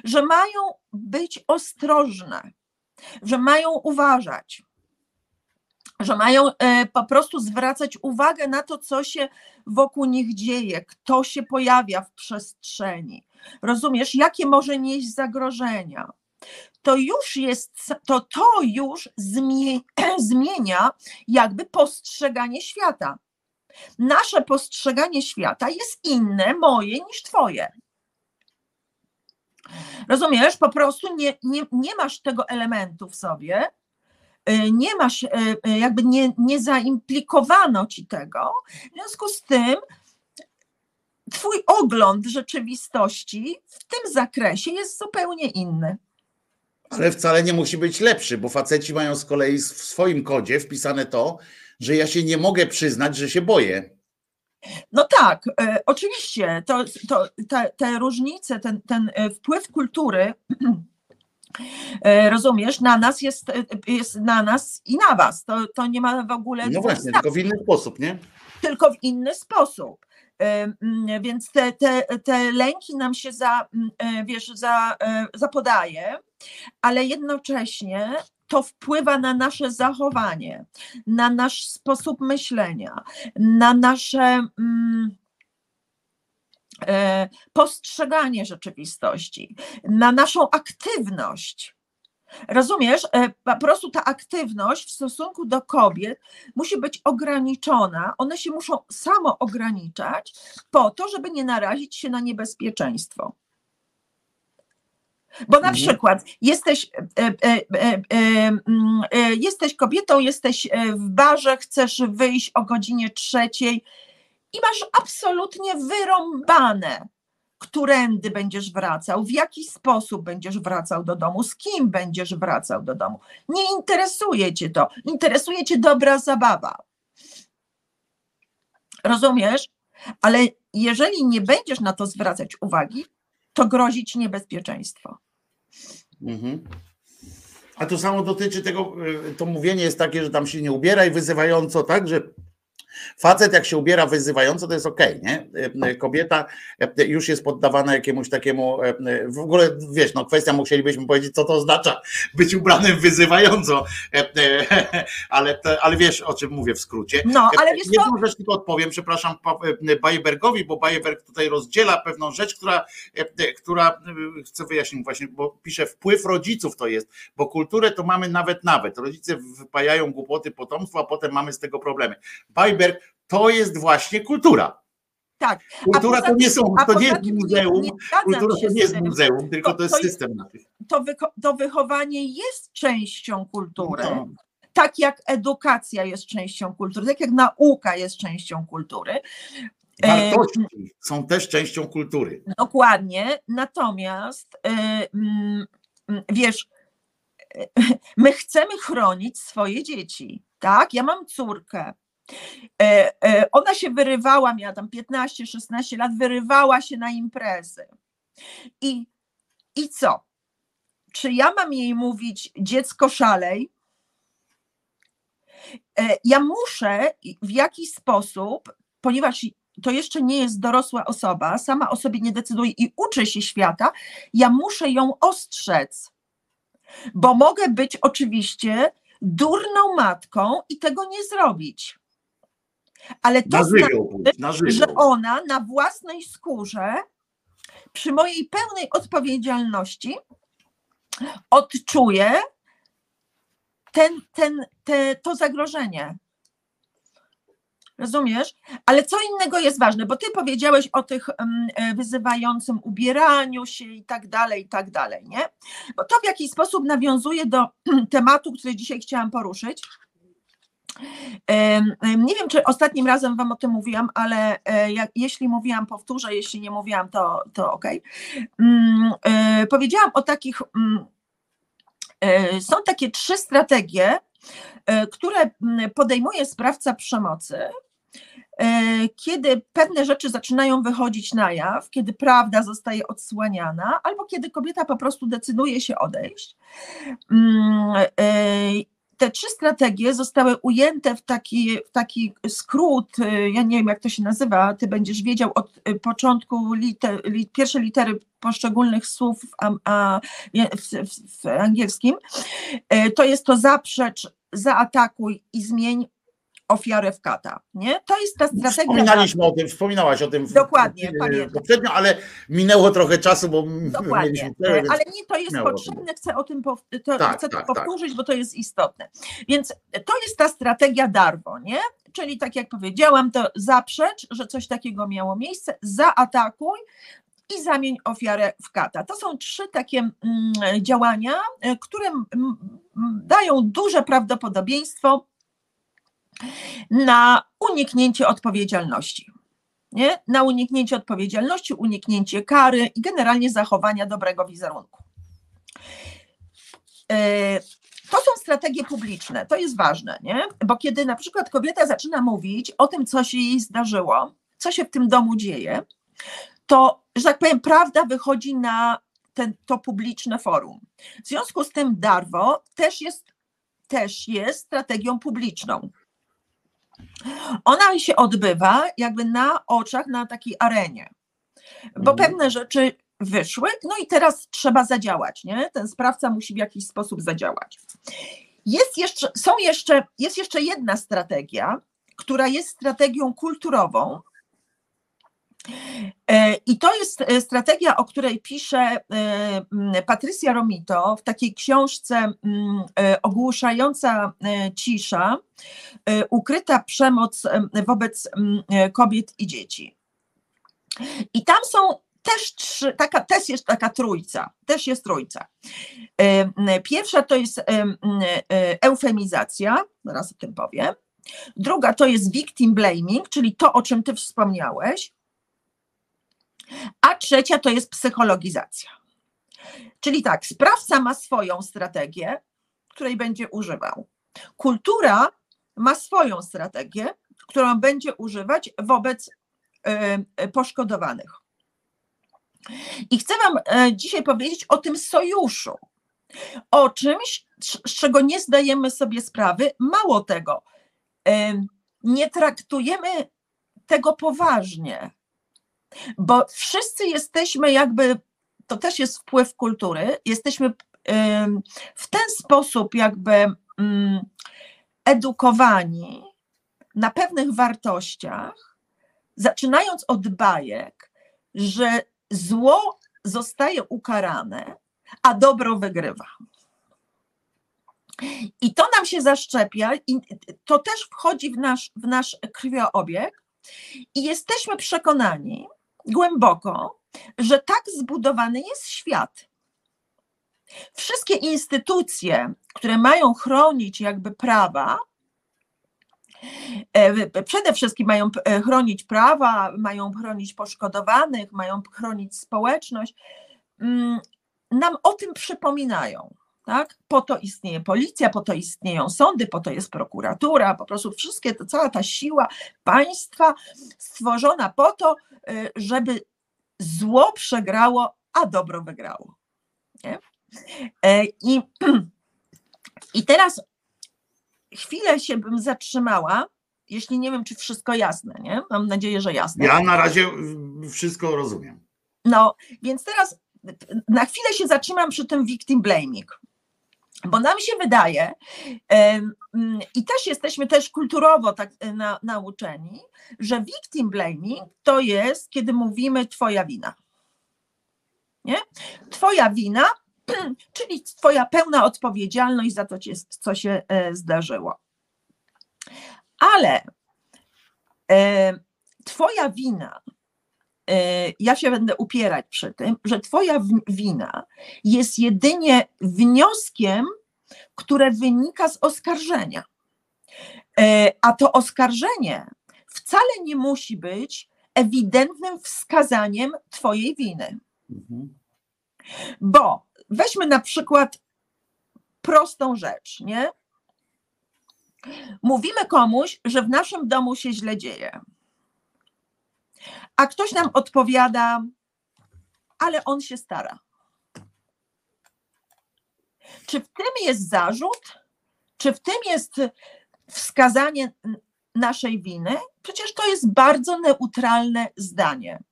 że mają być ostrożne, że mają uważać, że mają e, po prostu zwracać uwagę na to, co się wokół nich dzieje, kto się pojawia w przestrzeni. Rozumiesz, jakie może nieść zagrożenia. To już jest, to, to już zmie, zmienia jakby postrzeganie świata. Nasze postrzeganie świata jest inne, moje niż twoje. Rozumiesz? Po prostu nie, nie, nie masz tego elementu w sobie, nie masz, y, y, jakby nie, nie zaimplikowano ci tego. W związku z tym twój ogląd rzeczywistości w tym zakresie jest zupełnie inny. Ale wcale nie musi być lepszy, bo faceci mają z kolei w swoim kodzie wpisane to, że ja się nie mogę przyznać, że się boję. No tak, e, oczywiście, to, to, te, te różnice, ten, ten e, wpływ kultury, e, rozumiesz, na nas jest, e, jest na nas i na was. To, to nie ma w ogóle No właśnie, tylko w inny sposób, nie? tylko w inny sposób. Ym, mm, Więc te, te, te lęki nam się za, mm, e, wiesz, za, e, zapodaje, ale jednocześnie to wpływa na nasze zachowanie, na nasz sposób myślenia, na nasze mm, e, postrzeganie rzeczywistości, na naszą aktywność. Rozumiesz? E, Po prostu ta aktywność w stosunku do kobiet musi być ograniczona. One się muszą samo ograniczać po to, żeby nie narazić się na niebezpieczeństwo. Bo na Mhm. przykład jesteś, e, e, e, e, mm, e, jesteś kobietą, jesteś e, w barze, chcesz wyjść o godzinie trzeciej i masz absolutnie wyrąbane, którędy będziesz wracał, w jaki sposób będziesz wracał do domu, z kim będziesz wracał do domu. Nie interesuje cię to, interesuje cię dobra zabawa. Rozumiesz? Ale jeżeli nie będziesz na to zwracać uwagi, to grozi ci niebezpieczeństwo. Mhm. A to samo dotyczy tego, y, to mówienie jest takie, że tam się nie ubieraj wyzywająco, tak, że facet jak się ubiera wyzywająco, to jest okej, nie? Y, y, Kobieta y, już jest poddawana jakiemuś takiemu, w ogóle wiesz, no kwestia musielibyśmy powiedzieć, co to oznacza być ubranym wyzywająco, ale, ale wiesz, o czym mówię w skrócie. No, ale wiesz co? Jedną rzecz tylko odpowiem, przepraszam Bajbergowi, bo Bajberg tutaj rozdziela pewną rzecz, która, która chcę wyjaśnić właśnie, bo pisze wpływ rodziców to jest, bo kulturę to mamy nawet nawet. Rodzice wypajają głupoty potomstwu, a potem mamy z tego problemy. To jest właśnie kultura. Tak. Kultura to nie są, to nie jest nie- muzeum, nie kultura to nie jest muzeum, tylko To- to jest system na tych. to, to wychowanie jest częścią kultury. No. Tak jak edukacja jest częścią kultury, tak jak nauka jest częścią kultury. E, Wartości są też częścią kultury. Dokładnie. Natomiast e, mm, mm, wiesz, e, my chcemy chronić swoje dzieci. Tak? Ja mam córkę. E, e, Ona się wyrywała, miała tam 15-16 lat, wyrywała się na imprezy. I, I co? Czy ja mam jej mówić dziecko szalej? E, Ja muszę w jakiś sposób, ponieważ to jeszcze nie jest dorosła osoba, sama o sobie nie decyduje i uczy się świata, ja muszę ją ostrzec. Bo mogę być oczywiście durną matką i tego nie zrobić. Ale to Na znaczy, na że ona na własnej skórze, przy mojej pełnej odpowiedzialności, odczuje ten, ten, te, to zagrożenie. Rozumiesz? Ale co innego jest ważne, bo ty powiedziałeś o tych e, wyzywającym ubieraniu się i tak dalej, i tak dalej, nie? Bo to w jakiś sposób nawiązuje do tematu, który dzisiaj chciałam poruszyć. Nie wiem, czy ostatnim razem Wam o tym mówiłam, ale e, jak, jeśli mówiłam, powtórzę, jeśli nie mówiłam, to, to ok. Powiedziałam o takich, mm, e, są takie trzy strategie, e, które mm, podejmuje sprawca przemocy, e, kiedy pewne rzeczy zaczynają wychodzić na jaw, kiedy prawda zostaje odsłaniana, albo kiedy kobieta po prostu decyduje się odejść. Te trzy strategie zostały ujęte w taki, w taki skrót, e, ja nie wiem jak to się nazywa, ty będziesz wiedział od e, początku liter, li, pierwsze litery poszczególnych słów w, am- a, w, w, w angielskim. E, To jest to zaprzecz, zaatakuj i zmień ofiarę w kata. Nie? To jest ta strategia. Wspominaliśmy o tym, wspominałaś o tym Dokładnie, w- pamiętam. poprzednio, ale minęło trochę czasu, bo Dokładnie, mieliśmy więc ale nie to jest potrzebne, chcę o tym to, Tak, chcę to tak, tak. powtórzyć, bo to jest istotne. Więc to jest ta strategia Darwo, nie? Czyli tak jak powiedziałam, to zaprzecz, że coś takiego miało miejsce, zaatakuj i zamień ofiarę w kata. To są trzy takie mm, działania, e, które dają duże prawdopodobieństwo na uniknięcie odpowiedzialności. Nie? Na uniknięcie odpowiedzialności, uniknięcie kary i generalnie zachowania dobrego wizerunku. E, To są strategie publiczne, to jest ważne, nie? bo kiedy na przykład kobieta zaczyna mówić o tym, co się jej zdarzyło, co się w tym domu dzieje, to, że tak powiem, prawda wychodzi na ten, to publiczne forum. W związku z tym Darwo też jest, też jest strategią publiczną. Ona się odbywa jakby na oczach, na takiej arenie, bo pewne rzeczy wyszły, no i teraz trzeba zadziałać, nie? Ten sprawca musi w jakiś sposób zadziałać. Jest jeszcze, są jeszcze, jest jeszcze jedna strategia, która jest strategią kulturową. E, I to jest e, strategia, o której pisze e, Patrycja Romito w takiej książce ogłuszająca cisza, ukryta przemoc wobec kobiet i dzieci. I tam są też trzy, taka, też jest taka trójca, też jest trójca. Pierwsza to jest em, eufemizacja, zaraz o tym powiem. Druga to jest victim blaming, czyli to, o czym ty wspomniałeś. A trzecia to jest psychologizacja. Czyli tak, sprawca ma swoją strategię, której będzie używał. Kultura ma swoją strategię, którą będzie używać wobec em, poszkodowanych. I chcę Wam e, dzisiaj powiedzieć o tym sojuszu, o czymś, z czego nie zdajemy sobie sprawy. Mało tego, em, nie traktujemy tego poważnie, bo wszyscy jesteśmy jakby, to też jest wpływ kultury, jesteśmy w ten sposób jakby mm, edukowani na pewnych wartościach, zaczynając od bajek, że zło zostaje ukarane, a dobro wygrywa. I to nam się zaszczepia, i to też wchodzi w nasz, w nasz krwiobieg, i jesteśmy przekonani głęboko, że tak zbudowany jest świat. Wszystkie instytucje, które mają chronić jakby prawa, e, przede wszystkim mają e, chronić prawa, mają chronić poszkodowanych, mają chronić społeczność, mm, nam o tym przypominają. Tak? Po to istnieje policja, po to istnieją sądy, po to jest prokuratura, po prostu wszystkie, to, cała ta siła państwa stworzona po to, y, żeby zło przegrało, a dobro wygrało. Nie? E, I, I teraz chwilę się bym zatrzymała, jeśli nie wiem, czy wszystko jasne, nie? Mam nadzieję, że jasne. Ja na razie wszystko rozumiem. No, więc teraz na chwilę się zatrzymam przy tym victim blaming. Bo nam się wydaje, mm, i też jesteśmy też kulturowo tak e, na, nauczeni, że victim blaming to jest, kiedy mówimy twoja wina. Nie? Twoja wina, czyli twoja pełna odpowiedzialność za to, co się e, zdarzyło. Ale twoja wina, ja się będę upierać przy tym, że twoja wina jest jedynie wnioskiem, które wynika z oskarżenia. E, A to oskarżenie wcale nie musi być ewidentnym wskazaniem twojej winy. Bo weźmy na przykład prostą rzecz, nie? Mówimy komuś, że w naszym domu się źle dzieje. A ktoś nam odpowiada, ale on się stara. Czy w tym jest zarzut? Czy w tym jest wskazanie naszej winy? Przecież to jest bardzo neutralne zdanie.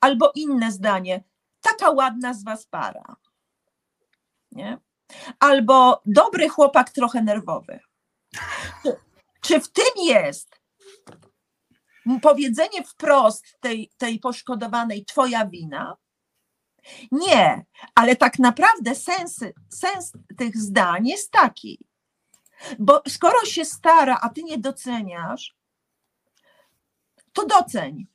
Albo inne zdanie, taka ładna z was para. Nie? Albo dobry chłopak, trochę nerwowy. Czy w tym jest powiedzenie wprost tej, tej poszkodowanej, twoja wina? Nie, ale tak naprawdę sens, sens tych zdań jest taki, bo skoro się stara, a ty nie doceniasz, to doceń.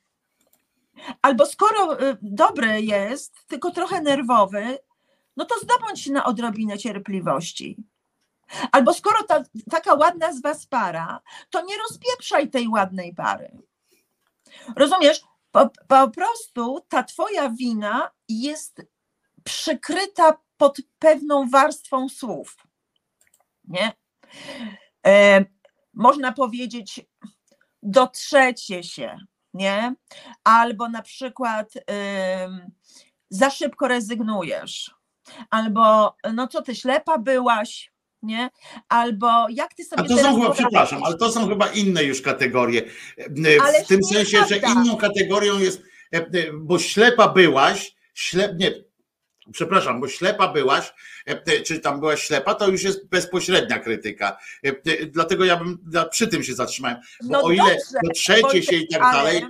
Albo skoro y, dobry jest, tylko trochę nerwowy, no to zdobądź na odrobinę cierpliwości. Albo skoro ta, taka ładna z was para, to nie rozpieprzaj tej ładnej pary. Rozumiesz? Po, po prostu ta twoja wina jest przykryta pod pewną warstwą słów. Nie? E, można powiedzieć, dotrzecie się, nie? Albo na przykład ym, za szybko rezygnujesz, albo no co ty ślepa byłaś, nie? Albo jak ty sobie A to są chyba, przepraszam, ale to są chyba inne już kategorie. Ale W tym sensie, że prawda. inną kategorią jest, e, e, bo ślepa byłaś, ślep, nie, Przepraszam, bo ślepa byłaś, e, czy tam byłaś ślepa, to już jest bezpośrednia krytyka. Dlatego ja bym przy tym się zatrzymałem. Bo No o ile dobrze, dotrzecie się i tak ale- dalej,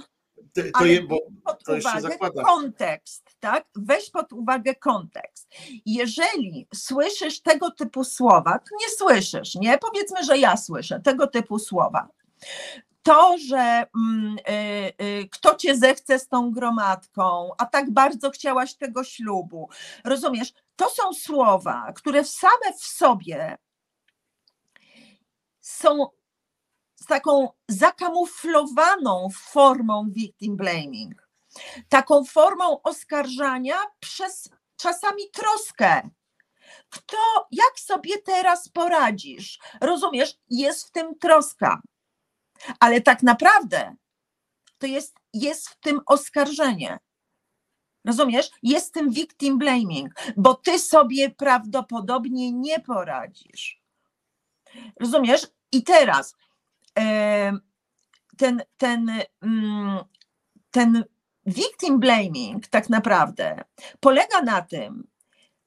to, je, bo to jeszcze zakłada. kontekst, tak? Weź pod uwagę kontekst. Jeżeli słyszysz tego typu słowa, to nie słyszysz, nie? Powiedzmy, że ja słyszę tego typu słowa. To, że mm, y, y, kto cię zechce z tą gromadką, a tak bardzo chciałaś tego ślubu, rozumiesz? To są słowa, które same w sobie są z taką zakamuflowaną formą victim blaming, taką formą oskarżania przez czasami troskę. Kto, jak sobie teraz poradzisz? Rozumiesz, jest w tym troska, ale tak naprawdę to jest, jest w tym oskarżenie. Rozumiesz? Jest w tym victim blaming, bo ty sobie prawdopodobnie nie poradzisz. Rozumiesz? I teraz ten, ten, mm, ten victim blaming tak naprawdę polega na tym,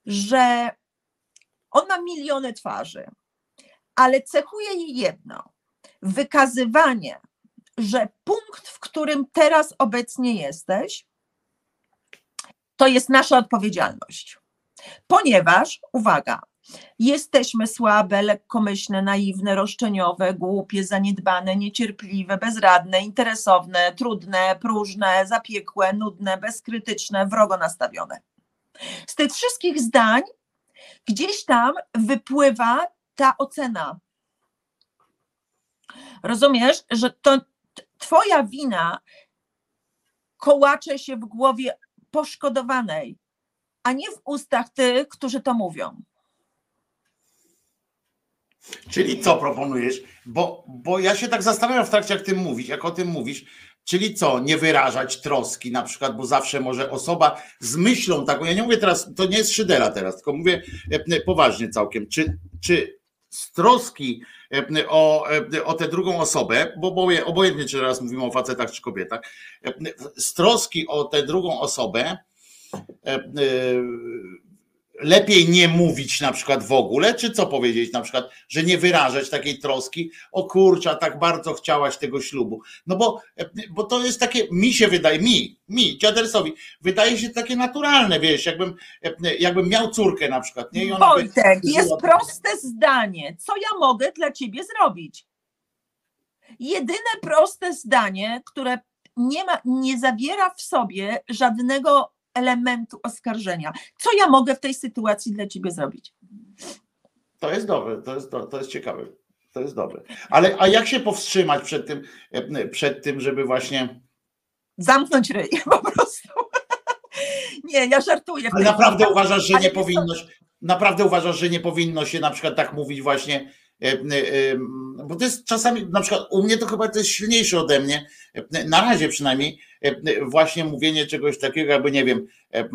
że on ma miliony twarzy, ale cechuje jej jedno: wykazywanie, że punkt, w którym teraz obecnie jesteś, to jest nasza odpowiedzialność. Ponieważ, uwaga, Jesteśmy słabe, lekkomyślne, naiwne, roszczeniowe, głupie, zaniedbane, niecierpliwe, bezradne, interesowne, trudne, próżne, zapiekłe, nudne, bezkrytyczne, wrogo nastawione. Z tych wszystkich zdań gdzieś tam wypływa ta ocena. Rozumiesz, że to twoja wina kołacze się w głowie poszkodowanej, a nie w ustach tych, którzy to mówią. Czyli co proponujesz? Bo, bo ja się tak zastanawiam w trakcie, jak ty mówisz, jak o tym mówisz. Czyli co, nie wyrażać troski na przykład, bo zawsze może osoba z myślą taką, ja nie mówię teraz, to nie jest szydera teraz, tylko mówię e, poważnie całkiem, czy, czy z troski e, o, e, o tę drugą osobę, bo oboje, obojętnie czy teraz mówimy o facetach czy kobietach, z troski o tę drugą osobę lepiej nie mówić na przykład w ogóle, czy co powiedzieć na przykład, że nie wyrażać takiej troski, o kurczę, tak bardzo chciałaś tego ślubu. No bo, bo to jest takie, mi się wydaje, mi, mi, dziadersowi, wydaje się takie naturalne, wiesz, jakbym, jakbym miał córkę na przykład, nie? I ona by jest proste zdanie. Co ja mogę dla ciebie zrobić? Jedyne proste zdanie, które nie, ma, nie zawiera w sobie żadnego elementu oskarżenia. Co ja mogę w tej sytuacji dla ciebie zrobić? To jest dobre, to jest, do- to jest ciekawe. To jest dobre. Ale a jak się powstrzymać przed tym, przed tym, żeby właśnie. Zamknąć ryj po prostu. Nie, ja żartuję. Ale naprawdę uważasz, że Ale nie powinno, naprawdę uważasz, że nie powinno się na przykład tak mówić właśnie, e, e, bo to jest czasami, na przykład u mnie to chyba to jest silniejsze ode mnie, e, na razie przynajmniej, właśnie mówienie czegoś takiego, jakby nie wiem, e,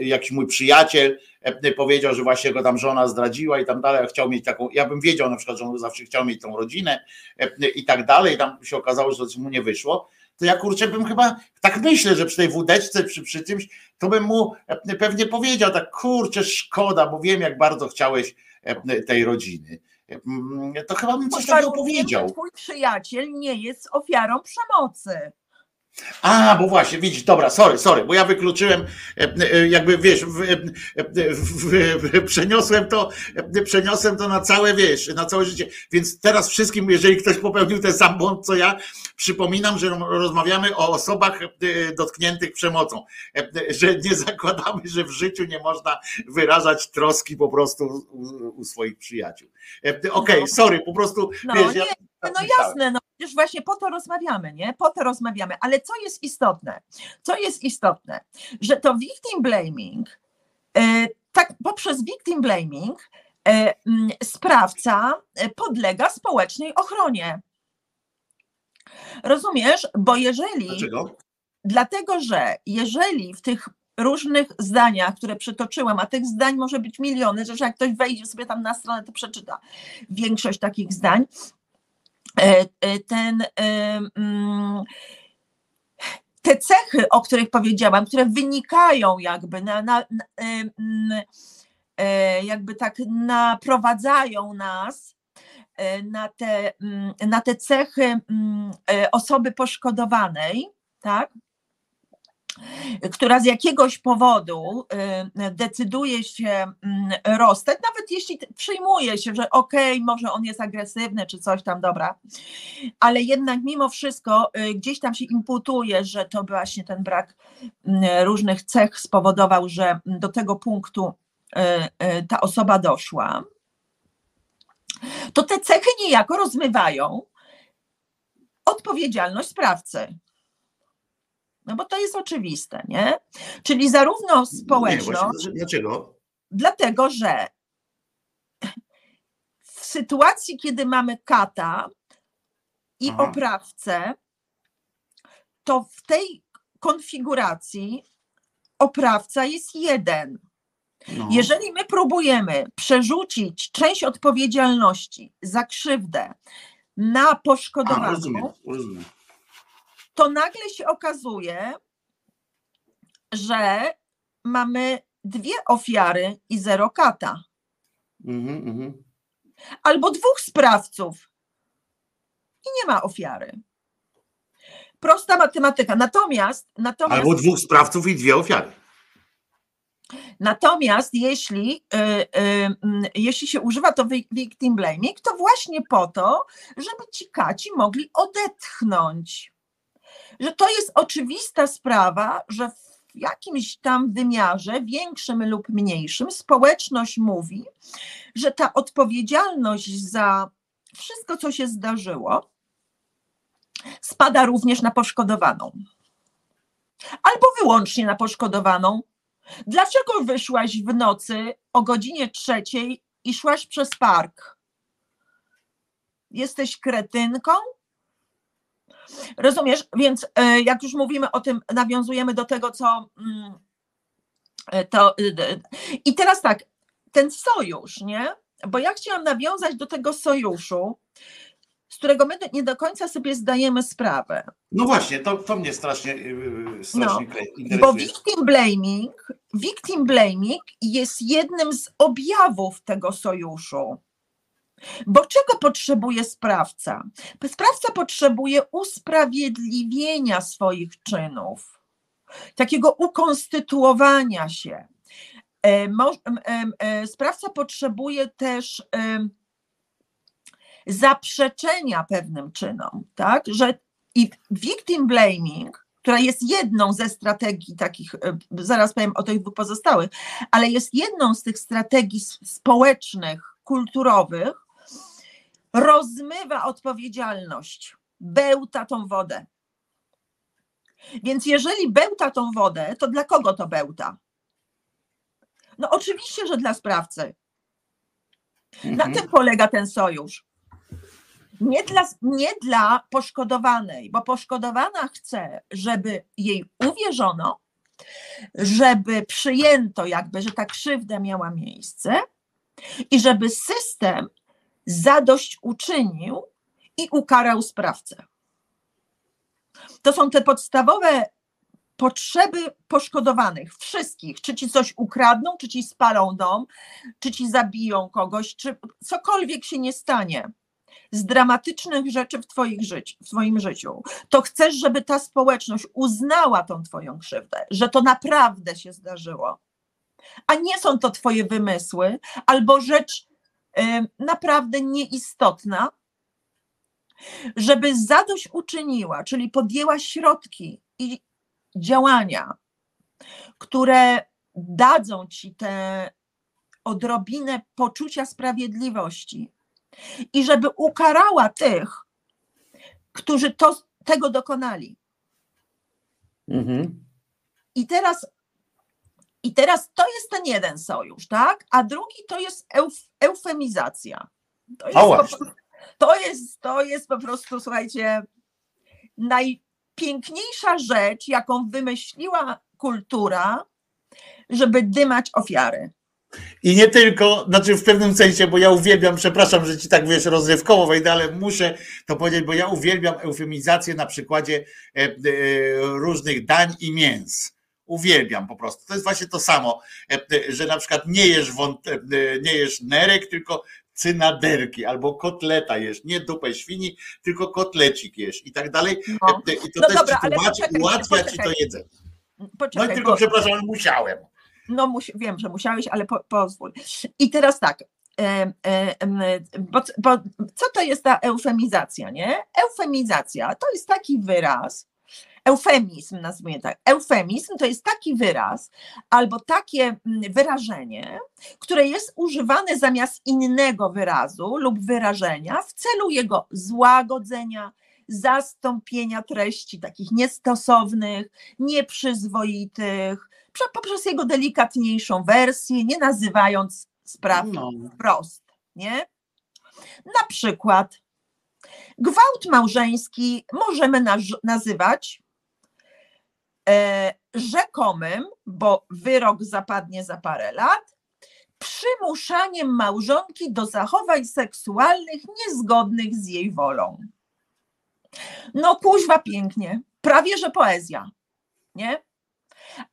jakiś mój przyjaciel e, powiedział, że właśnie go tam żona zdradziła i tam dalej, a chciał mieć taką, ja bym wiedział na przykład, że on zawsze chciał mieć tą rodzinę e, i tak dalej, tam się okazało, że to mu nie wyszło, to ja kurczę bym chyba, tak myślę, że przy tej wódeczce, przy, przy czymś, to bym mu e, pewnie powiedział, tak kurczę, szkoda, bo wiem, jak bardzo chciałeś e, tej rodziny. E, To chyba bym coś takiego że powiedział. Twój przyjaciel nie jest ofiarą przemocy. A, bo właśnie, widzisz, dobra, sorry, sorry, bo ja wykluczyłem, e, e, jakby wiesz, w, e, w, w, przeniosłem to, e, przeniosłem to na całe, wiesz, na całe życie. Więc teraz wszystkim, jeżeli ktoś popełnił ten sam błąd, co ja, przypominam, że rozmawiamy o osobach e, dotkniętych przemocą, E, że nie zakładamy, że w życiu nie można wyrażać troski po prostu u, u swoich przyjaciół. E, Okej, sorry, po prostu, No wiesz, nie, ja, no jasne, no przecież właśnie po to rozmawiamy, nie? Po to rozmawiamy. Ale co jest istotne? Co jest istotne? Że to victim blaming, e, tak poprzez victim blaming e, mm, sprawca e, podlega społecznej ochronie. Rozumiesz? Bo jeżeli. Dlaczego? Dlatego, że jeżeli w tych różnych zdaniach, które przytoczyłam, a tych zdań może być miliony, że jak ktoś wejdzie sobie tam na stronę, to przeczyta większość takich zdań, ten, e, mm, te cechy, o których powiedziałam, które wynikają jakby na, na, na e, jakby tak naprowadzają nas e, na te, mm, na te cechy mm, e, osoby poszkodowanej, tak? Która z jakiegoś powodu y, decyduje się mm, rozstać, nawet jeśli przyjmuje się, że okej, może on jest agresywny czy coś tam, dobra, ale jednak mimo wszystko y, gdzieś tam się imputuje, że to właśnie ten brak mm, różnych cech spowodował, że do tego punktu y, ta osoba doszła, to te cechy niejako rozmywają odpowiedzialność sprawcy. No bo to jest oczywiste, nie? Czyli zarówno Nie, społeczność, właśnie, dlaczego? dlatego że w sytuacji, kiedy mamy kata i Aha. oprawcę, to w tej konfiguracji oprawca jest jeden. No. Jeżeli my próbujemy przerzucić część odpowiedzialności za krzywdę na A, poszkodowaną, rozumiem, rozumiem. To nagle się okazuje, że mamy dwie ofiary i zero kata, Mhm, mhm. albo dwóch sprawców i nie ma ofiary. Prosta matematyka. Natomiast, natomiast, Albo dwóch sprawców i dwie ofiary. natomiast jeśli, y, y, mm, jeśli się używa to victim blaming, to właśnie po to, żeby ci kaci mogli odetchnąć. Że to jest oczywista sprawa, że w jakimś tam wymiarze, większym lub mniejszym, społeczność mówi, że ta odpowiedzialność za wszystko, co się zdarzyło, spada również na poszkodowaną. Albo wyłącznie na poszkodowaną. Dlaczego wyszłaś w nocy o godzinie trzeciej i szłaś przez park? Jesteś kretynką? Rozumiesz? Więc e, jak już mówimy o tym, nawiązujemy do tego, co. mm, e, To, y, I teraz tak, ten sojusz, nie? Bo ja chciałam nawiązać do tego sojuszu, z którego my nie do końca sobie zdajemy sprawę. No właśnie, to, to mnie strasznie, strasznie No, kre- Bo interesuje. victim blaming, victim blaming jest jednym z objawów tego sojuszu. Bo czego potrzebuje sprawca? Sprawca potrzebuje usprawiedliwienia swoich czynów, takiego ukonstytuowania się. E, em, e, Sprawca potrzebuje też zaprzeczenia pewnym czynom, tak? Że i victim blaming, która jest jedną ze strategii takich, e, zaraz powiem o tych dwóch pozostałych, ale jest jedną z tych strategii społecznych, kulturowych, rozmywa odpowiedzialność, bełta tą wodę. Więc jeżeli bełta tą wodę, to dla kogo to bełta? No oczywiście, że dla sprawcy. Na tym polega ten sojusz. Nie dla, nie dla poszkodowanej, bo poszkodowana chce, żeby jej uwierzono, żeby przyjęto jakby, że ta krzywda miała miejsce i żeby system zadośćuczynił i ukarał sprawcę. To są te podstawowe potrzeby poszkodowanych, wszystkich, czy ci coś ukradną, czy ci spalą dom, czy ci zabiją kogoś, czy cokolwiek się nie stanie z dramatycznych rzeczy w, twoich życi, w twoim życiu, to chcesz, żeby ta społeczność uznała tą twoją krzywdę, że to naprawdę się zdarzyło, a nie są to twoje wymysły albo rzecz naprawdę nieistotna, żeby zadośćuczyniła, czyli podjęła środki i działania, które dadzą ci tę odrobinę poczucia sprawiedliwości i żeby ukarała tych, którzy to, tego dokonali. Mhm. I teraz, I teraz to jest ten jeden sojusz, tak? A drugi to jest euf, eufemizacja. To jest, po to, jest, to jest po prostu, słuchajcie, najpiękniejsza rzecz, jaką wymyśliła kultura, żeby dymać ofiary. I nie tylko, znaczy w pewnym sensie, bo ja uwielbiam, przepraszam, że ci tak wiesz, rozrywkowo wejdę, ale muszę to powiedzieć, bo ja uwielbiam eufemizację na przykładzie e, e, różnych dań i mięs. Uwielbiam po prostu. To jest właśnie to samo, e, e, że na przykład nie jesz, wąt, e, nie jesz nerek, tylko cynaderki albo kotleta jesz, nie dupę świni, tylko kotlecik jesz i tak dalej. No. I to No też dobra, ci tłumaczy, poczekaj, ułatwia ci to poczekaj. jedzenie. No Poczekaj, i tylko, bo- przepraszam, musiałem. No musi, wiem, że musiałeś, ale po, pozwól. I teraz tak, bo, bo co to jest ta eufemizacja, nie? Eufemizacja to jest taki wyraz, eufemizm nazwijmy tak, eufemizm to jest taki wyraz albo takie mm, wyrażenie, które jest używane zamiast innego wyrazu lub wyrażenia w celu jego złagodzenia, zastąpienia treści takich niestosownych, nieprzyzwoitych, prze- poprzez jego delikatniejszą wersję, nie nazywając spraw No. wprost, nie? Na przykład gwałt małżeński możemy nazywać rzekomym, bo wyrok zapadnie za parę lat, przymuszaniem małżonki do zachowań seksualnych niezgodnych z jej wolą. No kuźwa pięknie, prawie że poezja, nie?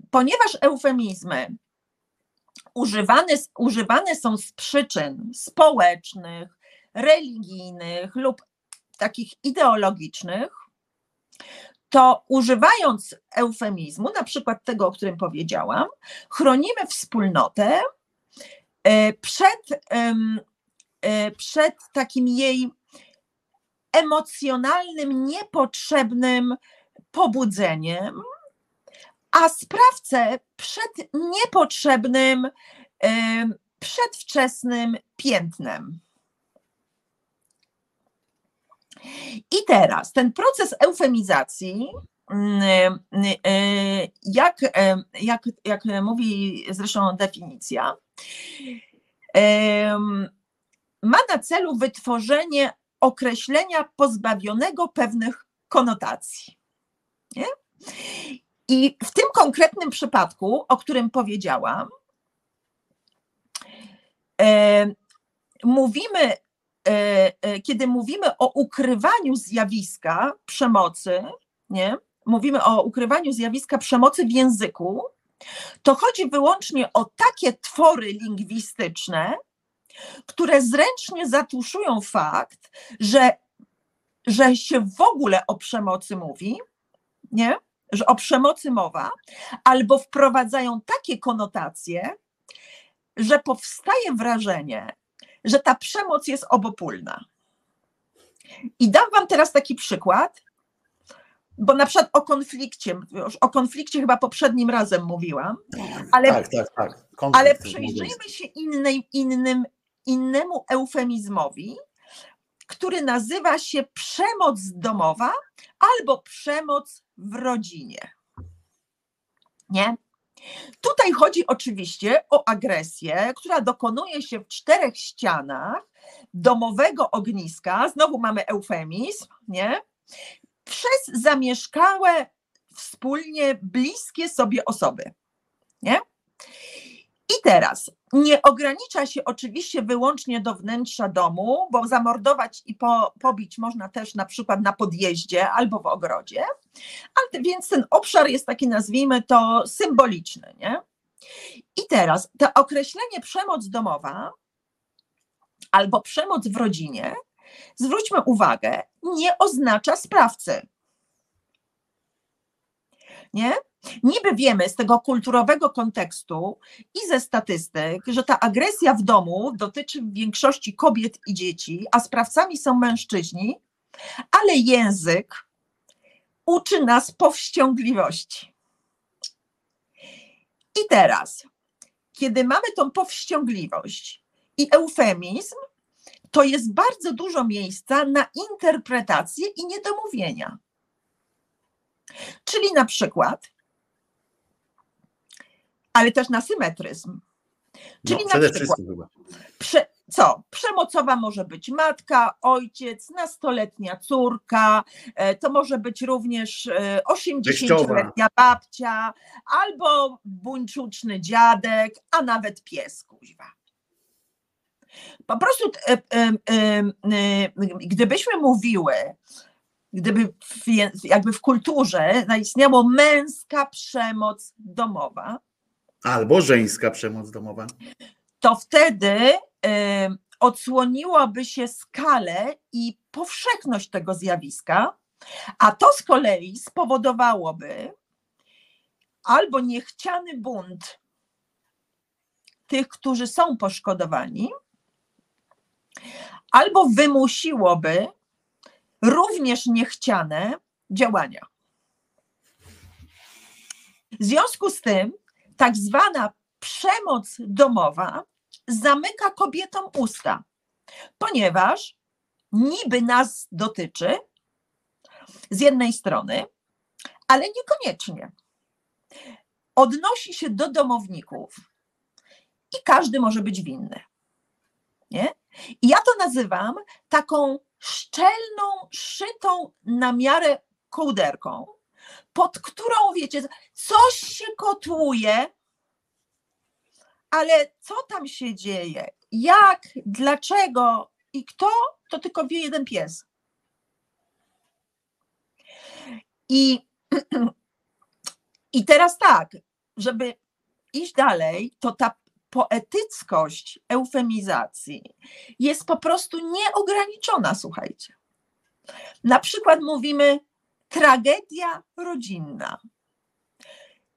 Ponieważ eufemizmy używane, używane są z przyczyn społecznych, religijnych lub takich ideologicznych, to używając eufemizmu, na przykład tego, o którym powiedziałam, chronimy wspólnotę e, przed, e, przed takim jej emocjonalnym, niepotrzebnym pobudzeniem, a sprawcę przed niepotrzebnym, przedwczesnym piętnem. I teraz ten proces eufemizacji, mm, e, jak, e, jak, jak mówi zresztą definicja, ma na celu wytworzenie określenia pozbawionego pewnych konotacji. Nie? I w tym konkretnym przypadku, o którym powiedziałam, mówimy, kiedy mówimy o ukrywaniu zjawiska przemocy, nie? mówimy o ukrywaniu zjawiska przemocy w języku, to chodzi wyłącznie o takie twory lingwistyczne, które zręcznie zatuszują fakt, że, że się w ogóle o przemocy mówi, nie? że o przemocy mowa, albo wprowadzają takie konotacje, że powstaje wrażenie, że ta przemoc jest obopólna. I dam Wam teraz taki przykład, bo na przykład o konflikcie, już o konflikcie chyba poprzednim razem mówiłam, ale, tak, tak, tak. Konflikt ale przyjrzyjmy się innej, innym, innemu eufemizmowi, który nazywa się przemoc domowa albo przemoc w rodzinie. Nie? Tutaj chodzi oczywiście o agresję, która dokonuje się w czterech ścianach domowego ogniska. Znowu mamy eufemizm, nie? Przez zamieszkałe wspólnie bliskie sobie osoby. Nie? I teraz nie ogranicza się oczywiście wyłącznie do wnętrza domu, bo zamordować i po, pobić można też na przykład na podjeździe albo w ogrodzie, ale więc ten obszar jest taki, nazwijmy to, symboliczny. Nie? I teraz to określenie przemoc domowa albo przemoc w rodzinie, zwróćmy uwagę, nie oznacza sprawcy. Nie? Niby wiemy z tego kulturowego kontekstu i ze statystyk, że ta agresja w domu dotyczy w większości kobiet i dzieci, a sprawcami są mężczyźni, ale język uczy nas powściągliwości. I teraz, kiedy mamy tą powściągliwość i eufemizm, to jest bardzo dużo miejsca na interpretację i niedomówienia. Czyli na przykład, ale też na symetryzm. Czyli No, na przykład, prze, co? Przemocowa może być matka, ojciec, nastoletnia córka, e, to może być również e, 80-letnia babcia, albo buńczuczny dziadek, a nawet pies, kuźwa. Po prostu, e, e, e, e, gdybyśmy mówiły, gdyby w, jakby w kulturze zaistniało męska przemoc domowa, Albo żeńska przemoc domowa. to wtedy em, odsłoniłoby się skalę i powszechność tego zjawiska, a to z kolei spowodowałoby albo niechciany bunt tych, którzy są poszkodowani, albo wymusiłoby również niechciane działania. W związku z tym, tak zwana przemoc domowa zamyka kobietom usta, ponieważ niby nas dotyczy z jednej strony, ale niekoniecznie. Odnosi się do domowników i każdy może być winny. Nie? I ja to nazywam taką szczelną, szytą na miarę kołderką, pod którą, wiecie, coś się kotłuje, ale co tam się dzieje, jak, dlaczego? I kto, to tylko wie jeden pies. I, I teraz tak, żeby iść dalej, to ta poetyckość eufemizacji jest po prostu nieograniczona, słuchajcie. Na przykład mówimy tragedia rodzinna.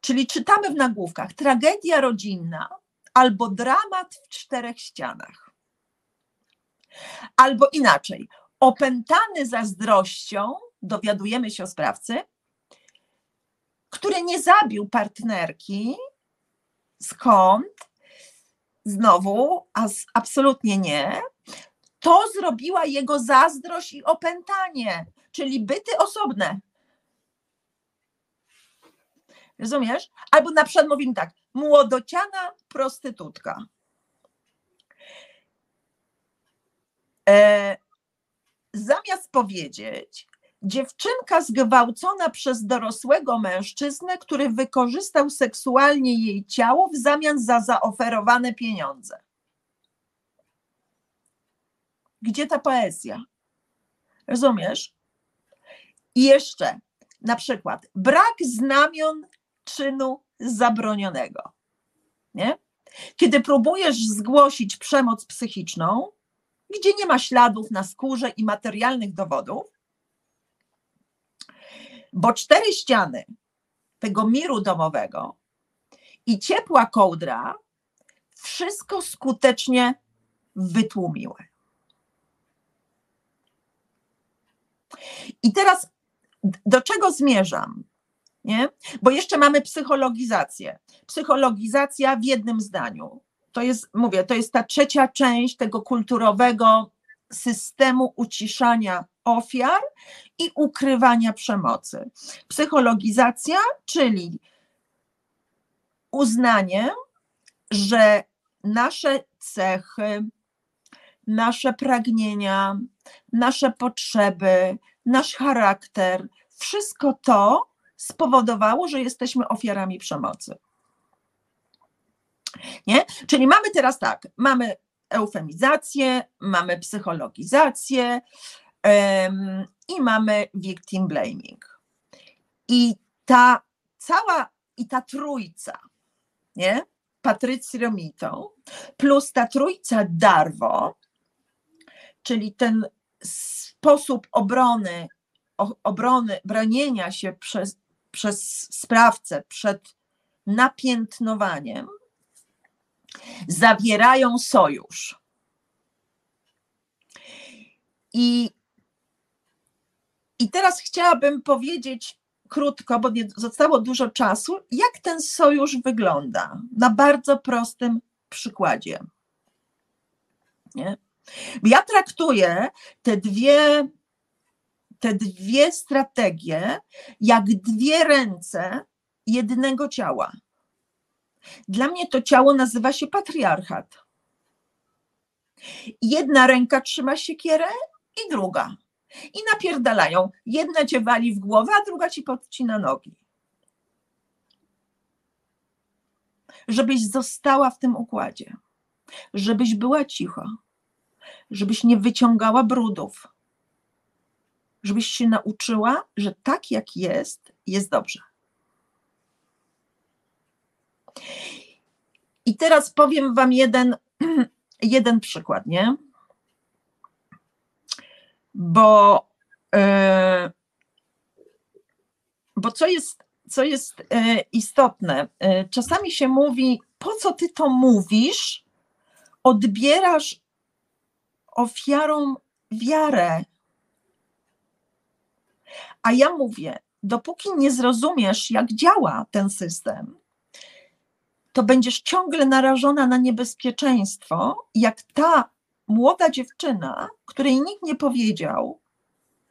Czyli czytamy w nagłówkach tragedia rodzinna albo dramat w czterech ścianach. Albo inaczej, opętany zazdrością, dowiadujemy się o sprawcy, który nie zabił partnerki. Skąd? Znowu, a absolutnie nie. To zrobiła jego zazdrość i opętanie, czyli byty osobne. Rozumiesz? Albo na przykład mówimy tak, młodociana prostytutka. E, zamiast powiedzieć, dziewczynka zgwałcona przez dorosłego mężczyznę, który wykorzystał seksualnie jej ciało w zamian za zaoferowane pieniądze. Gdzie ta poezja? Rozumiesz? I jeszcze na przykład brak znamion czynu zabronionego. Nie? Kiedy próbujesz zgłosić przemoc psychiczną, gdzie nie ma śladów na skórze i materialnych dowodów, bo cztery ściany tego miru domowego i ciepła kołdra wszystko skutecznie wytłumiły. I teraz do czego zmierzam? Nie? Bo jeszcze mamy psychologizację. Psychologizacja w jednym zdaniu. To jest, mówię, to jest ta trzecia część tego kulturowego systemu uciszania ofiar i ukrywania przemocy. Psychologizacja, czyli uznanie, że nasze cechy, nasze pragnienia, nasze potrzeby, nasz charakter, wszystko to spowodowało, że jesteśmy ofiarami przemocy. Nie? Czyli mamy teraz tak, mamy eufemizację, mamy psychologizację i mamy victim blaming. I ta cała, i ta trójca, nie? Patrycji Romito, plus ta trójca Darwo, czyli ten sposób obrony, obrony, bronienia się przez, przez sprawcę przed napiętnowaniem, zawierają sojusz. I, I teraz chciałabym powiedzieć krótko, bo nie zostało dużo czasu, jak ten sojusz wygląda na bardzo prostym przykładzie. Nie? Ja traktuję te dwie, te dwie strategie jak dwie ręce jednego ciała. Dla mnie to ciało nazywa się patriarchat. Jedna ręka trzyma siekierę i druga. I napierdalają. Jedna cię wali w głowę, a druga ci podcina nogi. Żebyś została w tym układzie. Żebyś była cicha. Żebyś nie wyciągała brudów. Żebyś się nauczyła, że tak jak jest, jest dobrze. I teraz powiem Wam jeden, jeden przykład, nie? Bo, e, bo co jest, co jest e, istotne, e, czasami się mówi, po co ty to mówisz? Odbierasz ofiarom wiarę. A ja mówię, dopóki nie zrozumiesz, jak działa ten system, to będziesz ciągle narażona na niebezpieczeństwo, jak ta młoda dziewczyna, której nikt nie powiedział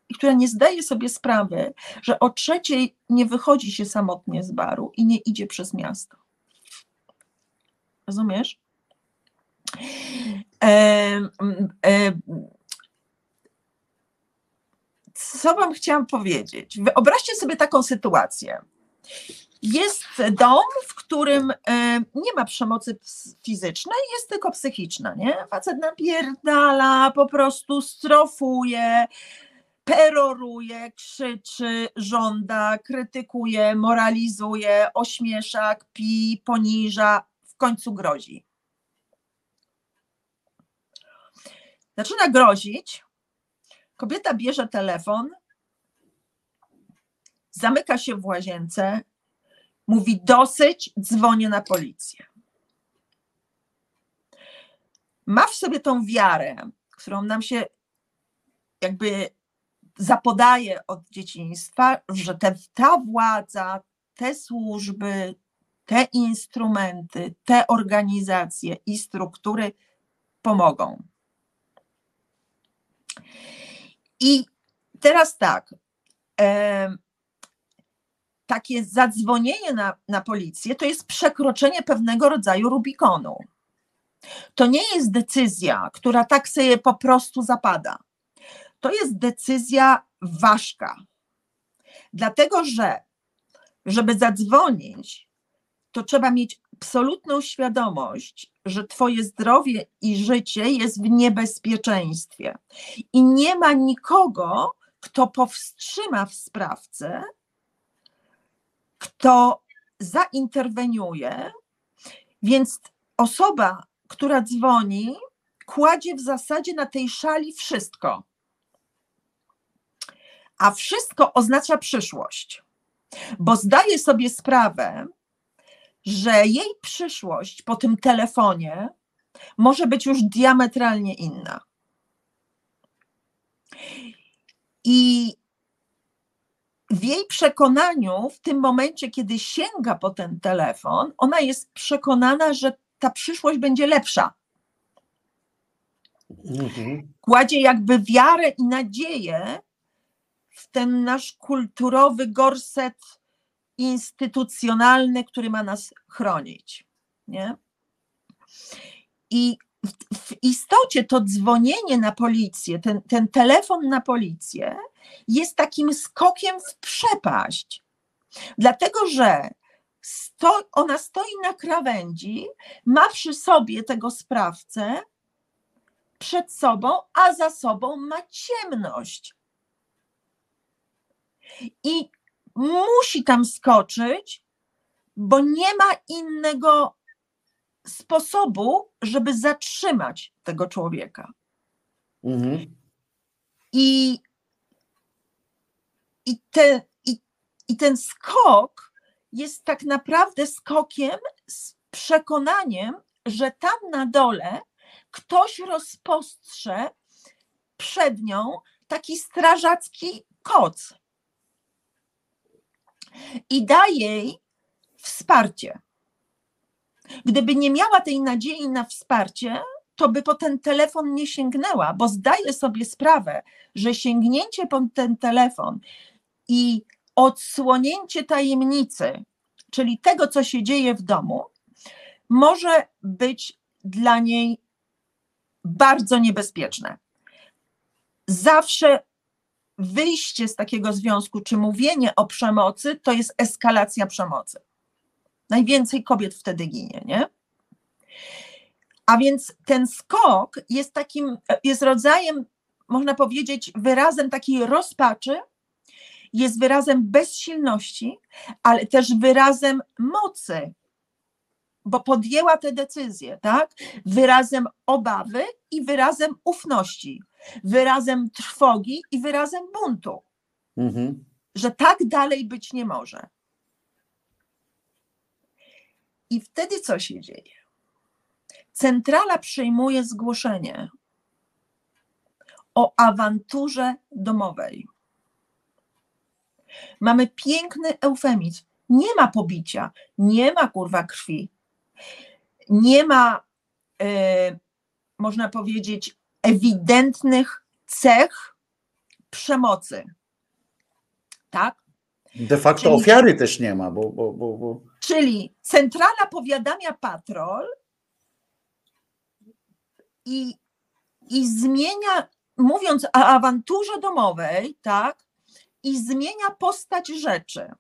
i która nie zdaje sobie sprawy, że o trzeciej nie wychodzi się samotnie z baru i nie idzie przez miasto. Rozumiesz? E, e, co Wam chciałam powiedzieć? Wyobraźcie sobie taką sytuację. Jest dom, w którym e, nie ma przemocy fizycznej, jest tylko psychiczna, nie? Facet napierdala, po prostu strofuje, peroruje, krzyczy, żąda, krytykuje, moralizuje, ośmiesza, kpi, poniża, w końcu grozi. Zaczyna grozić, kobieta bierze telefon, zamyka się w łazience, mówi dosyć, dzwonię na policję. Ma w sobie tą wiarę, którą nam się jakby zapodaje od dzieciństwa, że te, ta władza, te służby, te instrumenty, te organizacje i struktury pomogą. I teraz tak. Takie zadzwonienie na, na policję to jest przekroczenie pewnego rodzaju Rubikonu. To nie jest decyzja, która tak sobie po prostu zapada. To jest decyzja ważka. Dlatego, że żeby zadzwonić, to trzeba mieć absolutną świadomość, że Twoje zdrowie i życie jest w niebezpieczeństwie. I nie ma nikogo, kto powstrzyma w sprawcę, kto zainterweniuje, więc osoba, która dzwoni, kładzie w zasadzie na tej szali wszystko. A wszystko oznacza przyszłość, bo zdaje sobie sprawę, że jej przyszłość po tym telefonie może być już diametralnie inna. I w jej przekonaniu, w tym momencie, kiedy sięga po ten telefon, ona jest przekonana, że ta przyszłość będzie lepsza. Kładzie jakby wiarę i nadzieję w ten nasz kulturowy gorset instytucjonalny, który ma nas chronić. Nie? I w, istocie to dzwonienie na policję, ten, ten telefon na policję jest takim skokiem w przepaść. Dlatego, że sto, ona stoi na krawędzi, ma przy sobie tego sprawcę, przed sobą, a za sobą ma ciemność. I musi tam skoczyć, bo nie ma innego sposobu, żeby zatrzymać tego człowieka. I, i, te, i, I ten skok jest tak naprawdę skokiem z przekonaniem, że tam na dole ktoś rozpostrze przed nią taki strażacki koc i da jej wsparcie. Gdyby nie miała tej nadziei na wsparcie, to by po ten telefon nie sięgnęła, bo zdaje sobie sprawę, że sięgnięcie po ten telefon i odsłonięcie tajemnicy, czyli tego, co się dzieje w domu, może być dla niej bardzo niebezpieczne. Zawsze wyjście z takiego związku, czy mówienie o przemocy, to jest eskalacja przemocy. Najwięcej kobiet wtedy ginie, nie? A więc ten skok jest takim, jest rodzajem, można powiedzieć, wyrazem takiej rozpaczy, jest wyrazem bezsilności, ale też wyrazem mocy, bo podjęła tę decyzję, tak? Wyrazem obawy i wyrazem ufności, wyrazem trwogi i wyrazem buntu, Mhm. że tak dalej być nie może. I wtedy co się dzieje? Centrala przyjmuje zgłoszenie o awanturze domowej. Mamy piękny eufemizm. Nie ma pobicia, nie ma kurwa krwi, nie ma, e, można powiedzieć, ewidentnych cech przemocy. Tak? De facto Czyli- ofiary też nie ma, bo, bo, bo, bo Czyli centrala powiadamia patrol i, i zmienia, mówiąc o awanturze domowej, tak, i zmienia postać rzeczy.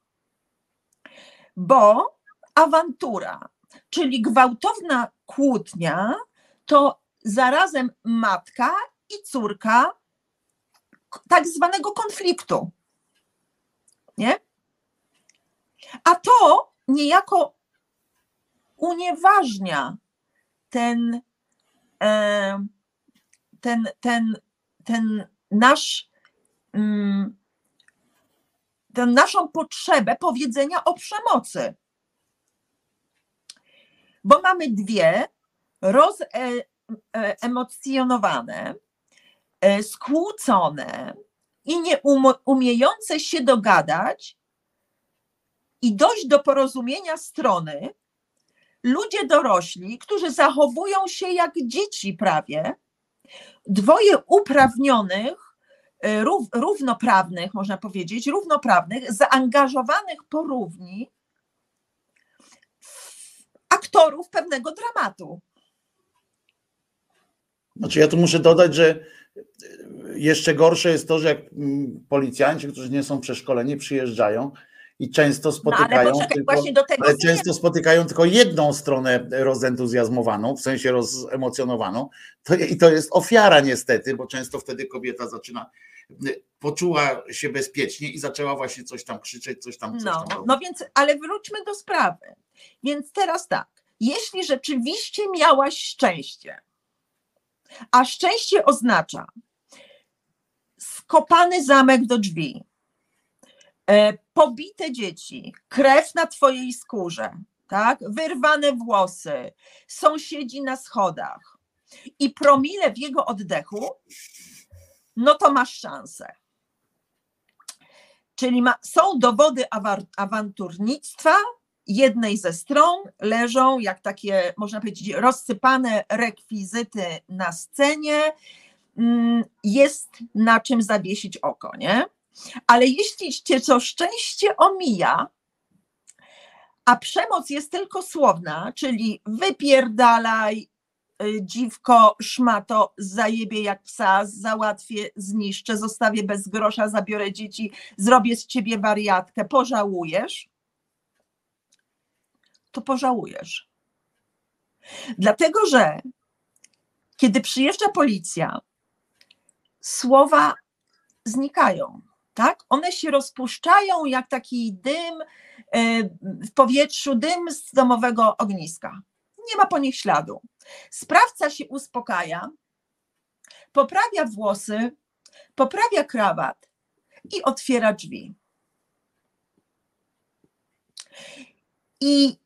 Bo awantura, czyli gwałtowna kłótnia, to zarazem matka i córka tak zwanego konfliktu. Nie? A to niejako unieważnia ten, e, ten, ten, ten nasz, mm, tę naszą potrzebę powiedzenia o przemocy. Bo mamy dwie rozemocjonowane, e, skłócone i nie umiejące się dogadać i dojść do porozumienia strony, ludzie dorośli, którzy zachowują się jak dzieci prawie, dwoje uprawnionych, rów- równoprawnych, można powiedzieć, równoprawnych, zaangażowanych porówni aktorów pewnego dramatu. Znaczy ja tu muszę dodać, że jeszcze gorsze jest to, że jak mm, policjanci, którzy nie są przeszkoleni, przyjeżdżają i często No ale spotykają, poczekaj, tylko, właśnie do tego ale często spotykają tylko jedną stronę rozentuzjazmowaną, w sensie rozemocjonowaną, to, i to jest ofiara niestety, bo często wtedy kobieta zaczyna, y, poczuła się bezpiecznie i zaczęła właśnie coś tam krzyczeć, coś tam, coś No, tam no więc, ale wróćmy do sprawy. Więc teraz tak, jeśli rzeczywiście miałaś szczęście, a szczęście oznacza skopany zamek do drzwi, pobite dzieci, krew na twojej skórze, tak? wyrwane włosy, sąsiedzi na schodach i promile w jego oddechu, no to masz szansę. Czyli ma, są dowody awanturnictwa jednej ze stron, leżą jak takie, można powiedzieć, rozsypane rekwizyty na scenie, mm, jest na czym zawiesić oko, nie? Ale jeśli cię to szczęście omija, a przemoc jest tylko słowna, czyli wypierdalaj, y, dziwko, szmato, zajebie jak psa, załatwię, zniszczę, zostawię bez grosza, zabiorę dzieci, zrobię z ciebie wariatkę, pożałujesz, to pożałujesz. Dlatego, że kiedy przyjeżdża policja, słowa znikają, tak? One się rozpuszczają jak taki dym e, w powietrzu, dym z domowego ogniska. Nie ma po nich śladu. Sprawca się uspokaja, poprawia włosy, poprawia krawat i otwiera drzwi. I,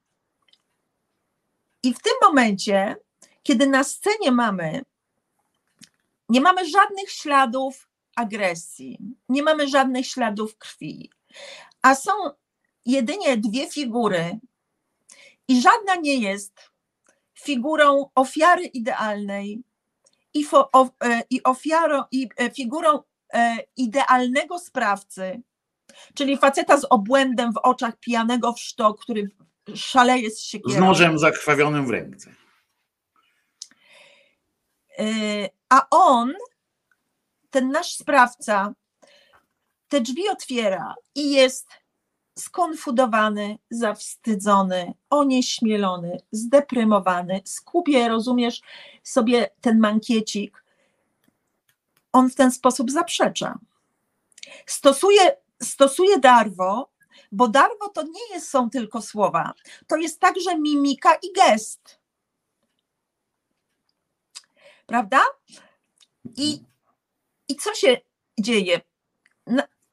I w tym momencie, kiedy na scenie mamy, nie mamy żadnych śladów agresji, nie mamy żadnych śladów krwi, a są jedynie dwie figury, i żadna nie jest figurą ofiary idealnej i, fo, o, e, i, ofiarą, i e, figurą e, idealnego sprawcy, czyli faceta z obłędem w oczach, pijanego w sztok, który szaleje z Z siekierą. nożem zakrwawionym w ręce. A on, ten nasz sprawca, te drzwi otwiera i jest skonfudowany, zawstydzony, onieśmielony, zdeprymowany, skupie, rozumiesz, sobie ten mankiecik. On w ten sposób zaprzecza. Stosuje, stosuje darwo, bo darwo to nie jest, są tylko słowa, to jest także mimika i gest. Prawda? I, i co się dzieje?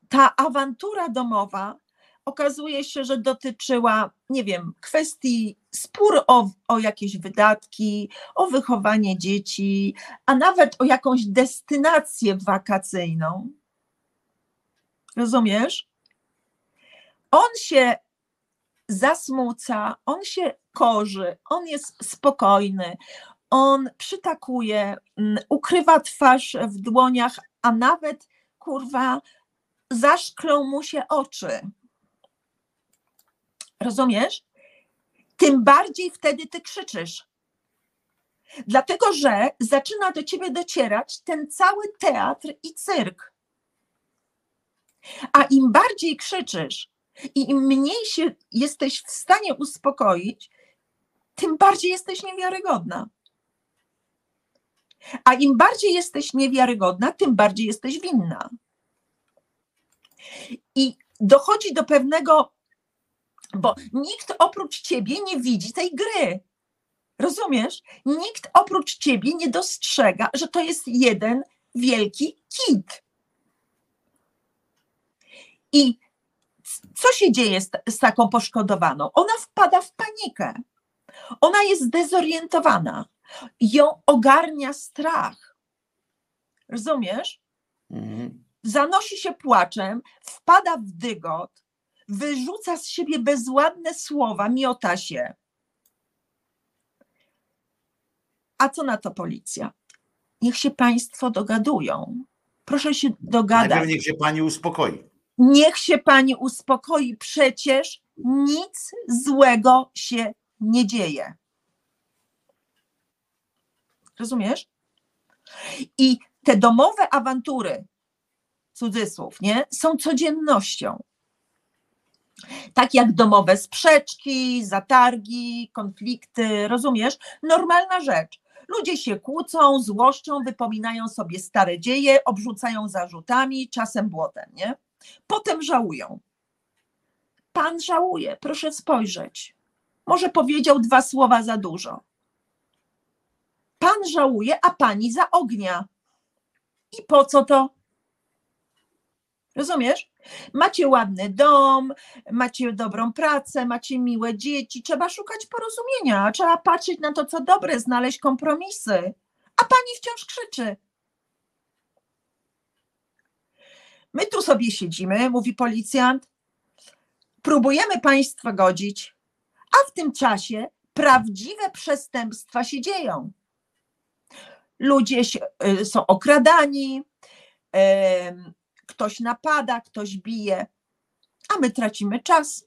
Ta awantura domowa okazuje się, że dotyczyła, nie wiem, kwestii spór o, o jakieś wydatki, o wychowanie dzieci, a nawet o jakąś destynację wakacyjną. Rozumiesz? On się zasmuca, on się korzy, on jest spokojny, on przytakuje, mm, ukrywa twarz w dłoniach, a nawet kurwa zaszklą mu się oczy. Rozumiesz? Tym bardziej wtedy ty krzyczysz. Dlatego, że zaczyna do ciebie docierać ten cały teatr i cyrk. A im bardziej krzyczysz i im mniej się jesteś w stanie uspokoić, tym bardziej jesteś niewiarygodna. A im bardziej jesteś niewiarygodna, tym bardziej jesteś winna. I dochodzi do pewnego, bo nikt oprócz ciebie nie widzi tej gry. Rozumiesz? Nikt oprócz ciebie nie dostrzega, że to jest jeden wielki kit. I co się dzieje z, z taką poszkodowaną? Ona wpada w panikę. Ona jest zdezorientowana. Ją ogarnia strach. Rozumiesz? Zanosi się płaczem, wpada w dygot, wyrzuca z siebie bezładne słowa, miota się. A co na to policja? Niech się państwo dogadują. Proszę się dogadać. Najpierw niech się pani uspokoi. Niech się pani uspokoi, przecież nic złego się nie dzieje. Rozumiesz? I te domowe awantury, cudzysłów, nie, są codziennością. Tak jak domowe sprzeczki, zatargi, konflikty, rozumiesz? Normalna rzecz. Ludzie się kłócą, złoszczą, wypominają sobie stare dzieje, obrzucają zarzutami, czasem błotem, nie? Potem żałują. Pan żałuje, proszę spojrzeć. Może powiedział dwa słowa za dużo. Pan żałuje, a pani za ognia. I po co to? Rozumiesz? Macie ładny dom, macie dobrą pracę, macie miłe dzieci. Trzeba szukać porozumienia, trzeba patrzeć na to, co dobre, znaleźć kompromisy. A pani wciąż krzyczy. My tu sobie siedzimy, mówi policjant, próbujemy państwa godzić, a w tym czasie prawdziwe przestępstwa się dzieją. Ludzie y, są okradani, ktoś napada, ktoś bije, a my tracimy czas.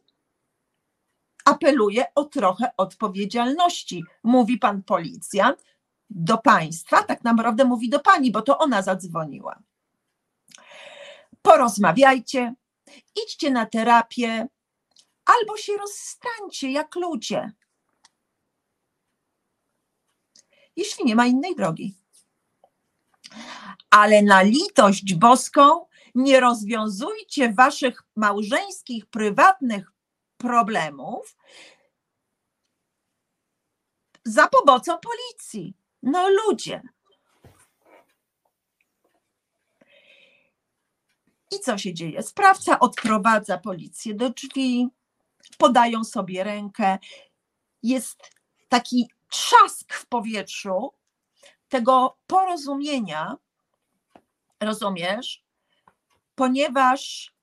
Apeluję o trochę odpowiedzialności, mówi pan policjant do państwa, tak naprawdę mówi do pani, bo to ona zadzwoniła. Porozmawiajcie, idźcie na terapię, albo się rozstańcie jak ludzie. Jeśli nie ma innej drogi. Ale na litość boską nie rozwiązujcie waszych małżeńskich, prywatnych problemów za pomocą policji. No ludzie. I co się dzieje? Sprawca odprowadza policję do drzwi, podają sobie rękę. Jest taki trzask w powietrzu tego porozumienia, rozumiesz? Ponieważ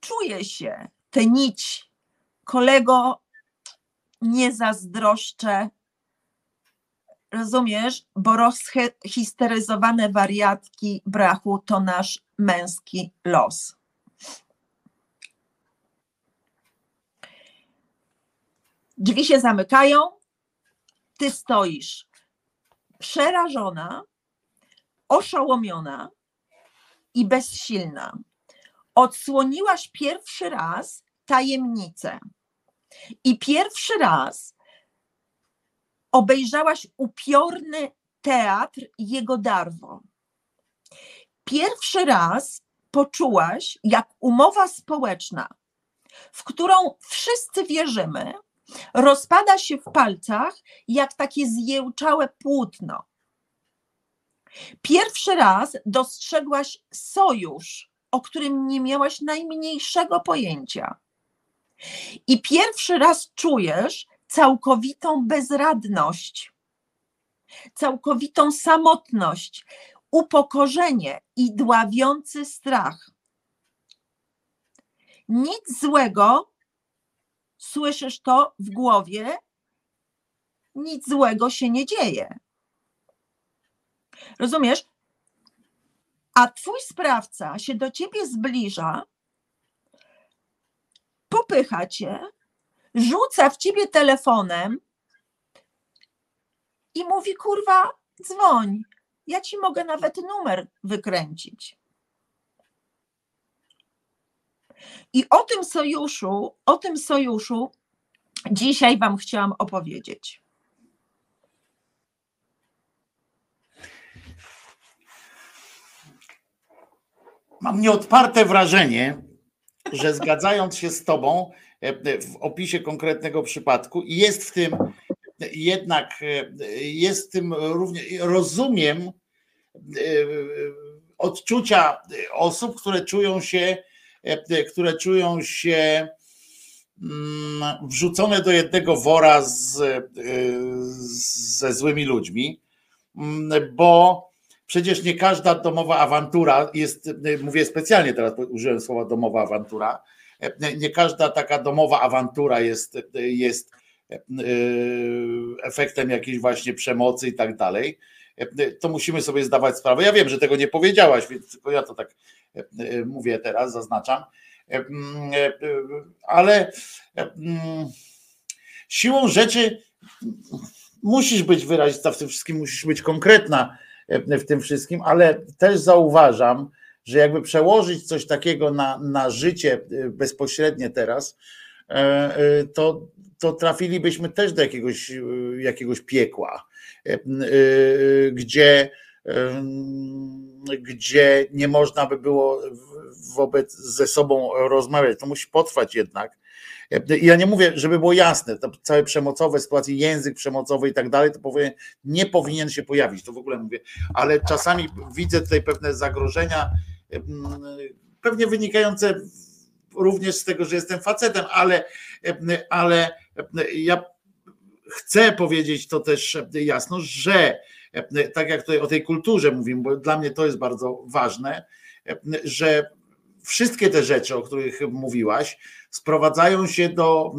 czuje się tę nić, kolego, nie zazdroszczę, rozumiesz? Bo rozhisteryzowane wariatki brachu to nasz męski los. Drzwi się zamykają, ty stoisz przerażona, oszołomiona i bezsilna. Odsłoniłaś pierwszy raz tajemnicę i pierwszy raz obejrzałaś upiorny teatr jego darwo. Pierwszy raz poczułaś, jak umowa społeczna, w którą wszyscy wierzymy, rozpada się w palcach jak takie zjełczałe płótno. Pierwszy raz dostrzegłaś sojusz, o którym nie miałaś najmniejszego pojęcia. I pierwszy raz czujesz całkowitą bezradność, całkowitą samotność, upokorzenie i dławiący strach. Nic złego, słyszysz to w głowie, nic złego się nie dzieje. Rozumiesz? A twój sprawca się do ciebie zbliża, popycha cię, rzuca w ciebie telefonem i mówi: Kurwa, dzwoń. Ja ci mogę nawet numer wykręcić. I o tym sojuszu, o tym sojuszu dzisiaj Wam chciałam opowiedzieć. Mam nieodparte wrażenie, że zgadzając się z Tobą e, w opisie konkretnego przypadku, jest w tym jednak, e, jest w tym również, rozumiem e, odczucia osób, które czują się, które czują się mm, wrzucone do jednego wora z, ze złymi ludźmi, mm, bo przecież nie każda domowa awantura jest, mówię specjalnie teraz użyłem słowa domowa awantura, nie każda taka domowa awantura jest, jest efektem jakiejś właśnie przemocy i tak dalej. To musimy sobie zdawać sprawę. Ja wiem, że tego nie powiedziałaś, więc tylko ja to tak mówię teraz, zaznaczam. Ale siłą rzeczy musisz być wyrazista w tym wszystkim, musisz być konkretna w tym wszystkim, ale też zauważam, że jakby przełożyć coś takiego na, na życie bezpośrednie teraz, to, to trafilibyśmy też do jakiegoś, jakiegoś piekła, gdzie, gdzie nie można by było wobec ze sobą rozmawiać. To musi potrwać jednak. Ja nie mówię, żeby było jasne, to całe przemocowe sytuacje, język przemocowy i tak dalej, to powiem, nie powinien się pojawić, to w ogóle mówię, ale czasami widzę tutaj pewne zagrożenia, pewnie wynikające również z tego, że jestem facetem, ale, ale ja chcę powiedzieć to też jasno, że tak jak tutaj o tej kulturze mówimy, bo dla mnie to jest bardzo ważne, że wszystkie te rzeczy, o których mówiłaś, sprowadzają się do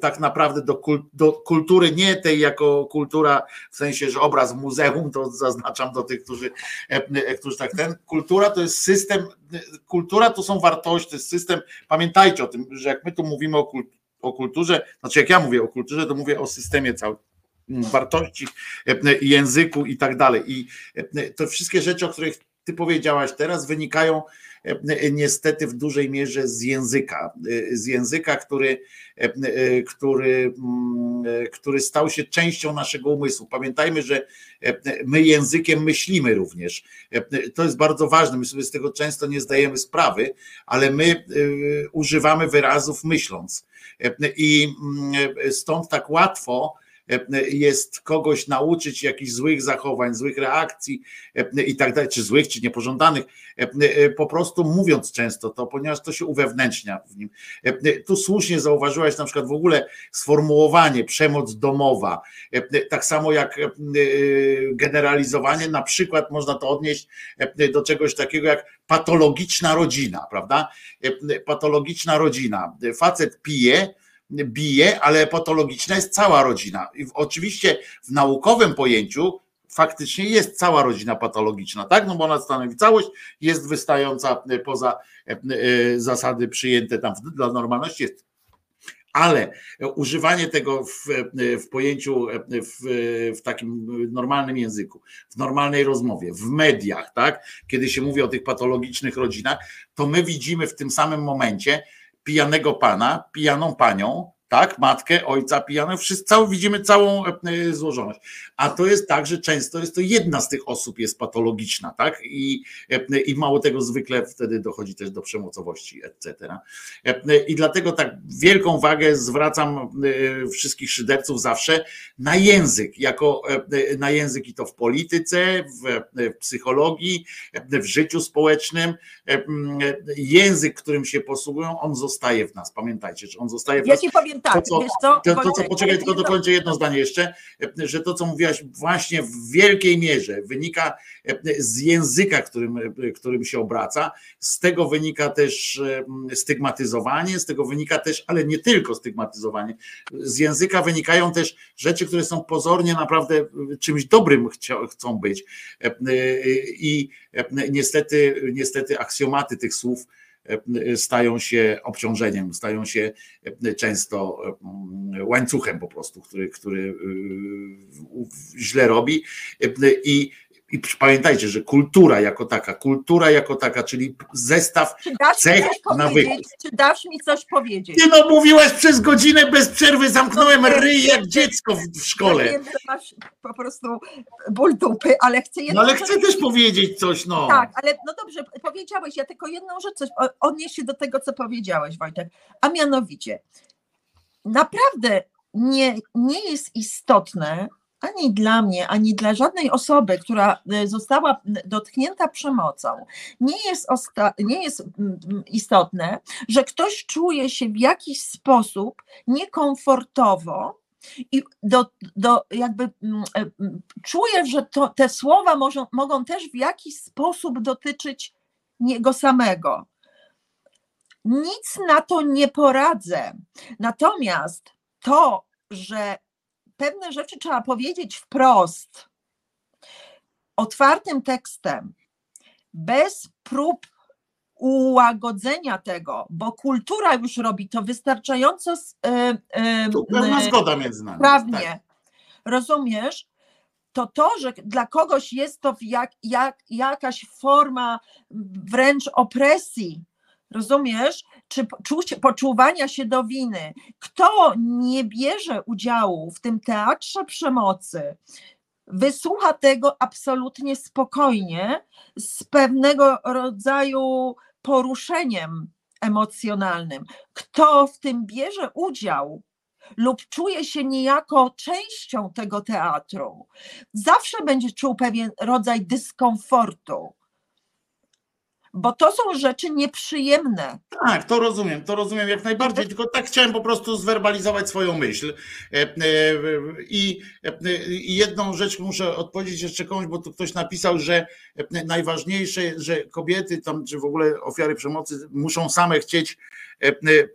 tak naprawdę do, do, kultury, nie tej jako kultura, w sensie, że obraz muzeum, to zaznaczam do tych, którzy, którzy tak ten. Kultura to jest system, kultura to są wartości, to jest system. Pamiętajcie o tym, że jak my tu mówimy o, o kulturze, znaczy jak ja mówię o kulturze, to mówię o systemie całym wartości, języku i tak dalej. I te wszystkie rzeczy, o których ty powiedziałaś teraz, wynikają niestety w dużej mierze z języka, z języka, który, który, który stał się częścią naszego umysłu. Pamiętajmy, że my językiem myślimy również. To jest bardzo ważne, my sobie z tego często nie zdajemy sprawy, ale my używamy wyrazów myśląc. I stąd tak łatwo jest kogoś nauczyć jakichś złych zachowań, złych reakcji i tak dalej, czy złych, czy niepożądanych, po prostu mówiąc często to, ponieważ to się uwewnętrznia w nim. Tu słusznie zauważyłaś na przykład w ogóle sformułowanie przemoc domowa, tak samo jak generalizowanie, na przykład można to odnieść do czegoś takiego jak patologiczna rodzina, prawda? Patologiczna rodzina. Facet pije, bije, ale patologiczna jest cała rodzina. I oczywiście w naukowym pojęciu faktycznie jest cała rodzina patologiczna, tak? No bo ona stanowi całość, jest wystająca poza e, e, zasady przyjęte tam dla normalności ale używanie tego w, w pojęciu, w, w takim normalnym języku, w normalnej rozmowie, w mediach, tak, kiedy się mówi o tych patologicznych rodzinach, to my widzimy w tym samym momencie pijanego pana, pijaną panią, tak, matkę, ojca pijaną, wszyscy, cały, widzimy całą e, złożoność. A to jest tak, że często jest to jedna z tych osób jest patologiczna, tak, i, e, i mało tego zwykle wtedy dochodzi też do przemocowości, etc. E, I dlatego tak wielką wagę zwracam wszystkich szyderców zawsze na język, jako na język i to w polityce, w, w psychologii, w życiu społecznym. Język, którym się posługują, on zostaje w nas. Pamiętajcie, że on zostaje w Ja nas. Tak, to, co, wiesz co, to, to, co poczekaj, tylko dokończę jedno zdanie jeszcze, że to, co mówiłaś, właśnie w wielkiej mierze wynika z języka, którym, którym się obraca. Z tego wynika też em, stygmatyzowanie, z tego wynika też, ale nie tylko stygmatyzowanie. Z języka wynikają też rzeczy, które są pozornie naprawdę czymś dobrym chcą być. E, I e, niestety, niestety aksjomaty tych słów e, stają się obciążeniem, stają się e, często e, łańcuchem po prostu, który, który e, źle robi. E, I, i pamiętajcie, że kultura jako taka, kultura jako taka, czyli zestaw Czy cech, nawyków. Czy dasz mi coś powiedzieć? Ty no mówiłaś przez godzinę bez przerwy, zamknąłem ryj jak dziecko w, w Ja szkole. wiem, że masz po prostu ból dupy, ale chcę jedną No ale chcę też powiedzieć coś, no. Tak, ale no dobrze, powiedziałeś, ja tylko jedną rzecz coś odnieść się do tego, co powiedziałeś, Wojtek. A mianowicie, naprawdę nie, nie jest istotne ani dla mnie, ani dla żadnej osoby, która e, została dotknięta przemocą, nie jest, osta- nie jest mm, mm, istotne, że ktoś czuje się w jakiś sposób niekomfortowo i do, do jakby mm, e, czuję, że to, te słowa może, mogą też w jakiś sposób dotyczyć niego samego. Nic na to nie poradzę. Natomiast to, że pewne rzeczy trzeba powiedzieć wprost, otwartym tekstem, bez prób ułagodzenia tego, bo kultura już robi to wystarczająco e, e, Tu pełna e, zgoda między nami. Prawnie. Tak. Rozumiesz? To to, że dla kogoś jest to jak, jak, jakaś forma wręcz opresji, rozumiesz? Czy poczuwania się do winy. Kto nie bierze udziału w tym teatrze przemocy, wysłucha tego absolutnie spokojnie, z pewnego rodzaju poruszeniem emocjonalnym. Kto w tym bierze udział lub czuje się niejako częścią tego teatru, zawsze będzie czuł pewien rodzaj dyskomfortu. Bo to są rzeczy nieprzyjemne. Tak, to rozumiem, to rozumiem jak najbardziej, tylko tak chciałem po prostu zwerbalizować swoją myśl. E, e, I e, i jedną rzecz muszę odpowiedzieć jeszcze komuś, bo tu ktoś napisał, że najważniejsze, że kobiety tam, czy w ogóle ofiary przemocy muszą same chcieć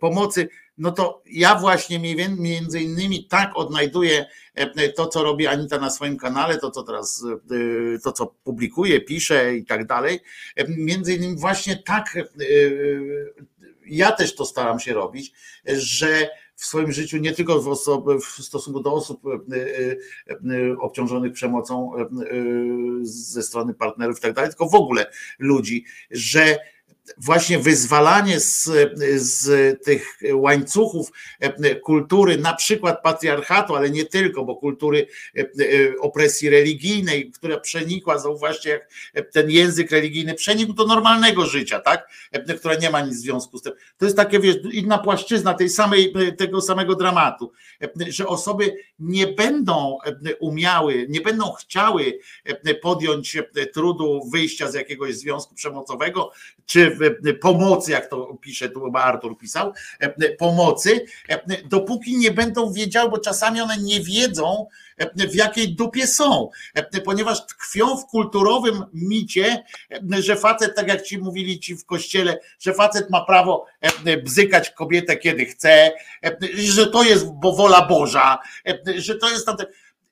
pomocy. No to ja właśnie między innymi tak odnajduję e, to, co robi Anita na swoim kanale, to co teraz, e, to co publikuje, pisze i tak dalej. E, Między innymi właśnie tak ja też to staram się robić, że w swoim życiu, nie tylko w, osoby, w stosunku do osób obciążonych przemocą ze strony partnerów i tak dalej, tylko w ogóle ludzi, że właśnie wyzwalanie z, z tych łańcuchów e, kultury, na przykład patriarchatu, ale nie tylko, bo kultury e, e, opresji religijnej, która przenikła, zauważcie, jak e, ten język religijny przenikł do normalnego życia, tak? E, Która nie ma nic w związku z tym. To jest takie, wiesz, inna płaszczyzna tej samej, e, tego samego dramatu, e, że osoby nie będą e, umiały, nie będą chciały e, podjąć e, trudu wyjścia z jakiegoś związku przemocowego, czy pomocy, jak to pisze, tu chyba Artur pisał, e, pomocy, e, dopóki nie będą wiedziały, bo czasami one nie wiedzą, e, w jakiej dupie są, e, ponieważ tkwią w kulturowym micie, e, że facet, tak jak ci mówili ci w kościele, że facet ma prawo e, bzykać kobietę kiedy chce, e, że to jest wola Boża, e, że to jest tamte.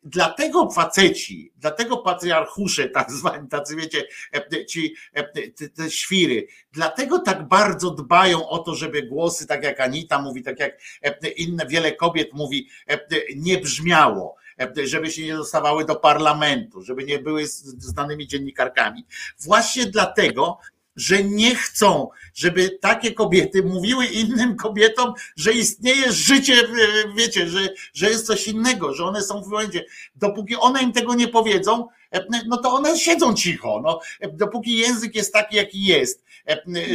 Dlatego faceci, dlatego patriarchusze, tak zwani, tacy wiecie, e, ci e, te, świry, dlatego tak bardzo dbają o to, żeby głosy, tak jak Anita mówi, tak jak e, inne, wiele kobiet mówi, nie brzmiało żeby się nie dostawały do parlamentu, żeby nie były znanymi dziennikarkami. Właśnie dlatego, że nie chcą, żeby takie kobiety mówiły innym kobietom, że istnieje życie, wiecie, że, że jest coś innego, że one są w momencie. Dopóki one im tego nie powiedzą, e, no to one siedzą cicho. No, E, dopóki język jest taki, jaki jest,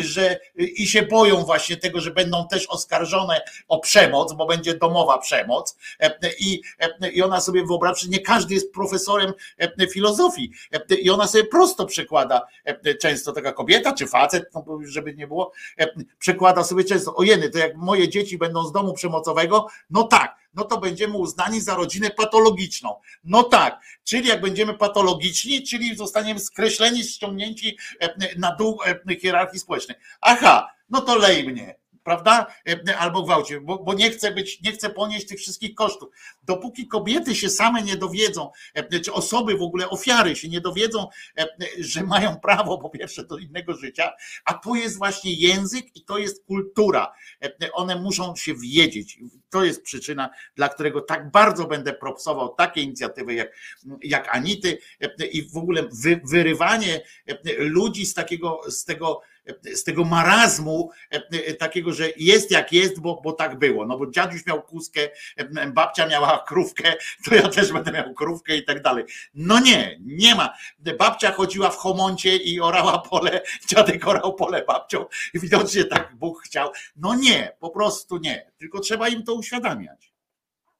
że i się boją właśnie tego, że będą też oskarżone o przemoc, bo będzie domowa przemoc. E, i, e, i ona sobie wyobraża, że nie każdy jest profesorem e, filozofii. E, i ona sobie prosto przekłada e, często taka kobieta czy facet, no żeby nie było, e, przekłada sobie często, ojeny, to jak moje dzieci będą z domu przemocowego, no tak, no to będziemy uznani za rodzinę patologiczną. No tak, czyli jak będziemy patologiczni, czyli zostaniemy skreśleni, ściągnięci e, na dół e, hierarchii społecznej. Aha, no to lej mnie, prawda? E, Albo gwałcie, bo, bo nie chcę być, nie chcę ponieść tych wszystkich kosztów. Dopóki kobiety się same nie dowiedzą, e, czy osoby w ogóle, ofiary się nie dowiedzą, e, że mają prawo po pierwsze do innego życia, a to jest właśnie język i to jest kultura. E, One muszą się wiedzieć. To jest przyczyna, dla którego tak bardzo będę propsował takie inicjatywy jak, jak Anity e, i w ogóle wy, wyrywanie e, ludzi z takiego, z tego, e, z tego marazmu, e, takiego, że jest jak jest, bo, bo tak było. No bo dziaduś miał kuskę, e, babcia miała krówkę, to ja też będę miał krówkę i tak dalej. No nie, nie ma. Babcia chodziła w homoncie i orała pole, dziadek orał pole babcią i widocznie tak Bóg chciał. No nie, po prostu nie. Tylko trzeba im to uświadamiać.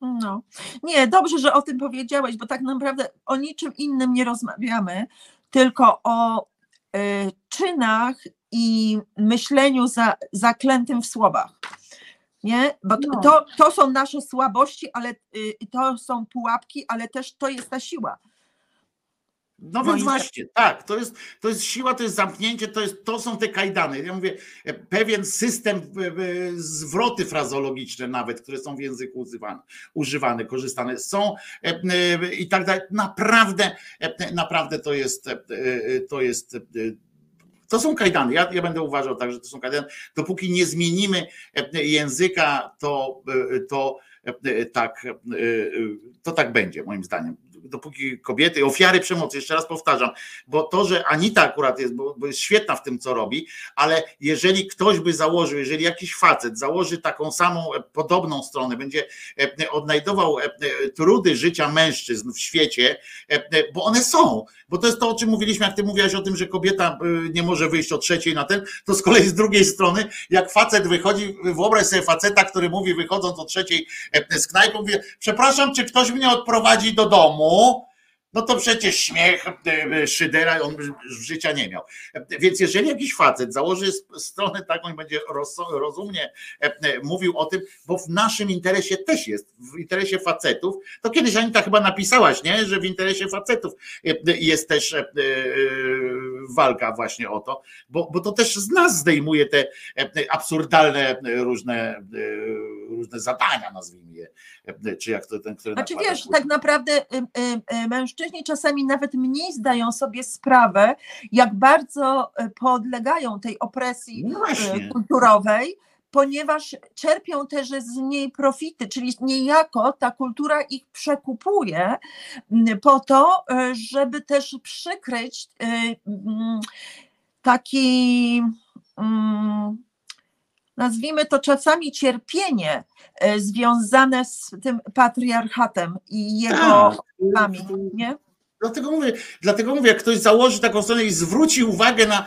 No. Nie, dobrze, że o tym powiedziałeś, bo tak naprawdę o niczym innym nie rozmawiamy, tylko o y, czynach i myśleniu za, zaklętym w słowach. Nie? Bo to, No. to, to są nasze słabości, ale y, to są pułapki, ale też to jest ta siła. No Moim więc właśnie, tak, to jest, to jest siła, to jest zamknięcie, to, jest, to są te kajdany. Ja mówię, e, pewien system, zwroty frazologiczne nawet, które są w języku używane, używane korzystane są e, e, i tak dalej. Naprawdę, naprawdę to jest, to jest to są kajdany. Ja, ja będę uważał tak, że to są kajdany. Dopóki nie zmienimy e, języka, to, e, to tak, e, to tak będzie, moim zdaniem. Dopóki kobiety, ofiary przemocy, jeszcze raz powtarzam, bo to, że Anita akurat jest, bo, bo jest świetna w tym, co robi, ale jeżeli ktoś by założył, jeżeli jakiś facet założy taką samą, e, podobną stronę, będzie e, odnajdował e, e, trudy życia mężczyzn w świecie, e, e, bo one są, bo to jest to, o czym mówiliśmy, jak ty mówiłaś o tym, że kobieta e, nie może wyjść o trzeciej na ten, to z kolei z drugiej strony, jak facet wychodzi, wyobraź sobie faceta, który mówi wychodząc o trzeciej e, z knajpy, mówi, przepraszam, czy ktoś mnie odprowadzi do domu? No to przecież śmiech, e, e, szydera on życia nie miał. E, Więc jeżeli jakiś facet założy stronę taką i będzie roz- rozumnie mówił o tym, bo w naszym interesie też jest, w interesie facetów, to kiedyś Anita chyba napisałaś, nie, że w interesie facetów jest też walka właśnie o to, bo, bo to też z nas zdejmuje te e, absurdalne e, różne, e, różne zadania, nazwijmy je, e, czy jak to ten, który Znaczy wiesz, tak naprawdę y, y, y, mężczyźni czasami nawet mniej zdają sobie sprawę, jak bardzo podlegają tej opresji No kulturowej, ponieważ czerpią też z niej profity, czyli niejako ta kultura ich przekupuje mm, po to, y, żeby też przykryć y, mm, taki mm, nazwijmy to czasami cierpienie e, związane z tym patriarchatem i jego Tak. wpływami, nie? Dlatego mówię, dlatego mówię, jak ktoś założy taką stronę i zwróci uwagę na,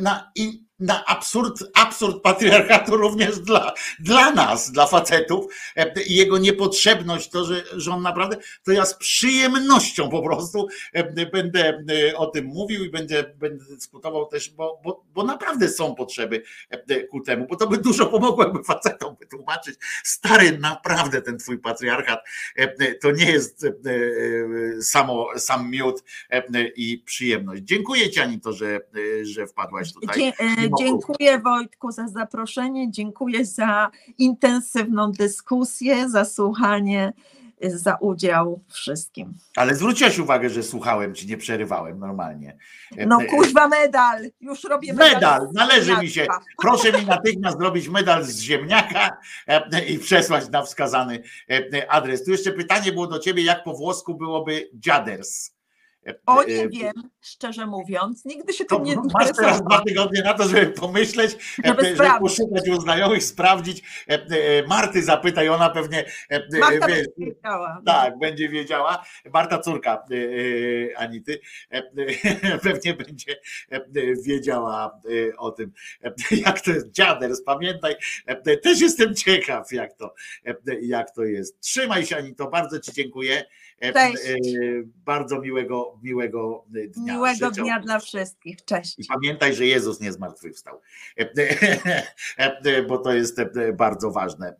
na, na absurd, absurd patriarchatu również dla, dla nas, dla facetów e, jego niepotrzebność, to, że, że on naprawdę, to ja z przyjemnością po prostu e, będę e, o tym mówił i będę, będę dyskutował też, bo, bo, bo naprawdę są potrzeby ku temu, bo to by dużo pomogło, jakby facetom wytłumaczyć, stary, naprawdę ten twój patriarchat to nie jest samo, sam miód i przyjemność. Dziękuję Ci Anito, że, e, że wpadłaś tutaj. Dzie- Dziękuję Wojtku za zaproszenie, dziękuję za intensywną dyskusję, za słuchanie za udział wszystkim. Ale zwróciłaś uwagę, że słuchałem ci, nie przerywałem normalnie. No E, kuźwa medal, już robię medal. Medal, należy mi się. Proszę mi natychmiast zrobić medal z ziemniaka e, i przesłać na wskazany e, adres. Tu jeszcze pytanie było do ciebie, jak po włosku byłoby dziaders. E, O e, nie wiem, szczerze mówiąc, nigdy się To tym nie masz teraz dwa tygodnie na to, żeby pomyśleć, e, Żeby żeby sprawdzić. poszukać u znajomych, sprawdzić. E, e, Marty zapytaj, ona pewnie e, e, Marta wiesz, by wiedziała. tak, będzie wiedziała. Marta córka e, e, Anity e, e, pewnie będzie e, e, wiedziała e, o tym, e, jak to jest dziaders. Pamiętaj, e, też jestem ciekaw, jak to, e, jak to jest. Trzymaj się, Anito, bardzo Ci dziękuję. E, Cześć. e, Bardzo miłego, miłego dnia. Miłego życzę. dnia dla wszystkich. Cześć. I pamiętaj, że Jezus nie zmartwychwstał, bo to jest bardzo ważne.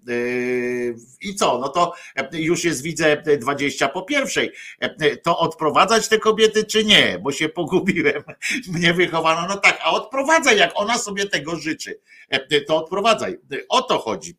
I co? No to już jest, widzę, 20 po pierwszej. To odprowadzać te kobiety, czy nie? Bo się pogubiłem. Mnie wychowano, no tak, a odprowadzaj, jak ona sobie tego życzy. To odprowadzaj. O to chodzi.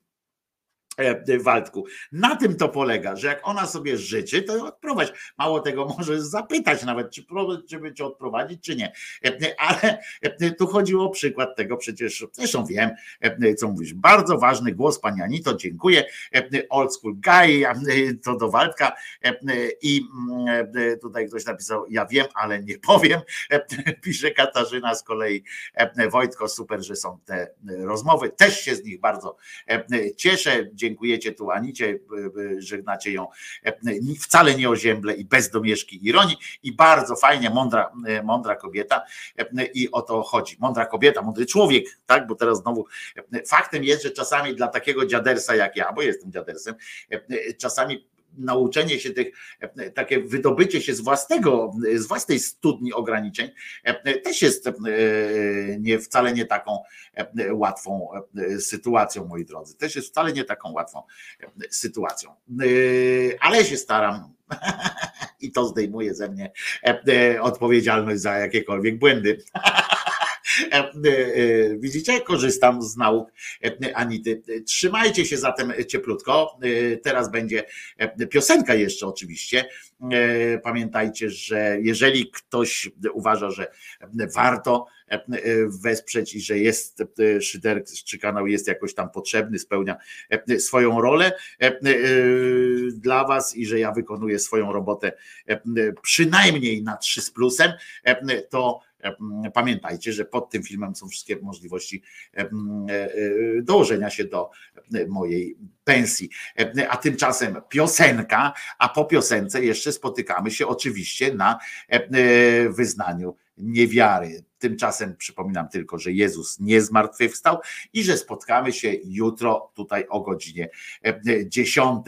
E, Waldku. Na tym to polega, że jak ona sobie życzy, to ją odprowadź. Mało tego, możesz zapytać nawet, czy, czy cię odprowadzić, czy nie. E, Ale e, tu chodziło o przykład tego przecież, zresztą wiem, e, co mówisz. Bardzo ważny głos, pani Anito, dziękuję. E, Old school guy, e, to do Waldka. E, I mm, e, tutaj ktoś napisał, ja wiem, ale nie powiem. E, Pisze Katarzyna z kolei. E, Wojtko, super, że są te e, rozmowy. Też się z nich bardzo e, cieszę. Dziękujecie tu Anicie, e, e, żegnacie ją e, wcale nie ozięble i bez domieszki ironii i bardzo fajnie, mądra, mądra kobieta i o to chodzi. Mądra kobieta, mądry człowiek, tak, bo teraz znowu faktem jest, że czasami dla takiego dziadersa jak ja, bo jestem dziadersem, czasami nauczenie się tych, e, takie wydobycie się z własnego, z własnej studni ograniczeń e, też jest e, nie, wcale nie taką łatwą sytuacją, moi drodzy. Też jest wcale nie taką łatwą sytuacją. Ale się staram i to zdejmuje ze mnie odpowiedzialność za jakiekolwiek błędy. E, e, e, Widzicie, korzystam z nauk Anity. Trzymajcie się zatem cieplutko. Teraz będzie piosenka jeszcze oczywiście. Pamiętajcie, że jeżeli ktoś uważa, że warto wesprzeć i że jest e, szyder, czy kanał jest jakoś tam potrzebny, spełnia swoją rolę dla was i że ja wykonuję swoją robotę przynajmniej na 3 z plusem, to pamiętajcie, że pod tym filmem są wszystkie możliwości e, e, e, dołożenia się do e, mojej pensji. E, A tymczasem piosenka, a po piosence jeszcze spotykamy się oczywiście na e, e, wyznaniu niewiary. Tymczasem przypominam tylko, że Jezus nie zmartwychwstał i że spotkamy się jutro tutaj o godzinie e, 10,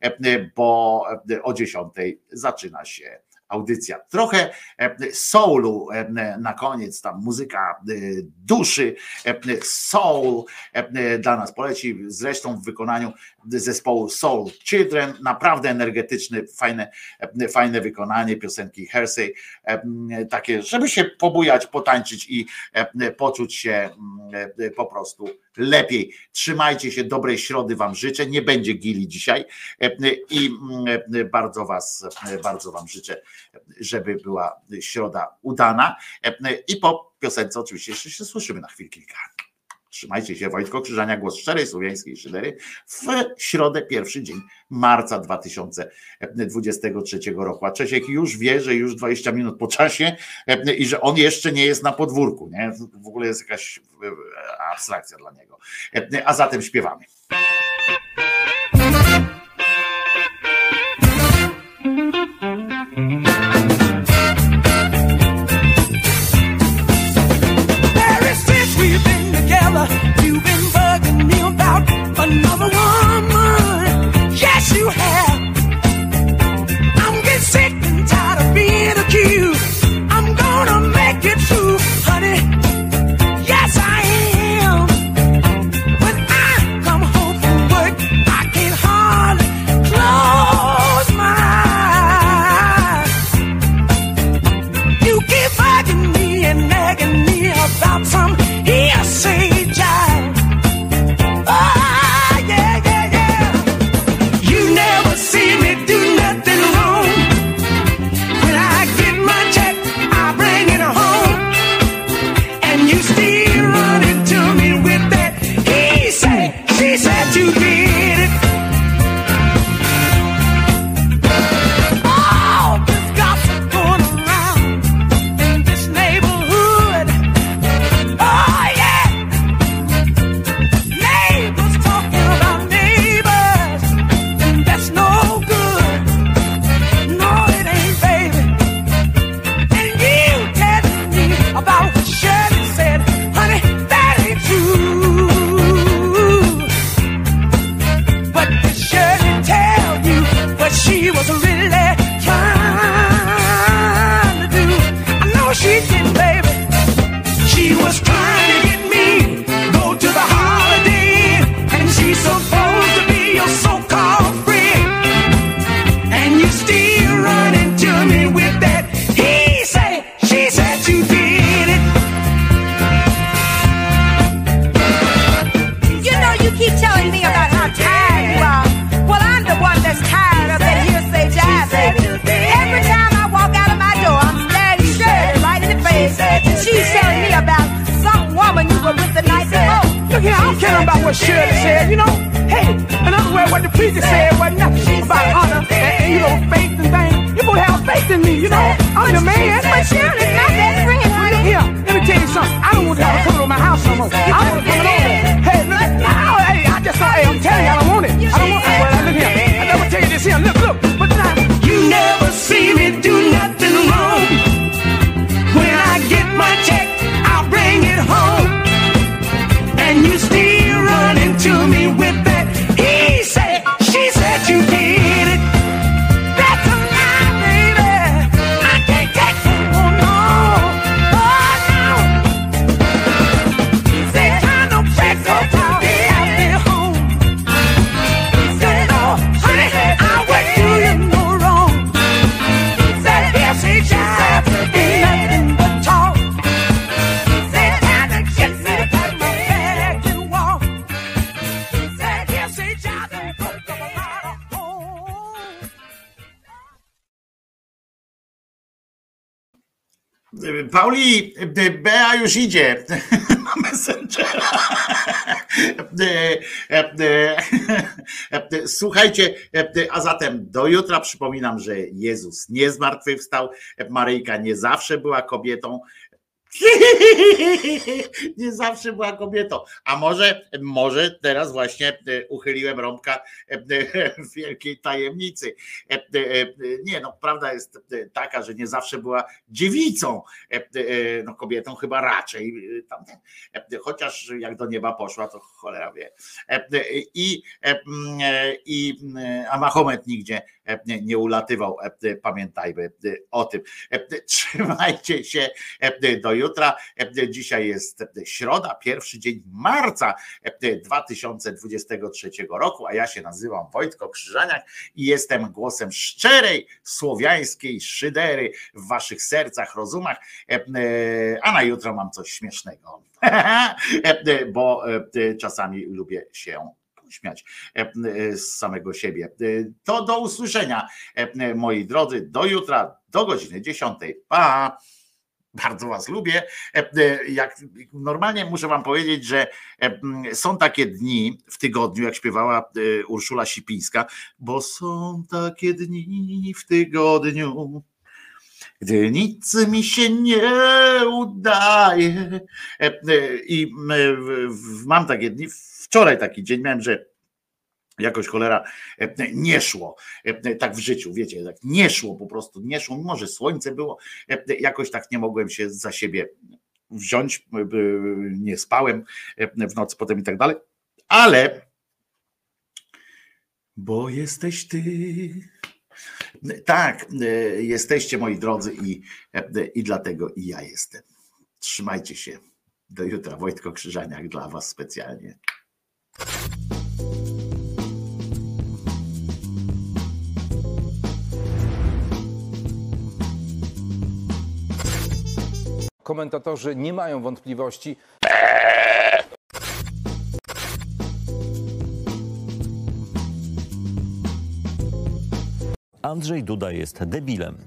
e, bo e, o 10 zaczyna się audycja. Trochę e, soulu e, na koniec, tam muzyka e, duszy, soul dla nas poleci, zresztą w wykonaniu zespołu Soul Children, naprawdę energetyczny, fajne, fajne wykonanie piosenki Hersey, takie, żeby się pobujać, potańczyć i poczuć się mm, po prostu lepiej. Trzymajcie się, dobrej środy Wam życzę. Nie będzie gili dzisiaj i mm, bardzo Was, bardzo Wam życzę, żeby była środa udana. E, I po piosence oczywiście jeszcze się słyszymy na chwilę kilka. Trzymajcie się, Wojtko Krzyżania, głos szczerej słowiańskiej szydery w środę, pierwszy dzień marca 2023 roku. A Czesiek już wie, że już 20 minut po czasie e, i że on jeszcze nie jest na podwórku. Nie? W ogóle jest jakaś e, abstrakcja dla niego. E, A zatem śpiewamy. Już idzie. Na Messengera. Słuchajcie, a zatem do jutra przypominam, że Jezus nie zmartwychwstał, Maryjka nie zawsze była kobietą, nie zawsze była kobietą. A może, może teraz właśnie e, uchyliłem rąbka e, w wielkiej tajemnicy. E, Nie, no prawda jest taka, że nie zawsze była dziewicą, no kobietą chyba raczej. Chociaż jak do nieba poszła, to cholera wie. I, i a Mahomet nigdzie nie, nie ulatywał, pamiętajmy o tym. Trzymajcie się do jutra. Dzisiaj jest środa, pierwszy dzień marca 2023 roku, a ja się nazywam Wojtko Krzyżaniak i jestem głosem szczerej słowiańskiej szydery w waszych sercach, rozumach, a na jutro mam coś śmiesznego, bo czasami lubię się śmiać z samego siebie. To do usłyszenia, moi drodzy, do jutra, do godziny 10. Pa! Bardzo Was lubię. Jak normalnie muszę Wam powiedzieć, że są takie dni w tygodniu, jak śpiewała Urszula Sipińska, bo są takie dni w tygodniu, gdy nic mi się nie udaje. I mam takie dni. Wczoraj taki dzień miałem, że jakoś cholera nie szło tak w życiu, wiecie, tak nie szło po prostu, nie szło, mimo że słońce było, jakoś tak nie mogłem się za siebie wziąć, nie spałem w nocy potem i tak dalej, ale bo jesteś ty. Tak, jesteście moi drodzy i, i dlatego i ja jestem. Trzymajcie się. Do jutra. Wojtko Krzyżaniak dla Was specjalnie. Komentatorzy nie mają wątpliwości. Andrzej Duda jest debilem.